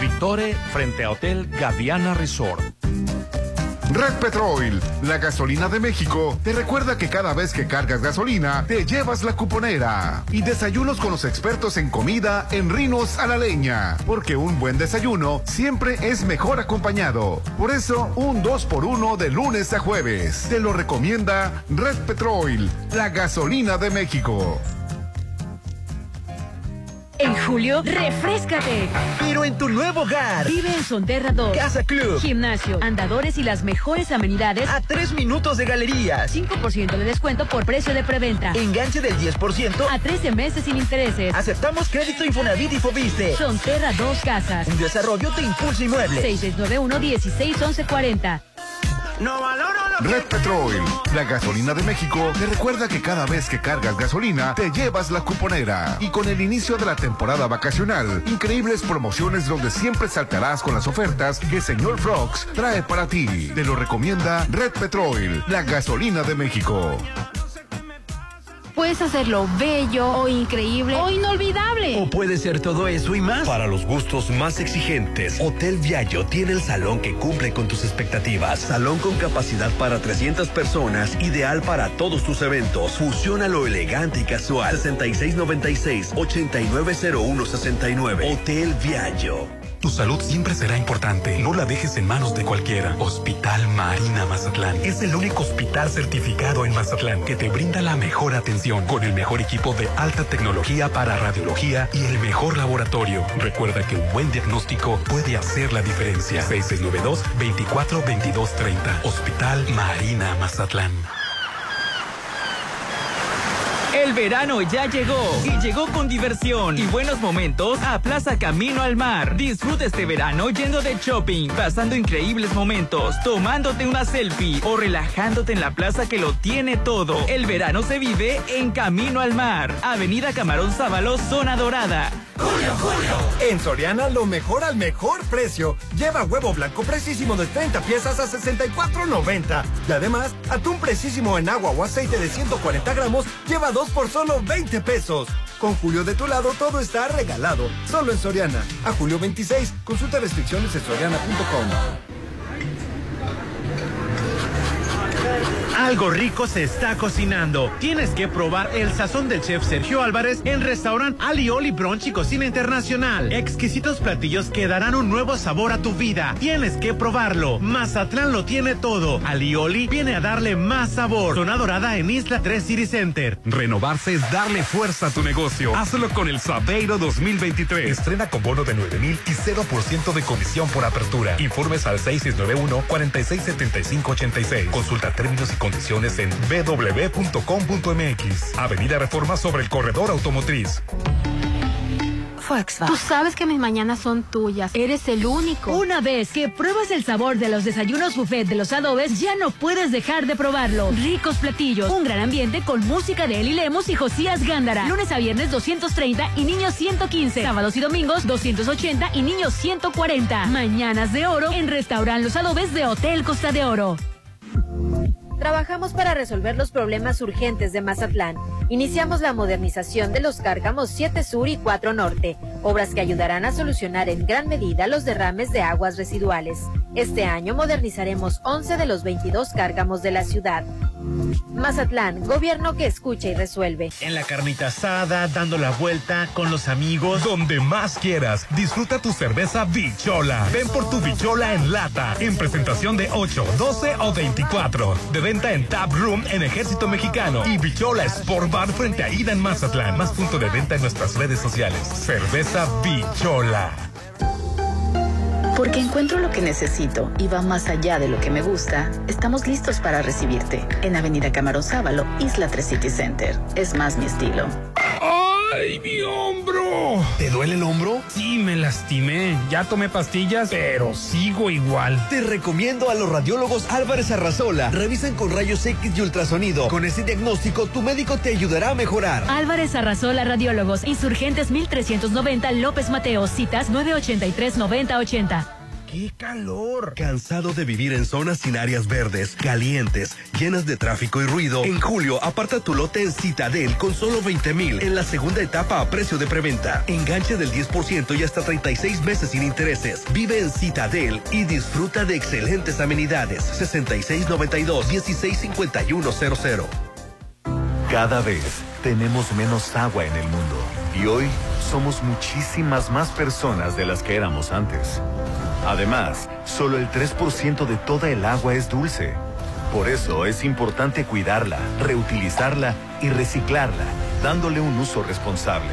Vitore frente a Hotel Gaviana Resort. Red Petrol, la gasolina de México, te recuerda que cada vez que cargas gasolina, te llevas la cuponera. Y desayunos con los expertos en comida en Rinos a la Leña. Porque un buen desayuno siempre es mejor acompañado. Por eso, un 2 por 1 de lunes a jueves. Te lo recomienda Red Petrol, la gasolina de México. En julio, refrescate. Pero en tu nuevo hogar. Vive en Sonterra 2. Casa Club. Gimnasio, andadores y las mejores amenidades. A tres minutos de galerías. 5% de descuento por precio de preventa. Enganche del 10%. A 13 meses sin intereses. Aceptamos crédito Infonavit y Fobiste. Sonterra 2 Casas. Un desarrollo de Impulso Inmueble. 6691-161140. No valoro Red Petrol, la gasolina de México, te recuerda que cada vez que cargas gasolina, te llevas la cuponera. Y con el inicio de la temporada vacacional, increíbles promociones donde siempre saltarás con las ofertas que Señor Frogs trae para ti. Te lo recomienda Red Petrol, la gasolina de México. Puedes hacerlo bello o increíble o inolvidable. O puede ser todo eso y más. Para los gustos más exigentes, Hotel Viallo tiene el salón que cumple con tus expectativas. Salón con capacidad para 300 personas, ideal para todos tus eventos. Fusiona lo elegante y casual. 6696-890169. Hotel Viallo. Tu salud siempre será importante. No la dejes en manos de cualquiera. Hospital Marina Mazatlán es el único hospital certificado en Mazatlán que te brinda la mejor atención con el mejor equipo de alta tecnología para radiología y el mejor laboratorio. Recuerda que un buen diagnóstico puede hacer la diferencia. 6692-242230. Hospital Marina Mazatlán. El verano ya llegó y llegó con diversión y buenos momentos a Plaza Camino al Mar. Disfruta este verano yendo de shopping, pasando increíbles momentos, tomándote una selfie o relajándote en la plaza que lo tiene todo. El verano se vive en Camino al Mar. Avenida Camarón Sábalo, zona dorada. Julio, Julio. En Soriana lo mejor al mejor precio. Lleva huevo blanco precisísimo de 30 piezas a 64.90. Y además, atún precisísimo en agua o aceite de 140 gramos lleva dos por solo 20 pesos. Con Julio de tu lado todo está regalado. Solo en Soriana. A julio 26. Consulta restricciones en soriana.com. Algo rico se está cocinando. Tienes que probar el sazón del chef Sergio Álvarez en restaurant Alioli Brunch y Cocina Internacional. Exquisitos platillos que darán un nuevo sabor a tu vida. Tienes que probarlo. Mazatlán lo tiene todo. Alioli viene a darle más sabor. Zona Dorada en Isla 3 City Center. Renovarse es darle fuerza a tu negocio. Hazlo con el Sabeiro 2023. Estrena con bono de 9 mil y 0% de comisión por apertura. Informes al 6691-467586. Consulta términos y condiciones en www.com.mx. Avenida Reforma sobre el corredor automotriz. Tú sabes que mis mañanas son tuyas. Eres el único. Una vez que pruebas el sabor de los desayunos buffet de los adobes, ya no puedes dejar de probarlo. Ricos platillos, un gran ambiente con música de Eli Lemos y Josías Gándara. Lunes a viernes 230 y niños 115. Sábados y domingos 280 y niños 140. Mañanas de oro en Restaurant Los Adobes de Hotel Costa de Oro. Trabajamos para resolver los problemas urgentes de Mazatlán. Iniciamos la modernización de los cárcamos 7 Sur y 4 Norte, obras que ayudarán a solucionar en gran medida los derrames de aguas residuales. Este año modernizaremos 11 de los 22 cárcamos de la ciudad. Mazatlán, gobierno que escucha y resuelve. En la carnita asada, dando la vuelta con los amigos. Donde más quieras, disfruta tu cerveza Bichola. Ven por tu Bichola en lata, en presentación de 8, 12 o 24. De venta en Tap Room en Ejército Mexicano y Bichola Sport Bar frente a Ida en Mazatlán. Más punto de venta en nuestras redes sociales. Cerveza Bichola. Porque encuentro lo que necesito y va más allá de lo que me gusta, estamos listos para recibirte en Avenida Camarón Sábalo, Isla 3 City Center. Es más mi estilo. ¡Ay, mi hombro! ¿Te duele el hombro? Sí, me lastimé. Ya tomé pastillas, pero sigo igual. Te recomiendo a los radiólogos Álvarez Arrazola. Revisan con rayos X y ultrasonido. Con ese diagnóstico, tu médico te ayudará a mejorar. Álvarez Arrazola Radiólogos, Insurgentes 1390 López Mateos, citas 983-9080. ¡Qué calor! ¿Cansado de vivir en zonas sin áreas verdes, calientes, llenas de tráfico y ruido? En julio, aparta tu lote en Citadel con solo 20 mil en la segunda etapa a precio de preventa. Enganche del 10% y hasta 36 meses sin intereses. Vive en Citadel y disfruta de excelentes amenidades. 6692-165100. Cada vez tenemos menos agua en el mundo y hoy somos muchísimas más personas de las que éramos antes. Además, solo el 3% de toda el agua es dulce. Por eso es importante cuidarla, reutilizarla y reciclarla, dándole un uso responsable.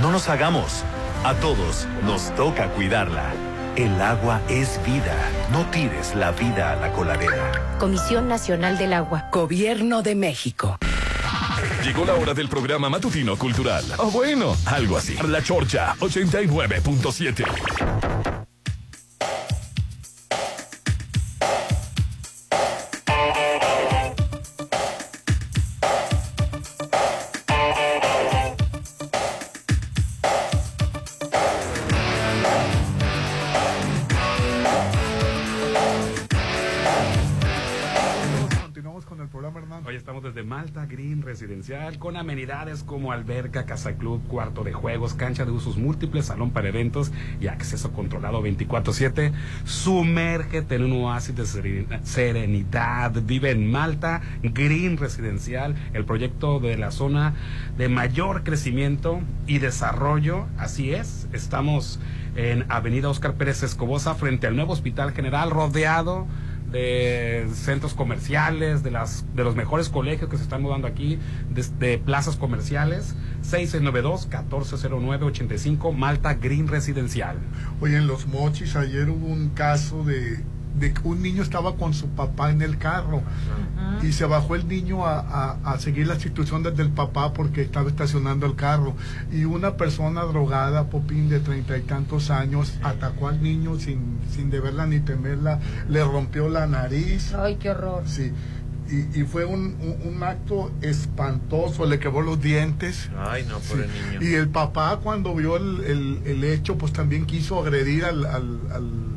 No nos hagamos. A todos nos toca cuidarla. El agua es vida. No tires la vida a la coladera. Comisión Nacional del Agua. Gobierno de México. Llegó la hora del programa matutino cultural. O bueno, algo así. La Chorcha 89.7. Residencial con amenidades como alberca, casa club, cuarto de juegos, cancha de usos múltiples, salón para eventos y acceso controlado 24/7. Sumérgete en un oasis de seren- serenidad. Vive en Malta Green Residencial, el proyecto de la zona de mayor crecimiento y desarrollo. Así es, estamos en Avenida Oscar Pérez Escobosa frente al nuevo Hospital General rodeado de centros comerciales, de las de los mejores colegios que se están mudando aquí, de, de plazas comerciales, 6692-1409-85, Malta Green Residencial. Oye, en Los Mochis ayer hubo un caso de de que un niño estaba con su papá en el carro y se bajó el niño a, a- a seguir las instrucciones del papá porque estaba estacionando el carro y una persona drogada, Popín, de treinta y tantos años, atacó al niño sin, sin deberla ni temerla, le rompió la nariz. Ay, qué horror. Sí. Y, y fue un, un- un acto espantoso, le quebró los dientes. Ay, no, pobre niño. Y el papá cuando vio el, el- el hecho, pues también quiso agredir al, al, al-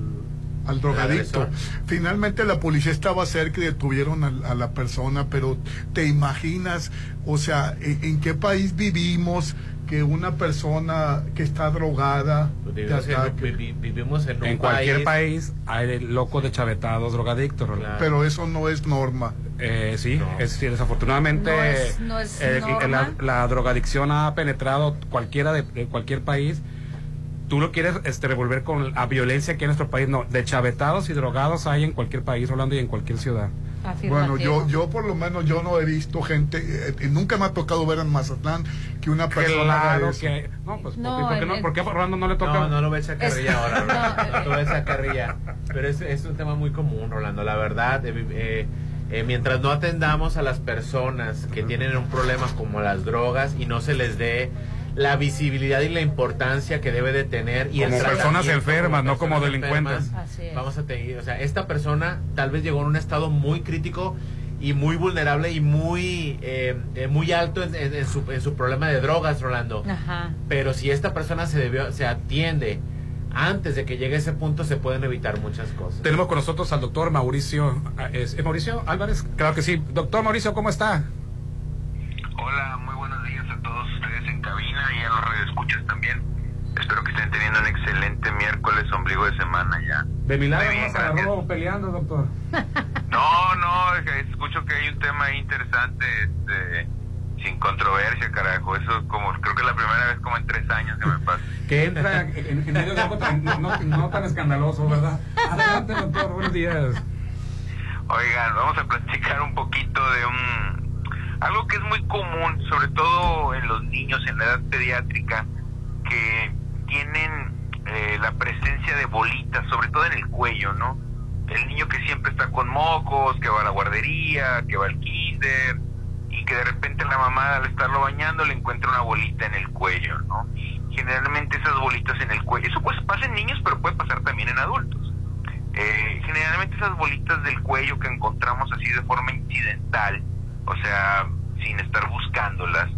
al drogadicto. Finalmente la policía estaba cerca y detuvieron a, a la persona, pero te imaginas, o sea, ¿en, en qué país vivimos que una persona que está drogada Vivimos en, ataque? vi- vi- vivimos en un En cualquier país hay locos de chavetados, drogadictos. Rolando. Pero eso no es norma. Eh, sí, es decir, desafortunadamente No es- no es eh, norma. la, la drogadicción ha penetrado cualquiera de, de cualquier país. Tú lo quieres este, revolver con la violencia aquí en nuestro país. No, de chavetados y drogados hay en cualquier país, Rolando, y en cualquier ciudad. Bueno, yo, yo por lo menos yo no he visto gente, eh, eh, nunca me ha tocado ver en Mazatlán que una persona haga Claro eso. que no, pues No, ¿por qué en- no? en- ¿Por qué a Rolando no le toca? No, no lo ves a carrilla Es- ahora, No lo ves a carrilla. Pero es, es un tema muy común, Rolando. La verdad, eh, eh, eh, mientras no atendamos a las personas que tienen un problema como las drogas y no se les dé la visibilidad y la importancia que debe de tener y el Como personas enfermas, no como personas delincuentes. enfermas, Así es. Vamos a tener, o sea, esta persona tal vez llegó en un estado muy crítico y muy vulnerable y muy eh, eh, muy alto en, en- en su, en su problema de drogas, Rolando. Ajá. Pero si esta persona se debió, se atiende antes de que llegue a ese punto, se pueden evitar muchas cosas. Tenemos con nosotros al doctor Mauricio. ah, ¿Es, ¿es Mauricio Álvarez? Claro que sí. Doctor Mauricio, ¿cómo está? Hola, muy cabina y a los radioescuchas también. Espero que estén teniendo un excelente miércoles, ombligo de semana ya. De bien, nos agarró peleando, doctor. No, no, es escucho que hay un tema interesante, este, sin controversia, carajo. Eso como, creo que es la primera vez como en tres años que me pasa. Que entra en, en medio de algo tan, no, no- no tan escandaloso, ¿verdad? Adelante, doctor. Buenos días. Oigan, vamos a platicar un poquito de un algo que es muy común, sobre todo en los niños en la edad pediátrica, que tienen eh, la presencia de bolitas, sobre todo en el cuello, ¿no? El niño que siempre está con mocos, que va a la guardería, que va al kinder, y que de repente la mamá al estarlo bañando le encuentra una bolita en el cuello, ¿no? Generalmente esas bolitas en el cuello, eso pues pasa en niños, pero puede pasar también en adultos. Eh, generalmente esas bolitas del cuello que encontramos así de forma incidental, o sea, sin estar buscándolas,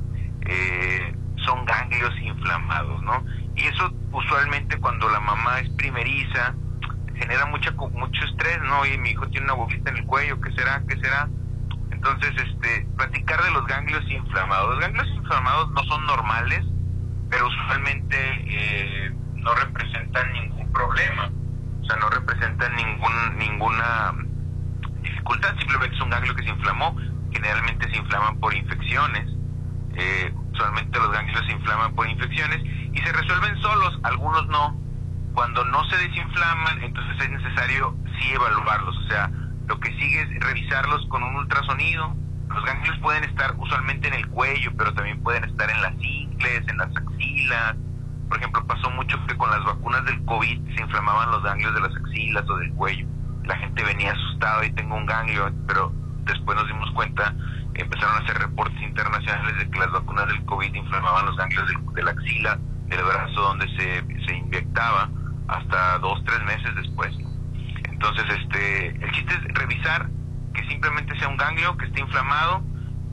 eh, son ganglios inflamados, ¿no? Y eso usualmente cuando la mamá es primeriza, genera mucha mucho estrés, ¿no? Oye, mi hijo tiene una bolita en el cuello, ¿qué será? ¿Qué será? Entonces, este, platicar de los ganglios inflamados. Los ganglios inflamados no son normales, pero usualmente eh, no representan ningún problema. O sea, no representan ningún, ninguna dificultad, simplemente es un ganglio que se inflamó. Generalmente se inflaman por infecciones. Eh, usualmente los ganglios se inflaman por infecciones y se resuelven solos, algunos no. Cuando no se desinflaman, entonces es necesario sí evaluarlos. O sea, lo que sigue es revisarlos con un ultrasonido. Los ganglios pueden estar usualmente en el cuello, pero también pueden estar en las ingles, en las axilas. Por ejemplo, pasó mucho que con las vacunas del COVID se inflamaban los ganglios de las axilas o del cuello. La gente venía asustada y tengo un ganglio, pero después nos dimos cuenta, empezaron a hacer reportes internacionales de que las vacunas del COVID inflamaban los ganglios de la axila, del brazo donde se, se inyectaba, hasta dos, tres meses después. Entonces, este, el chiste es revisar que simplemente sea un ganglio que esté inflamado,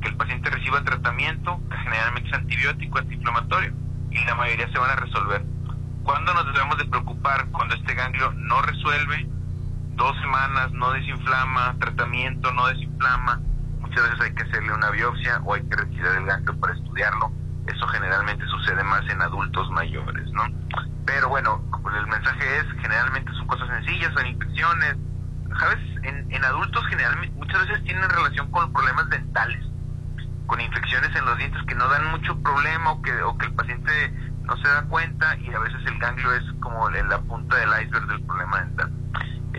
que el paciente reciba tratamiento, que generalmente es antibiótico, antiinflamatorio, y la mayoría se van a resolver. ¿Cuándo nos debemos de preocupar? Cuando este ganglio no resuelve, dos semanas no desinflama, tratamiento no desinflama, muchas veces hay que hacerle una biopsia o hay que retirar el ganglio para estudiarlo. Eso generalmente sucede más en adultos mayores, ¿no? Pero bueno, el mensaje es, generalmente son cosas sencillas, son infecciones. ¿Sabes? En, en adultos generalmente muchas veces tienen relación con problemas dentales, con infecciones en los dientes que no dan mucho problema o que, o que el paciente no se da cuenta y a veces el ganglio es como la punta del iceberg del problema dental.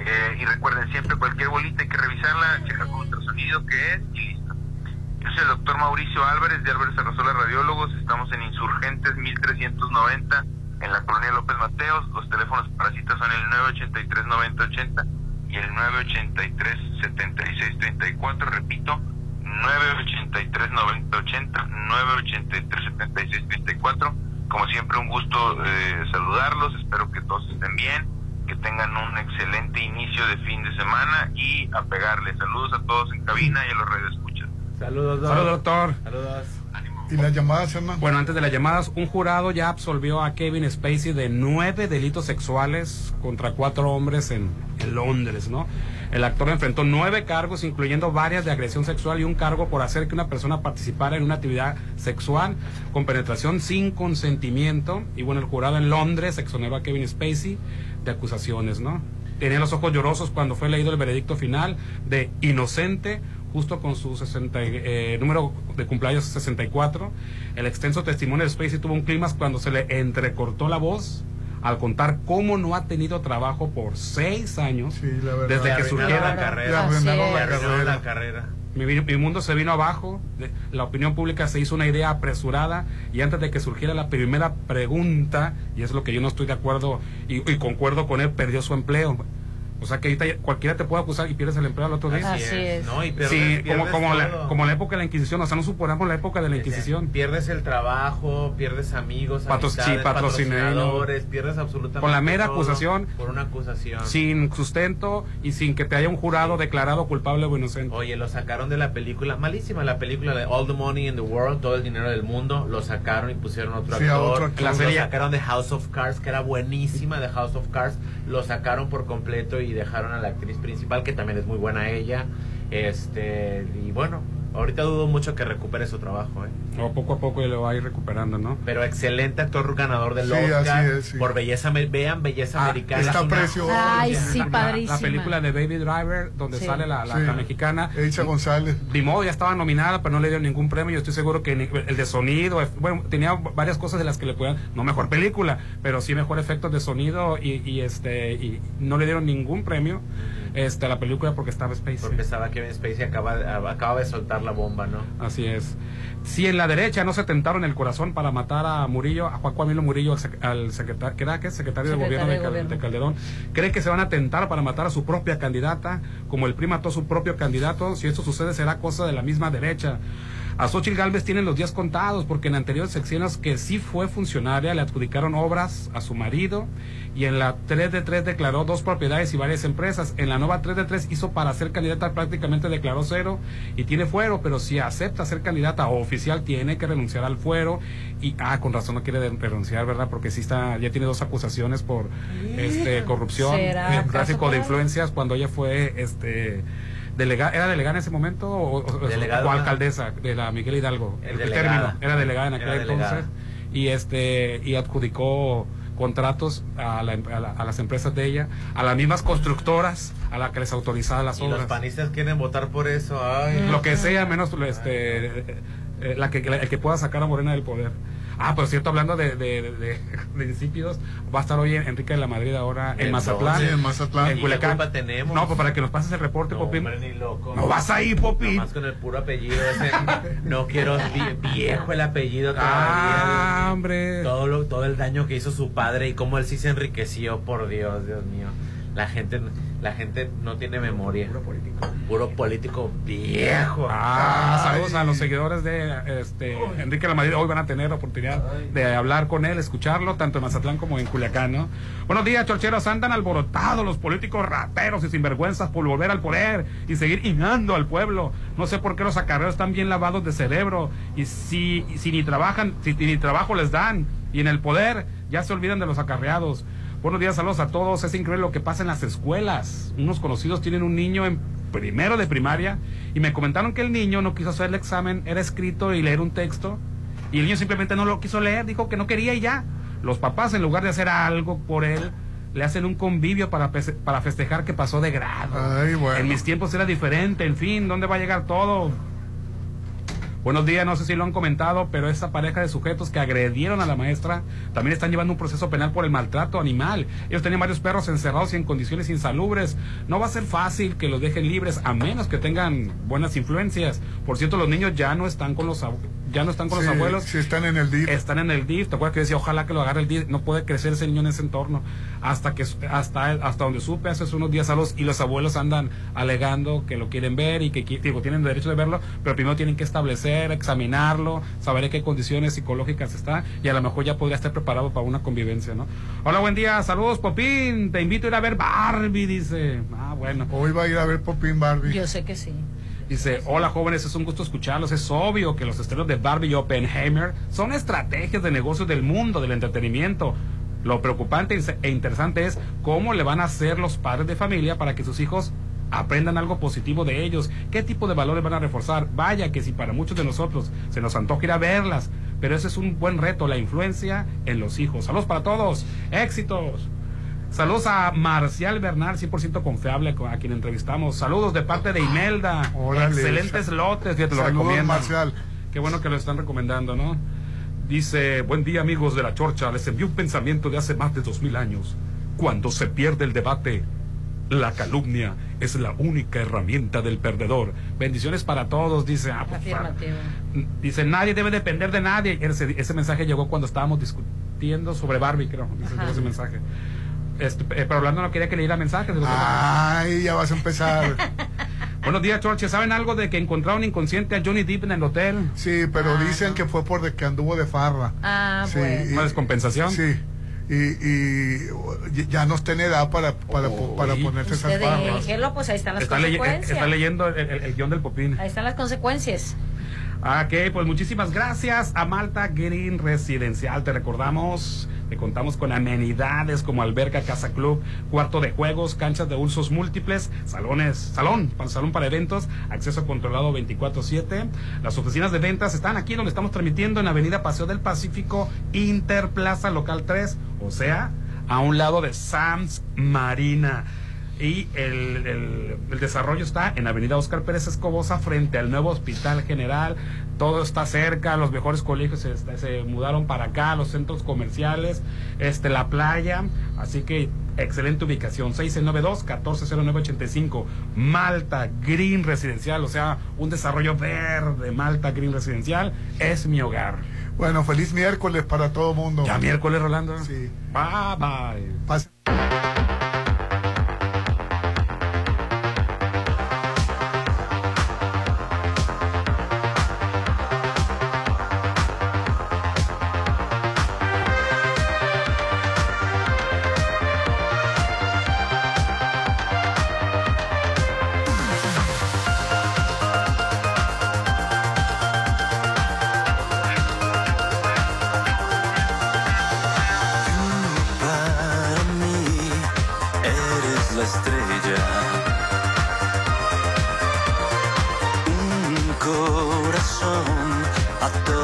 Eh, y recuerden siempre cualquier bolita hay que revisarla, checar con ultrasonido qué es y listo. Yo soy el doctor Mauricio Álvarez de Álvarez Arrasola Radiólogos, estamos en Insurgentes 1390 en la colonia López Mateos, los teléfonos para citas son el 983-9080 y y el 983-7634. Repito, 983-9080, 983-7634. Como siempre, un gusto eh, saludarlos. Espero que todos estén bien, que tengan un excelente inicio de fin de semana y a pegarle. Saludos a todos en cabina y a los redes escuchan. Saludos, doc. Saludos, doctor. Saludos. ¿Y las llamadas, Hernán? Bueno, antes de las llamadas, un jurado ya absolvió a Kevin Spacey de nueve delitos sexuales contra cuatro hombres en, en Londres, ¿no? El actor enfrentó nueve cargos, incluyendo varias de agresión sexual y un cargo por hacer que una persona participara en una actividad sexual con penetración sin consentimiento. Y bueno, el jurado en Londres exoneró a Kevin Spacey de acusaciones, ¿no? Tenía los ojos llorosos cuando fue leído el veredicto final de inocente justo con su 60, eh, número de cumpleaños 64. El extenso testimonio de Spacey tuvo un clima cuando se le entrecortó la voz al contar cómo no ha tenido trabajo por seis años desde que la la carrera. la carrera. Mi, mi mundo se vino abajo, la opinión pública se hizo una idea apresurada y antes de que surgiera la primera pregunta, y es lo que yo no estoy de acuerdo y, y concuerdo con él, perdió su empleo. O sea que ahorita cualquiera te puede acusar y pierdes el empleo al otro día. Así Así es. es. No, y pierdes- sí, como, pierdes como, la, todo. como la época de la Inquisición, o sea, no suponemos la época de la Inquisición. Pierdes el trabajo, pierdes amigos, Patro- sí, amistades, patrocinadores, pierdes absolutamente Con la mera todo acusación. Por una acusación. Sin sustento y sin que te haya un jurado declarado culpable o inocente. Oye, lo sacaron de la película, malísima la película de All the Money in the World, todo el dinero del mundo, lo sacaron y pusieron otro Sí, a actor. otro actor. La Lo serie- sacaron de House of Cards, que era buenísima de House of Cards, lo sacaron por completo y dejaron a la actriz principal, que también es muy buena ella. Este, y bueno, ahorita dudo mucho que recupere su trabajo, ¿eh? O poco a poco lo va a ir recuperando, ¿no? Pero excelente actor ganador del Sí, Oscar así es, sí. por belleza, me- vean belleza Ah, americana. está precioso. Ay, sí, La- padrísima. La película de Baby Driver, donde Sí. sale la, la- Sí. la mexicana. Elsa González. Ni modo, ya estaba nominada, pero no le dieron ningún premio. Yo estoy seguro que ni- el de sonido, eh, bueno, tenía varias cosas de las que le puedan, no mejor película, pero sí mejor efectos de sonido y, y, este y no le dieron ningún premio este a la película porque estaba Space. Porque estaba Kevin Spacey acaba, acaba de soltar la bomba, ¿no? Así es. Si en la derecha no se tentaron el corazón para matar a Murillo, a Juan Camilo Murillo, al, sec- al secretario, ¿qué era? ¿Qué? secretario de Secretario gobierno de, Gobierno. de Calderón, cree que se van a tentar para matar a su propia candidata, como el PRI mató a su propio candidato, si esto sucede será cosa de la misma derecha. A Xochitl Galvez tienen los días contados porque en anteriores secciones que sí fue funcionaria le adjudicaron obras a su marido y en la 3 de 3 declaró dos propiedades y varias empresas. En la nueva 3 de 3 hizo para ser candidata prácticamente declaró cero y tiene fuero, pero si acepta ser candidata o oficial tiene que renunciar al fuero y ah, con razón no quiere renunciar, ¿verdad? Porque sí está ya tiene dos acusaciones por este corrupción, ¿Será eh, tráfico de influencias cuando ella fue este delegada, era delegada en ese momento o, o- Delegada. o alcaldesa de la Miguel Hidalgo. El término, era delegada en aquel Era delegada. entonces y este y adjudicó contratos a, la- a la- a las empresas de ella, a las mismas constructoras a las que les autorizaba las Y los obras. panistas quieren votar por eso. Ay. Lo que sea, menos este, eh, la que, la- el que pueda sacar a Morena del poder. Ah, por cierto, hablando de, de, de- de insípidos, va a estar hoy en Enrique de la Madrid ahora en ¿En Mazatlán. Sí, en Mazatlán. En ¿Y qué Culiacán. tenemos? No, pues para que nos pases el reporte, No, Popín. hombre, ni loco. No vas a ir, Popín. Nomás con el puro apellido ese. No quiero vie- viejo el apellido Ah, todavía. hombre. Todo, lo- todo el daño que hizo su padre y cómo él sí se enriqueció, por Dios, Dios mío. La gente, la gente no tiene memoria. Puro político. Puro político viejo. Ah, saludos a los seguidores de este, Enrique de la Madrid. Hoy van a tener la oportunidad de hablar con él, escucharlo, tanto en Mazatlán como en Culiacán, ¿no? Buenos días, chorcheros. Andan alborotados los políticos rateros y sinvergüenzas por volver al poder y seguir inando al pueblo. No sé por qué los acarreos están bien lavados de cerebro y si, si ni trabajan, si ni trabajo les dan y en el poder ya se olvidan de los acarreados. Buenos días, saludos a todos. Es increíble lo que pasa en las escuelas. Unos conocidos tienen un niño en primero de primaria y me comentaron que el niño no quiso hacer el examen, era escrito y leer un texto y el niño simplemente no lo quiso leer, dijo que no quería y ya. Los papás en lugar de hacer algo por él le hacen un convivio para, para festejar que pasó de grado. Ay, bueno. En mis tiempos era diferente, en fin, ¿dónde va a llegar todo? Buenos días, no sé si lo han comentado, pero esa pareja de sujetos que agredieron a la maestra también están llevando un proceso penal por el maltrato animal. Ellos tenían varios perros encerrados y en condiciones insalubres. No va a ser fácil que los dejen libres a menos que tengan buenas influencias. Por cierto, los niños ya no están con los ab- ya no están con Sí, los abuelos. sí, están en el DIF. Están en el DIF. ¿Te acuerdas que decía, ojalá que lo agarre el DIF? No puede crecer ese niño en ese entorno. Hasta que hasta, hasta donde supe hace unos días a los y los abuelos andan alegando que lo quieren ver y que digo, tienen derecho de verlo, pero primero tienen que establecer, examinarlo, saber en qué condiciones psicológicas está y a lo mejor ya podría estar preparado para una convivencia, ¿no? Hola, buen día, saludos, Popín, te invito a ir a ver Barbie, dice. Ah, bueno. Hoy va a ir a ver Popín Barbie. Yo sé que sí. Dice, hola jóvenes, es un gusto escucharlos. Es obvio que los estrenos de Barbie y Oppenheimer son estrategias de negocios del mundo, del entretenimiento. Lo preocupante e interesante es cómo le van a hacer los padres de familia para que sus hijos aprendan algo positivo de ellos. ¿Qué tipo de valores van a reforzar? Vaya que si para muchos de nosotros se nos antoja ir a verlas, pero ese es un buen reto, la influencia en los hijos. Saludos para todos, éxitos. Saludos a Marcial Bernal, 100% confiable, a quien entrevistamos. Saludos de parte de Imelda. Órale. Excelentes lotes, fíjate, lo Saludos, recomiendo. Marcial. Qué bueno que lo están recomendando, ¿no? Dice, buen día amigos de la Chorcha, les envío un pensamiento de hace más de dos mil años. Cuando se pierde el debate, la calumnia es la única herramienta del perdedor. Bendiciones para todos, dice. Ah, pues, Afirmativo. Dice, nadie debe depender de nadie. Ese, ese mensaje llegó cuando estábamos discutiendo sobre Barbie, creo. Dice, ese mensaje. Este, eh, pero Orlando no quería que leyera mensajes. Ay, ya vas a empezar. Buenos días, Chorche. ¿Saben algo de que encontraron inconsciente a Johnny Depp en el hotel? Sí, pero dicen que fue por de que anduvo de farra. Ah, Sí, bueno. y- ¿Una descompensación? Sí. Y, y ya no está en edad para, para, para ponerse esas farras. déjelo, pues ahí están las Está, leye- consecuencias. está leyendo el, el- el guion del Popín. Ahí están las consecuencias. Ok, pues muchísimas gracias a Malta Green Residencial. Te recordamos que contamos con amenidades como alberca, casa club, cuarto de juegos, canchas de usos múltiples, salones, salón, salón para eventos, acceso controlado 24/7. Las oficinas de ventas están aquí donde estamos transmitiendo en Avenida Paseo del Pacífico, Interplaza Local 3, o sea, a un lado de Sams Marina. Y el, el- el desarrollo está en Avenida Oscar Pérez Escobosa, frente al nuevo Hospital General. Todo está cerca, los mejores colegios se, se mudaron para acá, los centros comerciales, este, la playa. Así que excelente ubicación, 692-140985. Malta Green Residencial, o sea, un desarrollo verde, Malta Green Residencial, es mi hogar. Bueno, feliz miércoles para todo mundo. Ya miércoles, Rolando. Sí. Bye bye. A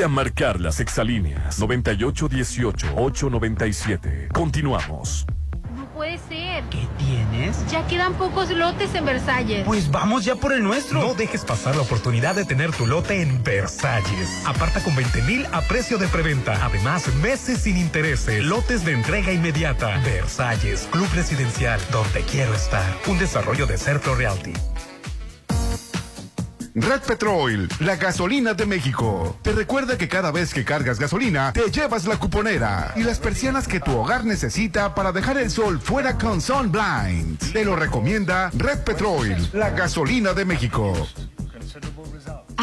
Ponte a marcar las exalíneas 9818-897. Continuamos. No puede ser. ¿Qué tienes? Ya quedan pocos lotes en Versalles. Pues vamos ya por el nuestro. No dejes pasar la oportunidad de tener tu lote en Versalles. Aparta con 20 mil a precio de preventa. Además, meses sin intereses. Lotes de entrega inmediata. Versalles, Club Residencial, donde quiero estar. Un desarrollo de Serpro Realty. Red Petrol, la gasolina de México. Te recuerda que cada vez que cargas gasolina, te llevas la cuponera y las persianas que tu hogar necesita para dejar el sol fuera con Sun Blind. Te lo recomienda Red Petrol, la gasolina de México.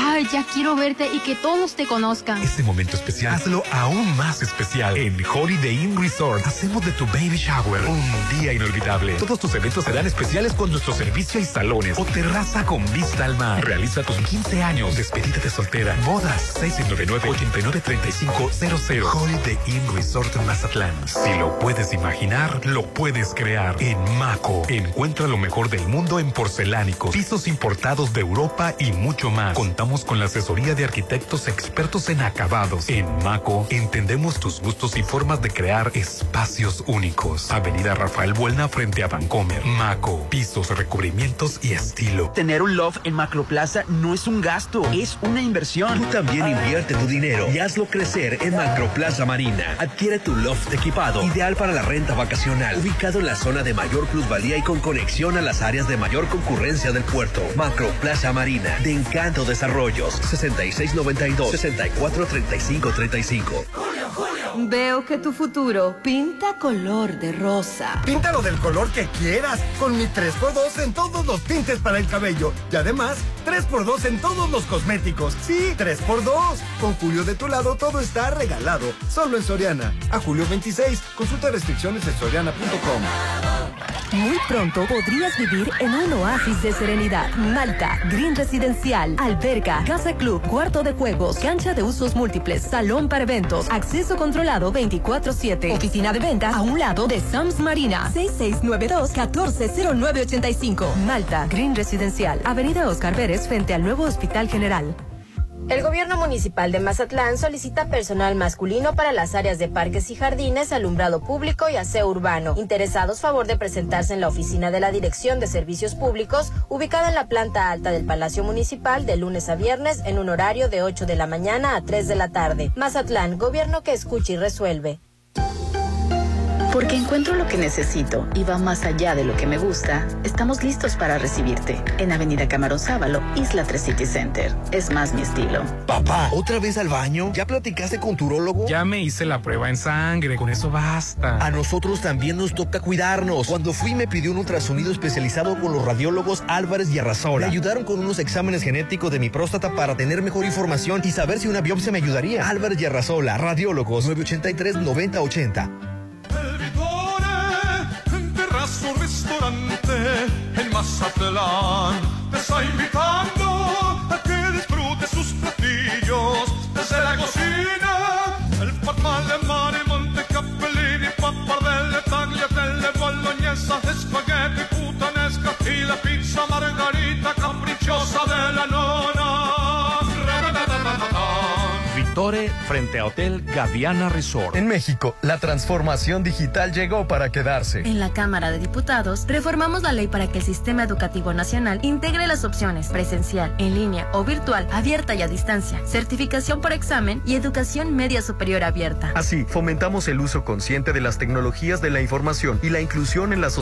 Ay, ya quiero verte y que todos te conozcan. Este momento especial, hazlo aún más especial. En Holiday Inn Resort, hacemos de tu baby shower un día inolvidable. Todos tus eventos serán especiales con nuestro servicio y salones o terraza con vista al mar. Realiza tus 15 años, despedida de soltera, bodas, 699-893500. Holiday Inn Resort Mazatlán. Si lo puedes imaginar, lo puedes crear. En Maco, encuentra lo mejor del mundo en porcelánicos, pisos importados de Europa y mucho más. Contamos con la asesoría de arquitectos expertos en acabados. En Maco, entendemos tus gustos y formas de crear espacios únicos. Avenida Rafael Buelna frente a Vancomer. Maco, pisos, recubrimientos y estilo. Tener un loft en Macroplaza no es un gasto, es una inversión. Tú también invierte tu dinero y hazlo crecer en Macroplaza Marina. Adquiere tu loft equipado, ideal para la renta vacacional, ubicado en la zona de mayor plusvalía y con conexión a las áreas de mayor concurrencia del puerto. Macroplaza Marina, de Encanto Desarrollos, 6692-643535. Veo que tu futuro pinta color de rosa. Píntalo del color que quieras, con mi 3x2 en todos los tintes para el cabello. Y además, 3x2 en todos los cosméticos. Sí, 3x2. Con Julio de tu lado todo está regalado. Solo en Soriana. A julio 26. Consulta restricciones en soriana.com. Muy pronto podrías vivir en un oasis de serenidad. Malta, Green Residencial, alberca, casa club, cuarto de juegos, cancha de usos múltiples, salón para eventos, acceso controlado 24-7. Oficina de venta a un lado de Sams Marina. 6692-140985. Malta, Green Residencial, Avenida Oscar Pérez frente al nuevo Hospital General. El gobierno municipal de Mazatlán solicita personal masculino para las áreas de parques y jardines, alumbrado público y aseo urbano. Interesados, favor de presentarse en la oficina de la Dirección de Servicios Públicos, ubicada en la planta alta del Palacio Municipal, de lunes a viernes, en un horario de 8 de la mañana a 3 de la tarde. Mazatlán, gobierno que escucha y resuelve. Porque encuentro lo que necesito y va más allá de lo que me gusta, estamos listos para recibirte en Avenida Camarón Sábalo, Isla 3 City Center. Es más mi estilo. Papá, ¿otra vez al baño? ¿Ya platicaste con tu urólogo? Ya me hice la prueba en sangre, con eso basta. A nosotros también nos toca cuidarnos. Cuando fui me pidió un ultrasonido especializado con los radiólogos Álvarez y Arrasola. Me ayudaron con unos exámenes genéticos de mi próstata para tener mejor información y saber si una biopsia me ayudaría. Álvarez y Arrasola, radiólogos 983 9080. Mazatlán. Te está invitando a que disfrutes sus platillos. Desde la cocina el farmal de mar y monte capellini pappardelle tagliatelle bolognesa espagueti puttanesca y la pizza margarita Frente a Hotel Gaviana Resort. En México, la transformación digital llegó para quedarse. En la Cámara de Diputados, reformamos la ley para que el Sistema Educativo Nacional integre las opciones presencial, en línea o virtual, abierta y a distancia, certificación por examen y educación media superior abierta. Así, fomentamos el uso consciente de las tecnologías de la información y la inclusión en la sociedad